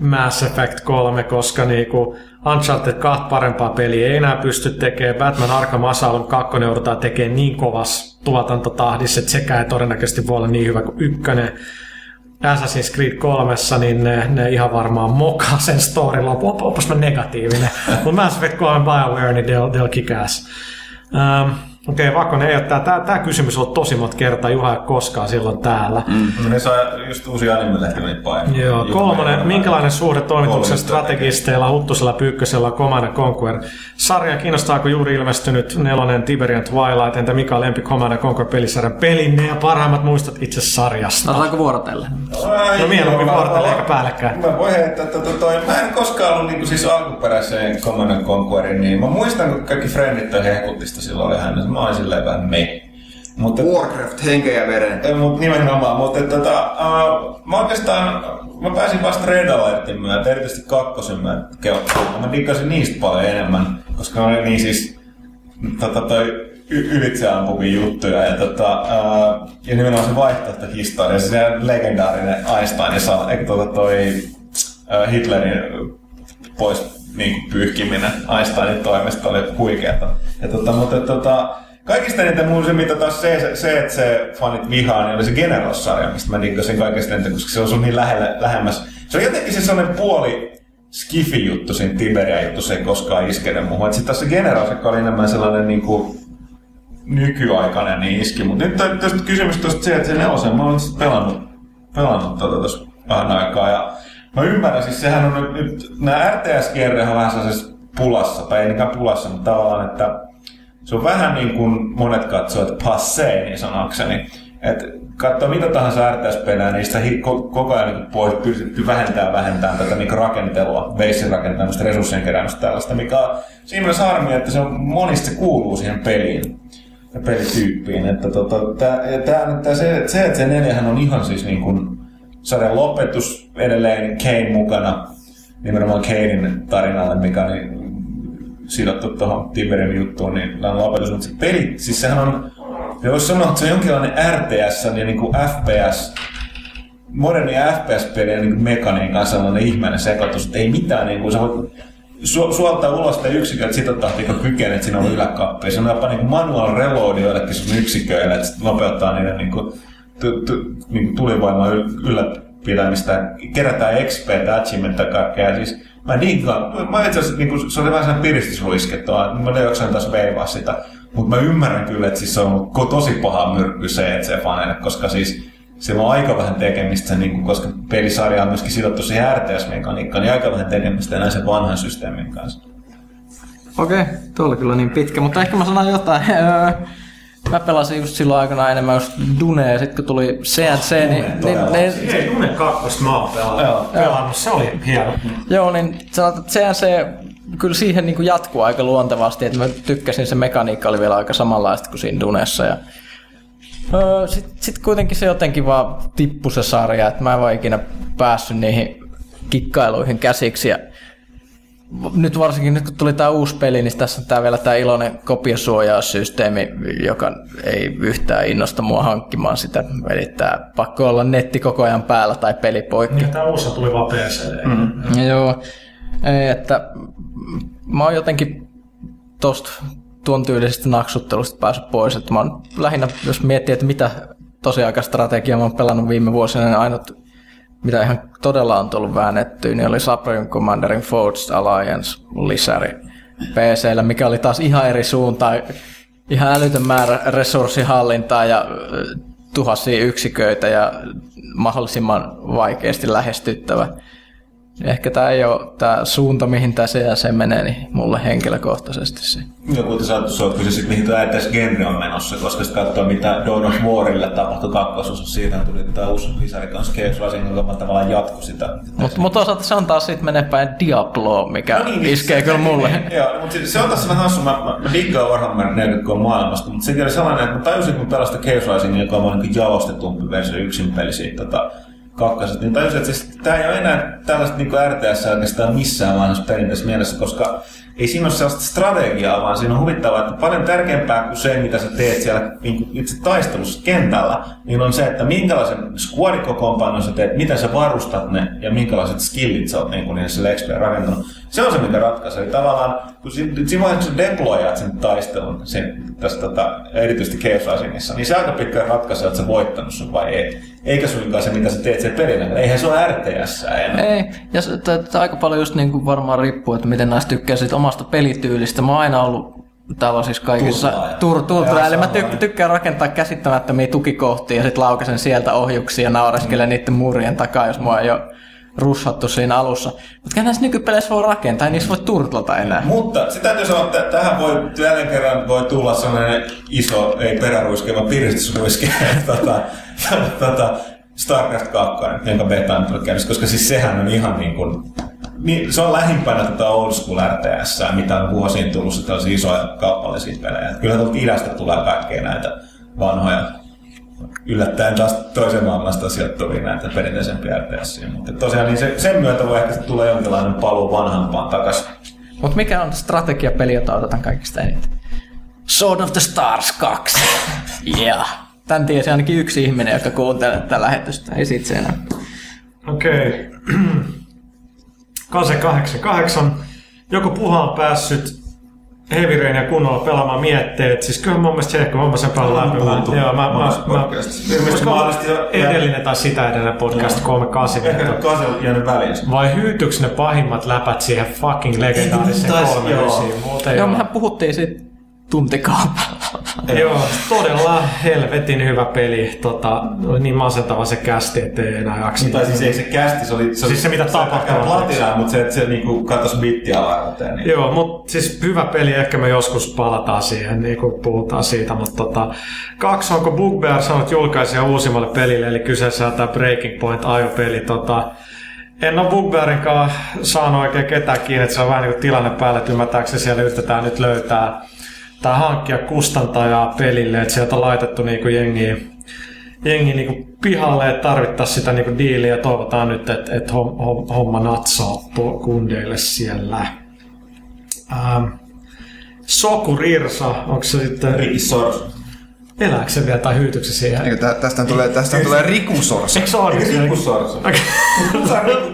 A: Mass Effect 3, koska niinku Uncharted 2 parempaa peliä ei enää pysty tekemään. Batman Arkham Asylum 2 joudutaan tekemään niin kovassa tuotantotahdissa, että sekään ei todennäköisesti voi olla niin hyvä kuin ykkönen. Assassin's Creed 3, niin ne, ne ihan varmaan mokaa sen storin lopun. Op- Opas mä negatiivinen. Mutta Mass Effect 3 BioWare, niin they'll, they'll kick ass. Um, Okei, okay, Vakonen ei ole tää. Tää, tää kysymys on ollut tosi monta kertaa. Juha ei ole koskaan silloin täällä.
B: mm. ne saa just uusi anime-lehti meni painoon.
A: Joo, kolmonen. Minkälainen suhde toimituksen strategisteilla, Huttusella, Pyykkösellä, Command and Conquer? Sarja kiinnostaako juuri ilmestynyt nelonen Tiberian Twilight? Entä mikä on lempi Command and Conquer pelisarjan pelinne ja parhaimmat muistot itse sarjasta?
C: Otetaanko vuorotelle?
B: Ai,
A: No mieluummin vuorotellen
B: mä-
A: eikä päällekkäin.
B: Mä voin heittää, että to, toi, mä en koskaan ollut niinku siis alkuperäiseen Command and Conquerin, niin mä muistan, kun kaikki frendit hehkuttista silloin oli hän, mä olin silleen vähän me. Mutta
D: Warcraft, henkeä ja veren.
B: Ei, mut nimenomaan, mutta että, tota, uh, mä oikeastaan, mä pääsin vasta Red Alertin myötä, erityisesti kakkosen myötä kelkkaan. Mä diggasin niistä paljon enemmän, koska ne oli niin siis tota, toi y- ylitse ampuvia juttuja ja, tota, uh, ja nimenomaan se vaihtoehtohistoria, se legendaarinen Einsteinin saa, eikö tota toi uh, Hitlerin pois niin kuin pyyhkiminen Einsteinin toimesta oli huikeata. Ja tota, mutta tota, kaikista eniten mun se, mitä taas se, se että se fanit vihaa, niin oli se Generals-sarja, mistä mä diggasin kaikista eniten, koska se on niin lähellä, lähemmäs. Se on jotenkin se sellainen puoli skifi-juttu siinä Tiberia-juttu, se ei koskaan iskene muuhun. Sitten taas se Generals, joka oli enemmän sellainen niin kuin, nykyaikainen, niin iski. Mutta nyt tästä kysymys tuosta se, että se nelosen, mä olen pelannut, pelannut tota tuossa vähän aikaa. Ja mä ymmärrän, siis sehän on nyt, nyt nämä RTS-kierrehän on vähän sellaisessa pulassa, tai ei niinkään pulassa, mutta tavallaan, että se on vähän niin kuin monet katsoo, että passee niin sanakseni. Että katsoo mitä tahansa RTS-pelejä, niistä hi- ko- koko ajan niin pois pystytty vähentämään vähentämään tätä niin rakentelua, beissin rakentamista, resurssien keräämistä tällaista, mikä on siinä mielessä harmi, että se on monista kuuluu siihen peliin ja pelityyppiin. Että tota, tää, tää, tää, se, että se neljähän on ihan siis niin kuin sarjan lopetus edelleen Kane mukana, nimenomaan Kanein tarinalle, mikä niin sidottu tuohon Tiberin juttuun, niin tämä on lopetus. Mutta se peli, siis sehän on, ja voisi sanoa, että se on jonkinlainen RTS ja niin kuin FPS, moderni FPS-pelien niin mekaniikan sellainen ihmeinen sekoitus, että ei mitään, niin kuin, sä voit su- suoltaa ulos sitä yksiköltä sitä tahtia, kun kykenee, että siinä on yläkappeja. Se on jopa niin kuin manual reload joillekin sun yksiköille, että nopeuttaa niiden niin kuin, tu- tu- niin kuin tulivoimaa yl- ylläpitämistä. Kerätään XP, achievement ja kaikkea. Siis mä diggaan. Mä itse asiassa, niin kuin, se oli vähän sellainen piristysruiske, tuo, mä en jaksanut taas veivaa sitä. Mutta mä ymmärrän kyllä, että siis se on tosi paha myrkky se, että se faneille, koska siis sillä on aika vähän tekemistä, niin kuin, koska pelisarja on myöskin sidottu siihen RTS-mekaniikkaan, niin aika vähän tekemistä enää sen vanhan systeemin kanssa.
C: Okei, tuo oli kyllä niin pitkä, mutta ehkä mä sanon jotain. Mä pelasin just silloin aikana enemmän just Dunea, ja sitten kun tuli CNC, niin, niin,
B: todella.
C: niin,
A: Ei, Dune 2 mä oon pelannut. pelannut. Se oli hieno.
C: Joo, niin sanotaan, että CNC kyllä siihen niin jatkuu aika luontevasti, että mä tykkäsin, se mekaniikka oli vielä aika samanlaista kuin siinä Dunessa. Ja, öö, Sitten sit kuitenkin se jotenkin vaan tippui se sarja, että mä en vaan ikinä päässyt niihin kikkailuihin käsiksi. Ja nyt varsinkin nyt kun tuli tämä uusi peli, niin tässä on tää vielä tämä iloinen kopiosuojaussysteemi, joka ei yhtään innosta mua hankkimaan sitä. Eli tää pakko olla netti koko ajan päällä tai peli poikki.
A: Niin, tää uusi tuli vaan PC. Mm.
C: Joo, ei, että mä oon jotenkin tosta tuon tyylisestä naksuttelusta päässyt pois. Että mä oon lähinnä, jos miettii, että mitä tosiaikastrategiaa mä oon pelannut viime vuosina, niin ainut, mitä ihan todella on tullut väännettyä, niin oli Supreme Commanderin Forged Alliance lisäri PCllä, mikä oli taas ihan eri suuntaan. Ihan älytön määrä resurssihallintaa ja ö, tuhansia yksiköitä ja mahdollisimman vaikeasti lähestyttävä. Ehkä tämä ei ole tämä suunta, mihin tämä CSC menee, niin mulle henkilökohtaisesti se.
B: Ja kuten sanottu, se on kyse sitten, mihin tuo äätäis genre on menossa, koska sitten katsoo, mitä Dawn of Warille tapahtui kakkososa. Siitä tuli tämä uusi lisäri kanssa Chaos Rising, joka tavallaan jatkui sitä.
C: Mutta mut toisaalta se on taas sitten menee päin Diablo, mikä no niin, iskee
B: se-
C: kyllä mulle.
B: Joo, mutta se, se on tässä vähän hassu. Mä, mä, mä diggaan Warhammer 40 maailmasta, mutta sekin oli sellainen, että mä tajusin, kun pelasin Chaos Rising, joka on niin jalostetumpi versio yksin peli siitä tota, kakkosesta, niin tajusin, että siis, tämä ei ole enää tällaista niin RTS oikeastaan missään vanhassa perinteisessä mielessä, koska ei siinä ole sellaista strategiaa, vaan siinä on huvittavaa, että paljon tärkeämpää kuin se, mitä sä teet siellä niin itse taistelussa kentällä, niin on se, että minkälaisen squadikokoonpanon sä teet, miten sä varustat ne ja minkälaiset skillit sä oot niin niissä sille rakentanut. Se on se, mikä ratkaisee. Tavallaan, kun siinä, vaiheessa, deployaat sen taistelun, sen, tässä, tota, erityisesti Chaos niin se aika pitkään ratkaisee, että sä voittanut sen vai ei. Eikä suinkaan se, mitä sä teet sen pelillä. Eihän se ole RTS enää.
C: Ei, ja se, tää, tää aika paljon just niin kuin varmaan riippuu, että miten näistä tykkää sit omasta pelityylistä. Mä oon aina ollut tällaisissa kaikissa
B: Turtlaaja.
C: tur, turtlaaja. Eli mä tyk,
B: sama.
C: tykkään rakentaa käsittämättömiä tukikohtia ja sitten laukasen sieltä ohjuksia ja naureskelen niiden muurien takaa, jos mua ei ole rushattu siinä alussa. Mutta näissä nykypeleissä voi rakentaa, ei niissä voi turtlata enää.
B: Mutta sitä täytyy sanoa, että tähän voi jälleen kerran voi tulla sellainen iso, ei peräruiske, vaan piristysruiske, tota, tota, StarCraft 2, jonka beta on käynnissä, koska siis sehän on ihan niin kuin, niin, se on lähimpänä tätä old school RTS, mitä on vuosiin tullut tällaisia isoja kappaleisia pelejä. Kyllä tuolta idästä tulee kaikkea näitä vanhoja yllättäen taas toisen maailmasta sijoittuvia näitä perinteisempiä RTS. Mutta tosiaan niin se, sen myötä voi ehkä tulla jonkinlainen paluu vanhampaan takaisin.
C: Mutta mikä on strategiapeli, jota odotan kaikista eniten? Sword of the Stars 2. yeah. Tän tiesi ainakin yksi ihminen, joka kuuntelee tätä lähetystä. Ei siitä se enää.
A: Okei. Kase 88. Joku puha on päässyt Heavy Rainia kunnolla pelaamaan mietteet. Siis kyllä mun mielestä se, kun mä sen pelaan läpi. joo, mä, mä, mä, mä, edellinen tai sitä edellinen podcast 38.
B: Ehkä Kase on jäänyt väliin.
A: Vai hyytyks ne pahimmat läpät siihen fucking legendaariseen
B: Taisi-
A: 39?
B: joo.
A: Muuten
C: Joo,
A: joo.
C: mehän puhuttiin siitä tuntikaupalla.
A: Joo, todella helvetin hyvä peli. Tota, oli niin masentava se kästi, ettei enää jaksa.
B: Tai siis ei se kästi, se oli... Se,
A: Siis se, mitä tapahtui.
B: Platinaa, mutta se, että se niinku katosi bittiavaruuteen. Niin.
A: Joo, mutta siis hyvä peli, ehkä me joskus palataan siihen, niin kuin puhutaan siitä, mutta tota, kaksi onko Bugbear saanut julkaisia uusimmalle pelille, eli kyseessä on tämä Breaking Point ajopeli. Tota, en ole Bugbearin kanssa saanut oikein ketään kiinni, että se on vähän niin kuin tilanne päälle, että ymmärtääkseni siellä yritetään nyt löytää tai hankkia kustantajaa pelille, että sieltä on laitettu niin kuin jengiä jengi niinku pihalle, että tarvittaisiin sitä niinku diiliä ja toivotaan nyt, että et homma natsaa tu- kundeille siellä. Ähm, Soku Rirsa, onko se sitten,
B: Ricky Sors.
A: elääkö se vielä tai hyytyykö se siihen?
D: Eikö tä- Tästä tulee, tästä tulee rikusors.
A: Eikö se ole?
B: Riku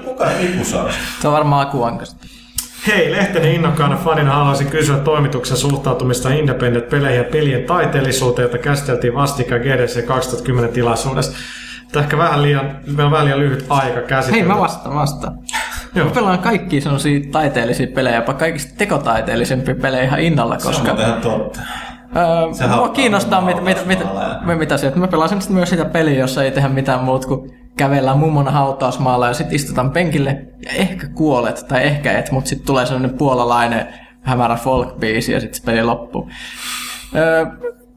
B: kuka on Riku?
C: Se on varmaan akuankasta.
A: Hei, Lehtinen innokkaana fanina haluaisin kysyä toimituksen suhtautumista independent-peleihin ja pelien taiteellisuuteen, jota käsiteltiin vastikään GDC 2010 tilaisuudessa. Tämä ehkä vähän liian, on vähän liian lyhyt aika käsitellä.
C: Hei, mä vastaan, vastaan.
A: Joo.
C: Mä pelaan kaikkia sellaisia taiteellisia pelejä, jopa kaikista tekotaiteellisempia pelejä ihan innolla,
B: Se on
C: koska...
B: muuten ihan totta.
C: Öö,
B: Se
C: mua kiinnostaa, mit, mit, mit, mit, mitä sieltä. Mä pelaan sen myös sitä peliä, jossa ei tehdä mitään muuta kuin kävellään mummona hautausmaalla ja sitten istutaan penkille ja ehkä kuolet tai ehkä et, mutta sitten tulee sellainen puolalainen hämärä folk-biisi ja sitten se peli loppuu. Öö,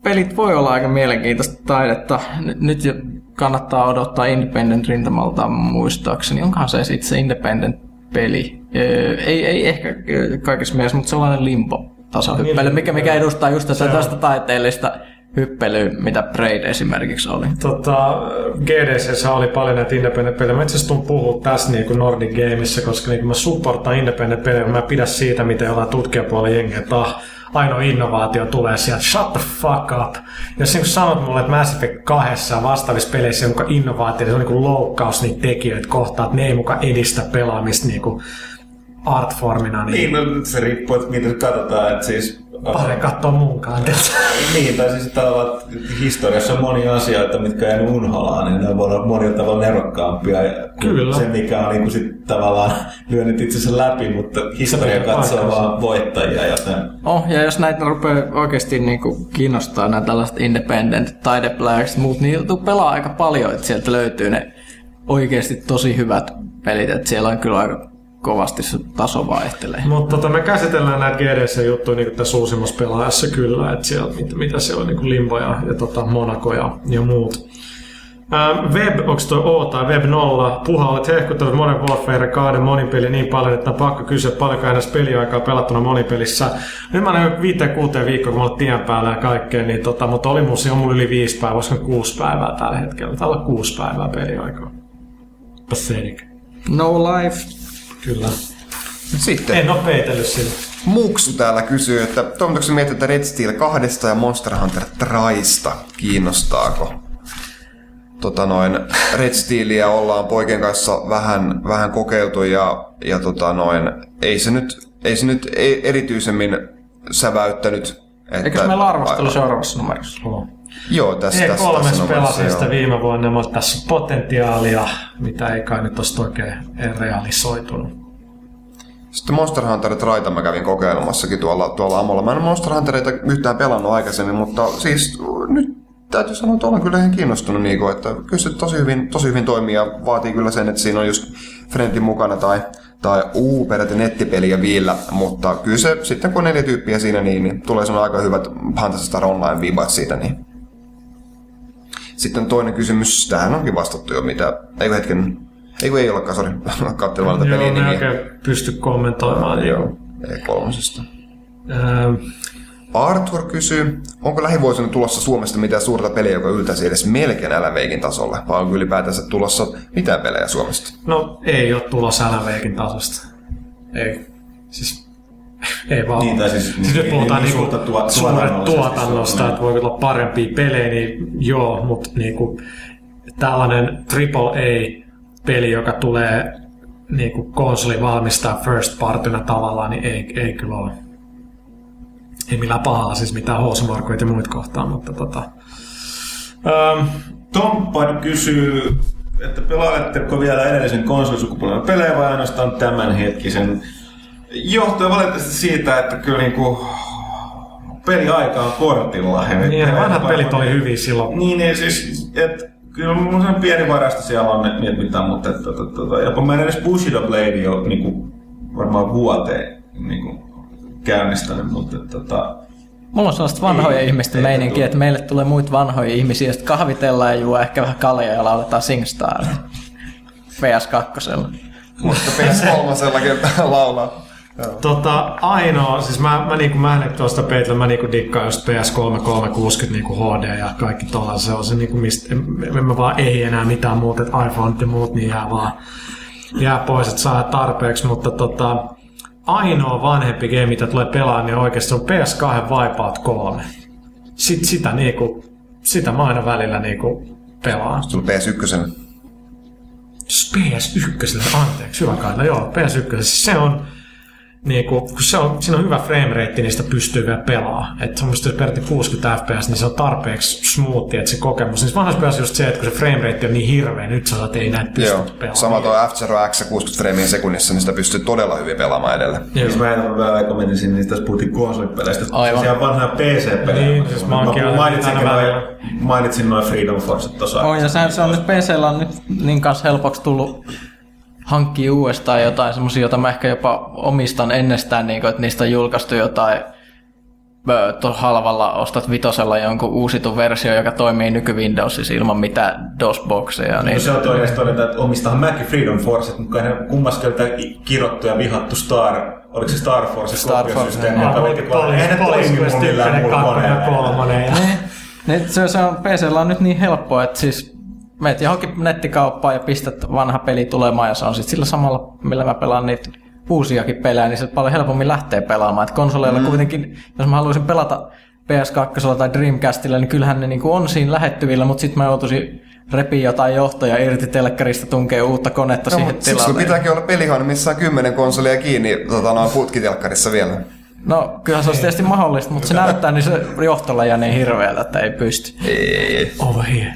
C: pelit voi olla aika mielenkiintoista taidetta. N- nyt jo kannattaa odottaa Independent rintamalta muistaakseni. Onkohan se sitten se Independent peli? Öö, ei, ei ehkä kaikessa mielessä, mutta sellainen limpo tasohyppely, mikä, mikä edustaa just tästä taiteellista hyppelyä, mitä Braid esimerkiksi oli.
A: Tota, GDC oli paljon näitä independent-pelejä. Mä itse asiassa tuun puhua tässä niin kuin Nordic Gameissa, koska niin kuin mä supportaan independent-pelejä, mä en pidä siitä, miten ollaan tutkijapuolen jengiä, että ah, ainoa innovaatio tulee sieltä, shut the fuck up. Jos niin sanot mulle, että Mass Effect 2 ja vastaavissa peleissä on muka innovaatio, se on niin loukkaus niitä tekijöitä kohtaan, että ne ei muka edistä pelaamista niin kuin artformina, niin,
B: Niin, no, se riippuu, että miten katsotaan, että siis...
A: pari katsoa mun kantilta.
B: Niin, tai siis tavallaan, että historiassa on monia asioita, mitkä jäänyt unholaan, niin ne voi olla monilla tavalla nerokkaampia. Ja
A: Kyllä.
B: Se, mikä on niin kuin sit tavallaan lyönyt itsensä läpi, mutta historia katsoo vaan voittajia, joten...
C: Oh, ja jos näitä rupeaa oikeasti niinku kiinnostaa nämä tällaiset independent taideplayers ja muut, niin tuu pelaa aika paljon, että sieltä löytyy ne oikeasti tosi hyvät pelit, että siellä on kyllä aika kovasti se taso vaihtelee.
A: Mutta tota, me käsitellään näitä GDC-juttuja niin tässä uusimmassa pelaajassa kyllä, että siellä, mit, mitä siellä on, niin kuin Limbo ja, ja tota, Monaco ja, ja muut. Ähm, web, onko toi O tai Web 0? Puha, olet hehkuttanut Modern Warfare 2 monipeli niin paljon, että on pakko kysyä paljonko edes peliaikaa pelattuna monipelissä. Nyt mä olen viiteen kuuteen viikkoa, kun mä olen tien päällä ja kaikkea, niin tota, mutta oli mun, on mulla yli viisi päivää, olisiko kuusi päivää tällä hetkellä. Täällä on kuusi päivää peliaikaa. Pathetic.
C: No life.
A: Kyllä.
D: Sitten
A: En oo peitellyt sillä.
D: Muksu täällä kysyy, että toimitatko miettiä, että Red Steel 2 ja Monster Hunter Traista kiinnostaako? Tota noin, Red Steelia ollaan poikien kanssa vähän, vähän kokeiltu ja, ja tota noin, ei se nyt, ei se nyt e- erityisemmin säväyttänyt. Että,
C: Eikö meillä arvostelu seuraavassa numerossa?
D: Joo, tässä, tässä,
A: E3
D: tässä
A: pelasin viime vuonna, mutta tässä on potentiaalia, mitä ei kai nyt ole oikein realisoitunut.
D: Sitten Monster Hunter Traita mä kävin kokeilemassakin tuolla, tuolla Amolla. Mä en Monster Hunterita yhtään pelannut aikaisemmin, mutta siis nyt täytyy sanoa, että olen kyllä ihan kiinnostunut, Niiko, että kyllä se tosi hyvin, tosi hyvin toimii ja vaatii kyllä sen, että siinä on just Friendin mukana tai, tai uu, peräti nettipeliä vielä, mutta kyllä se sitten kun on neljä tyyppiä siinä, niin, niin tulee semmoinen aika hyvät Phantasy Star Online-vibat siitä, niin sitten toinen kysymys, tähän onkin vastattu jo, mitä, ei hetken, ei ei olekaan, sori, katselemaan tätä
A: Joo, pelin
D: nimiä.
A: oikein pysty kommentoimaan. Joo.
D: E3.
A: Ähm,
D: Arthur kysyy, onko lähivuosina tulossa Suomesta mitään suurta peliä, joka yltäisi edes melkein LMVkin tasolle, vai onko ylipäätänsä tulossa mitään pelejä Suomesta?
A: no ei ole tulossa LVkin tasosta. Ei. Siis ei vaan.
B: Niin, tai siis-
A: siis nyt
B: niin-
A: puhutaan
B: niin
A: niinku
B: suurta tuo-
A: suuret tuotannosta, että voi olla parempia pelejä, niin joo, mutta niinku tällainen AAA-peli, joka tulee niinku konsoli valmistaa first partynä tavallaan, niin ei, ei kyllä ole. Ei millään pahalla siis mitään housumarkoita ja muita kohtaan, mutta tota... Ähm,
B: Tomppan kysyy, että pelaatteko vielä edellisen konsolisukupolven pelejä vai ainoastaan tämänhetkisen? Johtuen valitettavasti siitä, että kyllä niinku peliaika on kortilla.
A: niin, ja vanhat pelit oli hyviä silloin.
B: Niin, niin siis, et, kyllä mulla on pieni varasta siellä on, et, et mitään, mutta et, et, et, et, jopa mä en edes Bushido Blade ole niinku, varmaan vuoteen niinku, käynnistänyt, mutta et, tota,
C: Mulla on sellaista vanhoja
B: Ei,
C: ihmisten
B: ei
C: meininkiä, että meille tulee muita vanhoja ihmisiä, sitten kahvitellaan ja juo ehkä vähän kaljaa ja lauletaan SingStar. PS2.
D: Mutta PS3 laulaa.
A: Tota, ainoa, siis mä, mä, niinku, mä en tuosta peitellä, mä niinku dikkaan just PS3 360 niinku HD ja kaikki tuolla, se on se niinku, mistä, en, en mä vaan ei enää mitään muuta, että iPhone ja muut, niin jää vaan jää pois, että saa tarpeeksi, mutta tota, ainoa vanhempi game, mitä tulee pelaamaan, niin oikeasti on PS2 Wipeout 3. Sit, sitä niinku, sitä mä aina välillä niinku pelaan.
D: Sulla PS1.
A: PS1, anteeksi, hyvä Kaila, joo, PS1, se on, niinku, kun se on, siinä on hyvä frame rate, niin sitä pystyy vielä pelaa. Että se on musta periaatteessa 60 fps, niin se on tarpeeksi smoothi, että se kokemus. Niin vanhassa pelassa just se, että kun se frame rate on niin hirveä, nyt sä saat, ei näitä pysty
D: Joo.
A: pelaamaan.
D: Sama tuo F-Zero X 60 freimiä sekunnissa, niin sitä pystyy todella hyvin pelaamaan edelleen.
A: Joo.
B: Siis mä en vielä aikaa menisin, niin tässä puhuttiin konsolipeleistä.
C: Aivan.
B: Siellä vanhoja PC-pelejä.
A: Niin, siis mä oonkin aina-
B: mainitsin, noin, mainitsin noin Freedom Force tuossa.
C: On, ja sehän se on nyt PCllä on nyt niin kanssa helpoksi tullut hankkia uudestaan jotain semmosia, joita mä ehkä jopa omistan ennestään, niin kuin, että niistä on julkaistu jotain halvalla ostat vitosella jonkun uusitun versio, joka toimii nyky-Windowsissa ilman mitään DOS-bokseja. Niin
B: Niin se on toinen todeta, että omistahan mäkin Freedom Force, mutta hän kummaskin kirottu ja vihattu Star, oliko se Star Force
C: Star Force,
B: joka veti koneen. Eihän ne toimi mun millään muulla koneella.
C: se on PCllä on nyt niin helppoa, että siis meet johonkin nettikauppaan ja pistät vanha peli tulemaan ja se on sitten sillä samalla, millä mä pelaan niitä uusiakin pelejä, niin se paljon helpommin lähtee pelaamaan. Et konsoleilla mm. kuitenkin, jos mä haluaisin pelata PS2 tai Dreamcastilla, niin kyllähän ne niinku on siinä lähettyvillä, mutta sitten mä joutuisin repii jotain johtoja irti telkkarista, tunkee uutta konetta
D: No,
C: siihen
D: mutta siksi
C: tilalle.
D: pitääkin olla pelihuone, missä on kymmenen konsolia kiinni tota, noin putkitelkkarissa vielä.
C: No, kyllähän se olisi tietysti mahdollista, mutta se näyttää niin se johtoläjä niin hirveältä, että ei pysty.
D: Ei.
A: Over here.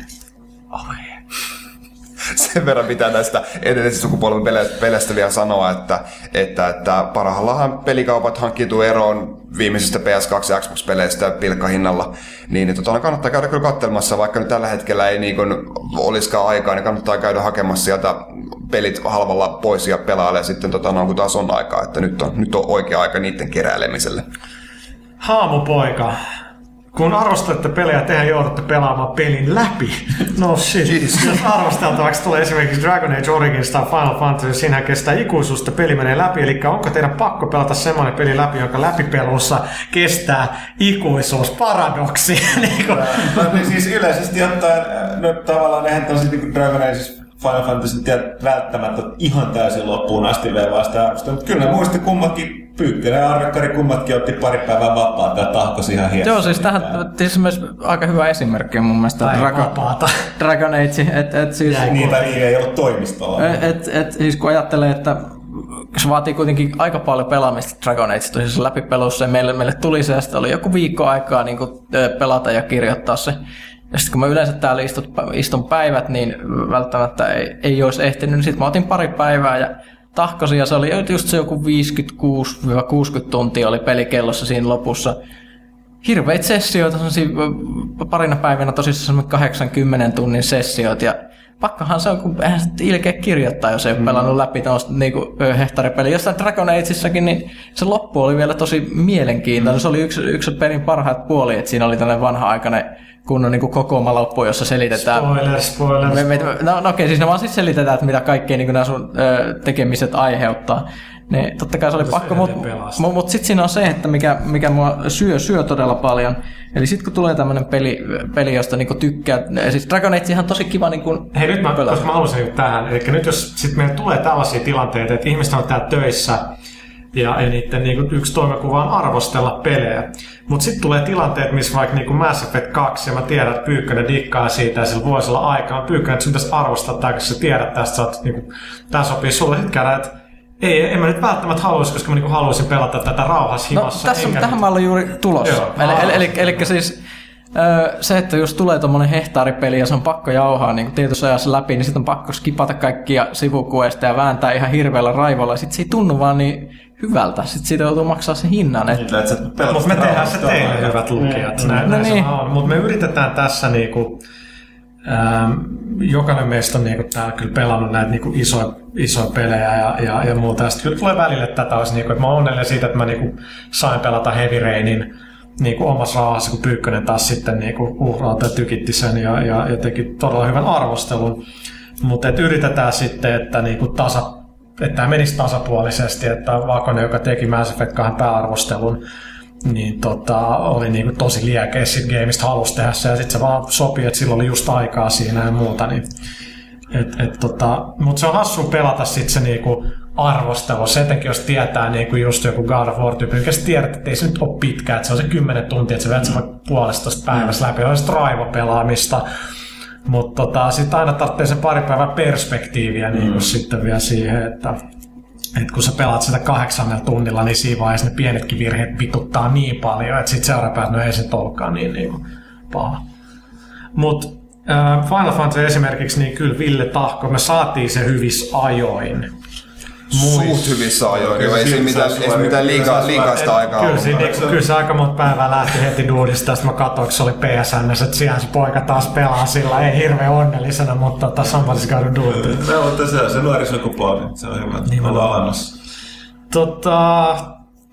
D: Sen verran pitää näistä edellisen sukupolven pele- peleistä vielä sanoa, että, että, että parhaillahan pelikaupat hankkiutuu eroon viimeisistä PS2 ja Xbox-peleistä pilkkahinnalla, niin, niin tota, kannattaa käydä kyllä katselmassa, vaikka nyt tällä hetkellä ei niin kuin, olisikaan aikaa, niin kannattaa käydä hakemassa sieltä pelit halvalla pois ja pelailee sitten, tota, no, kun taas on aikaa, että nyt on, nyt on oikea aika niiden keräilemiselle.
A: Haamupoika. Kun arvostelette pelejä, tehän joudutte pelaamaan pelin läpi. No shit. Jos arvosteltavaksi tulee esimerkiksi Dragon Age Origins tai Final Fantasy, siinä kestää ikuisuutta, peli menee läpi. Eli onko teidän pakko pelata semmoinen peli läpi, jonka läpipelussa kestää ikuisuus? Paradoksi. niin
B: No niin siis yleisesti ottaen, äh, no tavallaan eihän tosi niin Dragon Age Final Fantasy välttämättä ihan täysin loppuun asti vei mutta kyllä ne muisti kummatkin Pyykkönen ja Arvekkari kummatkin otti pari päivää vapaata ja tahkosi ihan hienosti.
C: Joo, siis tähän siis myös aika hyvä esimerkki on mun mielestä
A: Tai
C: Dragon,
A: vapaata.
C: Dragon Age. Et, et siis,
B: Niin, tai niin ei ollut toimistolla.
C: et, et, et, siis kun ajattelee, että se vaatii kuitenkin aika paljon pelaamista Dragon Age tosiaan läpipelussa ja meille, meille tuli se, ja sitten oli joku viikko aikaa niin kuin, pelata ja kirjoittaa se. Ja sitten kun mä yleensä täällä istut, istun päivät, niin välttämättä ei, ei olisi ehtinyt, niin sitten mä otin pari päivää ja tahkosin ja se oli just se joku 56-60 tuntia oli pelikellossa siinä lopussa. Hirveitä sessioita, parina päivänä tosissaan semmoinen 80 tunnin sessiot ja pakkohan se on, kun eihän ilkeä kirjoittaa, jos ei ole pelannut läpi tuosta ö, hehtaaripeliä. Jostain Dragon Ageissakin, niin se loppu oli vielä tosi mielenkiintoinen. Se oli yksi, yksi pelin parhaat puoli, että siinä oli tällainen vanha-aikainen kunnon niin kokooma loppu, jossa selitetään...
A: Spoiler, spoiler.
C: Me, me, no, no okei, siis ne vaan siis selitetään, että mitä kaikkea niin nämä sun ö, tekemiset aiheuttaa. Niin totta kai se oli pakko, mutta mut, mut sitten siinä on se, että mikä, mikä mua syö, syö todella paljon. Eli sitten kun tulee tämmöinen peli, peli josta niinku tykkää, siis Dragon Age on tosi kiva niinku
A: Hei nyt mä, koska mä haluaisin nyt tähän, eli nyt jos sit meille tulee tällaisia tilanteita, että ihmiset on täällä töissä ja, ja niiden niin yksi toimenkuva on arvostella pelejä. Mutta sitten tulee tilanteet, missä vaikka niin Mass Effect 2, ja mä tiedän, että Pyykkönen dikkaa siitä ja sillä voisi olla aikaa. Pyykkönen, että sun pitäisi arvostaa tämä, koska sä tiedät tästä, sä oot, niin kuin, tämä sopii sulle. Sitten käydään, että ei, en mä nyt välttämättä haluaisi, koska mä niin haluaisin pelata tätä rauhassa
C: No,
A: himassa.
C: tässä,
A: enkä
C: tähän
A: nyt-
C: mä olin juuri tulossa.
A: Joo.
C: Eli,
A: Aa,
C: eli, eli, eli siis se, että jos tulee tommonen hehtaaripeli ja se on pakko jauhaa niin tietyssä ajassa läpi, niin sitten on pakko skipata kaikkia sivukuesta ja vääntää ihan hirveällä raivolla. Sitten se ei tunnu vaan niin hyvältä. Sitten siitä joutuu maksaa sen hinnan.
B: Sillä, että
A: Mutta me tehdään se teille, hyvät lukijat. Näin,
C: No
A: näin
C: niin.
A: on. Mutta me yritetään tässä niinku, jokainen meistä on niinku täällä kyllä pelannut näitä niinku isoja, isoja pelejä ja, ja, ja muuta. Ja kyllä tulee välille tätä olisi, niinku, että mä onnellinen siitä, että mä niinku sain pelata Heavy Rainin niinku omassa rauhassa, kun Pyykkönen taas sitten niinku uhrauta ja tykitti sen ja, ja, ja teki todella hyvän arvostelun. Mutta yritetään sitten, että niinku tasa, että tämä menisi tasapuolisesti, että Vakonen, joka teki Mass Effect 2 pääarvostelun, niin tota, oli niinku tosi liekeissä siitä gameista halusi tehdä se, ja sitten se vaan sopi, että sillä oli just aikaa siinä ja muuta. Niin, et, et, tota, Mutta se on hassu pelata sitten se niinku arvostelu, se etenkin jos tietää niinku just joku God of War tyyppi, mikä sä tiedät, että ei se nyt ole pitkä, että se on se 10 tuntia, että sä vedät sen vaikka puolestoista päivässä läpi, on se raivo-pelaamista. Mutta tota, sitten aina tarvitsee se pari päivää perspektiiviä niin mm. sitten vielä siihen, että et kun sä pelaat sitä kahdeksannella tunnilla, niin siinä vaiheessa ne pienetkin virheet pituttaa niin paljon, että sitten seuraava päivänä no ei se olekaan niin, niin paha. Mutta äh, Final Fantasy esimerkiksi, niin kyllä Ville Tahko, me saatiin se hyvissä ajoin.
D: Suht hyvissä ajoin, joo, ei siinä
B: Kyllä
D: mitään, ei mitään
B: kyllä
D: liikaa, sitä aikaa
A: Kyllä, siinä, niin, kyllä se aika monta päivää lähti heti duudista, sitten mä katsoin, kun se oli PSN, että siellä se poika taas pelaa sillä, ei hirveän onnellisena, mutta tota, somebody's gotta do it.
B: No, mutta se on se nuori sukupolvi. Se on hyvä. Niin olla olemassa.
A: Tota,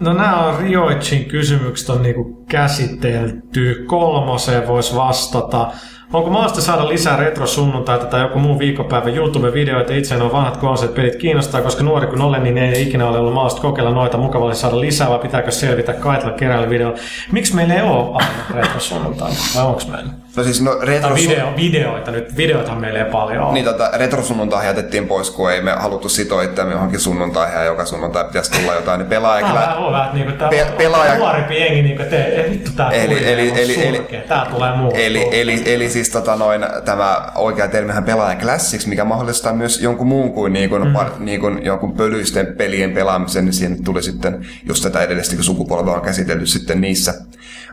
A: no nämä on Rioichin kysymykset on niinku käsitelty. Kolmoseen voisi vastata. Onko mahdollista saada lisää retro-sunnuntaita tai joku muu viikonpäivä YouTube-videoita? Itse on vanhat konsolit pelit kiinnostaa, koska nuori kun olen, niin ei ikinä ole ollut mahdollista kokeilla noita. Mukava olisi saada lisää, vai pitääkö selvitä kaitella keräilyvideolla? Miksi meillä ei ole aina retro-sunnuntaita? Vai onko meillä?
D: No siis no retro...
A: video, videoita nyt, videoitahan meillä ei paljon ole.
D: Niin tota, retrosunnuntai jätettiin pois, kun ei me haluttu sitoa itseämme johonkin sunnuntaihin ja joka sunnuntai pitäisi tulla jotain, niin pelaaja
A: Tää on
D: kyllä...
A: vähän että niinku tää
D: Pe- pelaaja-
A: nuorempi jengi niinku, että ei, ei vittu tää
D: Eli-
A: tuli,
D: eli- eli- eli-
A: tää tulee muuttuu.
D: Eli, eli, eli siis tota noin, tämä oikea termihän pelaaja classics, mikä mahdollistaa myös jonkun muun kuin, niin kuin, mm. par, niin kuin jonkun pölyisten pelien pelaamisen, niin siihen tuli sitten, just tätä edellistä sukupolvea on käsitelty sitten niissä.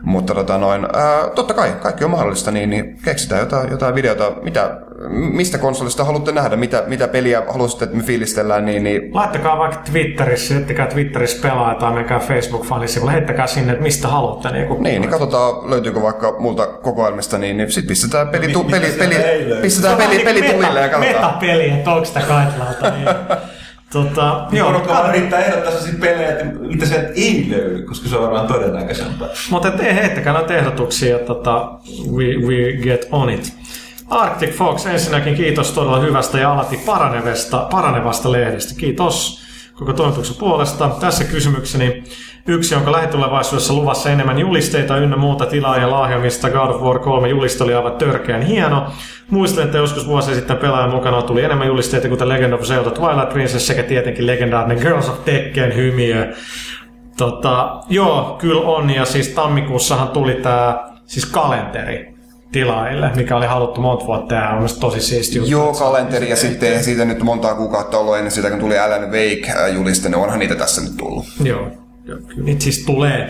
D: Mutta tota noin, ää, totta kai, kaikki on mahdollista, niin, niin keksitään jotain, jotain videota, mitä, mistä konsolista haluatte nähdä, mitä, mitä peliä haluaisitte, että me fiilistellään, niin, niin
A: Laittakaa vaikka Twitterissä, jättäkää Twitterissä pelaa tai menkää Facebook-fanisivuille, heittäkää sinne, että mistä haluatte. Niin, kun
D: Niin, niin katsotaan löytyykö vaikka multa kokoelmista, niin, niin sitten pistetään peli, tu,
B: Mi-
D: peli, peli, pistetään peli, peli
A: niinku
D: tulille ja katsotaan.
A: metapeli, että onko sitä Kaitlalta. Niin. tota, joo,
B: Porukka vaan
A: mutta
B: riittää ehdottaa sellaisia pelejä, että mitä sieltä ei löydy, koska se on varmaan todennäköisempää.
A: mutta te, heittäkää näitä ehdotuksia, ja tota, we, we get on it. Arctic Fox, ensinnäkin kiitos todella hyvästä ja alati paranevasta, paranevasta lehdestä. Kiitos koko toimituksen puolesta. Tässä kysymykseni yksi, jonka lähitulevaisuudessa luvassa enemmän julisteita ynnä muuta tilaa ja lahjomista. God of War 3 juliste oli aivan törkeän hieno. Muistelen, että joskus vuosi sitten pelaajan mukana tuli enemmän julisteita kuten Legend of Zelda Twilight Princess sekä tietenkin legendaarinen Girls of Tekken hymiö. Tota, joo, kyllä on. Ja siis tammikuussahan tuli tää siis kalenteri tilaajille, mikä oli haluttu monta vuotta ja on tosi siisti juttu.
D: Joo, kalenteri ja sitten siitä nyt montaa kuukautta ollut ennen sitä, kun tuli Alan Wake-juliste, niin onhan niitä tässä nyt tullut.
A: Joo, niitä siis tulee.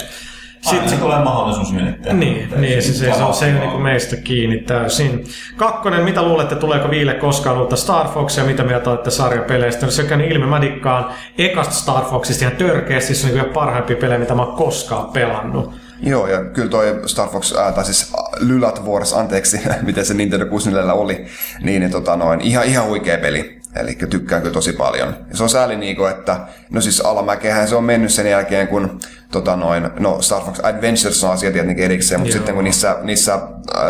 B: Sitten se tulee mahdollisuus menettää.
A: Niin, niin se, se, se, on, se ole niin meistä kiinni täysin. Kakkonen, mitä luulette, tuleeko Viille koskaan uutta Star Foxia, mitä mieltä olette sarjapeleistä? No se on käynyt ilmi, mä dikkaan ekasta Star Foxista ihan törkeästi, se on niin parhaimpia pelejä, mitä mä oon koskaan pelannut.
D: Joo, ja kyllä toi Star Fox, ää, tai siis Lylat Wars, anteeksi, miten se Nintendo 64 oli, niin, niin tota noin, ihan, ihan huikea peli. Eli tykkään kyllä tosi paljon. Ja se on sääli niinku, että no siis alamäkehän se on mennyt sen jälkeen, kun tota noin, no Star Fox Adventures on asia tietenkin erikseen, mutta
A: Joo.
D: sitten kun niissä, niissä äh,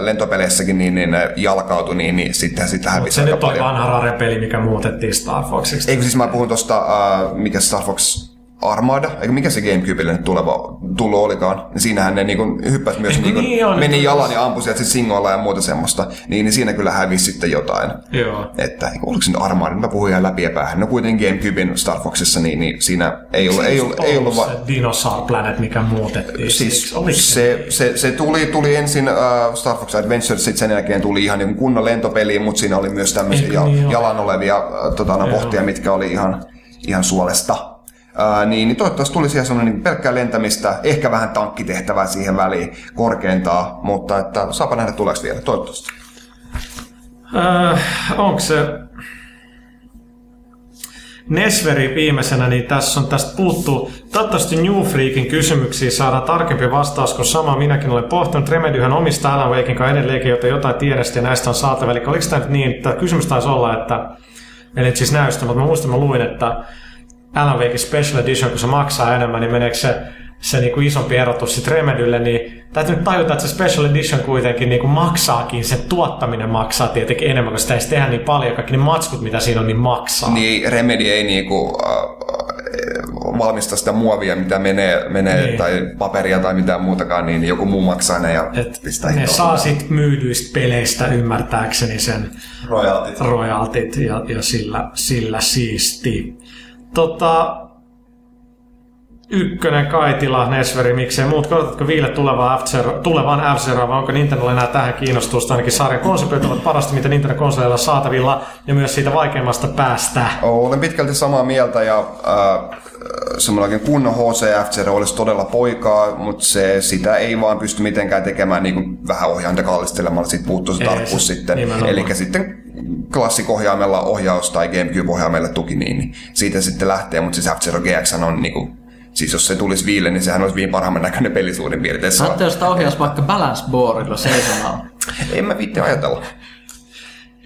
D: lentopeleissäkin niin, niin jalkautui, niin, niin sitten sitä hävisi
A: se
D: aika
A: nyt
D: paljon.
A: vanha Rare-peli, mikä muutettiin Star Foxiksi.
D: Eikö siis mä puhun tosta, äh, mikä Star Fox Armada, eikö mikä se Gamecubelle nyt tuleva, tullut olikaan, niin siinähän ne niinku hyppäsi myös, niinku,
A: niin on?
D: meni jalan ja ampui sieltä sit singoilla ja muuta semmoista, niin, niin siinä kyllä hävisi sitten jotain.
A: Joo.
D: Että oliko se nyt Armada, mä puhuin ihan läpi ja päähän. No kuitenkin Gamecubein Star Foxissa, niin, niin siinä ei ollut, ei ollut, ei ollut va-
A: Dinosaur Planet, mikä muutettiin.
D: Siis se, se, se tuli, tuli ensin uh, Star Fox Adventures, sitten sen jälkeen tuli ihan niin kunnon lentopeli, mutta siinä oli myös tämmöisiä
A: niin ole?
D: jalan olevia uh, tota, no, pohtia, mitkä oli ihan, ihan suolesta. Uh, niin, niin toivottavasti tuli siihen semmoinen niin pelkkää lentämistä, ehkä vähän tankkitehtävää siihen väliin korkeintaan, mutta että saapa nähdä tuleeko vielä, toivottavasti.
A: Öö, onko se... Nesveri viimeisenä, niin tässä on tästä puuttuu. Toivottavasti New Freakin kysymyksiin saadaan tarkempi vastaus, kun sama minäkin olen pohtinut. Remedyhän omistaa Alan Wakein kanssa edelleenkin, joten jotain tiedestä ja näistä on saatava. Eli oliko tämä nyt niin, että kysymys taisi olla, että Eli siis näystä, mutta mä muistan, mä luin, että Alan Wakein Special Edition, kun se maksaa enemmän, niin meneekö se, se niinku isompi erotus sitten Remedylle, niin täytyy nyt tajuta, että se Special Edition kuitenkin niinku maksaakin, se tuottaminen maksaa tietenkin enemmän, koska sitä ei tehdä niin paljon, kaikki ne matskut, mitä siinä on, niin maksaa.
D: Niin Remedy ei niinku, äh, valmista sitä muovia, mitä menee, menee
A: Niin.
D: tai paperia tai mitään muutakaan, niin joku muu maksaa ne ja
A: Et
D: pistää
A: ne saa sit myydyistä peleistä ymmärtääkseni sen
B: Royaltit.
A: royaltit ja, ja sillä, sillä siisti. Tota, ykkönen Kaitila, Nesveri, miksei muut. Odotatko Viille tulevaan F-Zero, tulevaan f vai onko Nintendolla enää tähän kiinnostusta? Ainakin sarjan konseptit ovat parasta, mitä Nintendo-konsoleilla on saatavilla ja myös siitä vaikeimmasta päästä.
D: Olen pitkälti samaa mieltä ja äh, semmoinen kunnon HCF olisi todella poikaa, mutta se, sitä ei vaan pysty mitenkään tekemään niin kuin vähän ohjainta kallistelemalla, siitä puuttuu se
A: Ei
D: tarkkuus
A: se,
D: sitten. Eli sitten klassikohjaimella ohjaus tai Gamecube-ohjaimelle tuki, niin, niin siitä sitten lähtee, mutta siis F-Zero GX on niin kuin, siis jos se tulisi Viille, niin sehän olisi viin parhaimman näköinen peli suurin piirtein.
C: Saatte jos sitä ohjaus vaikka balance boardilla seisomalla.
D: En mä viitti ajatella.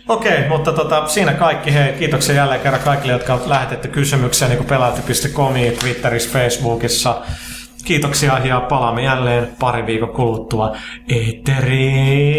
A: Okei, mutta tota, siinä kaikki. Hei, kiitoksia jälleen kerran kaikille, jotka on lähetetty kysymyksiä niin kuin pelaajat.comiin, Twitterissä, Facebookissa. Kiitoksia ja palaamme jälleen pari viikon kuluttua eetteriin.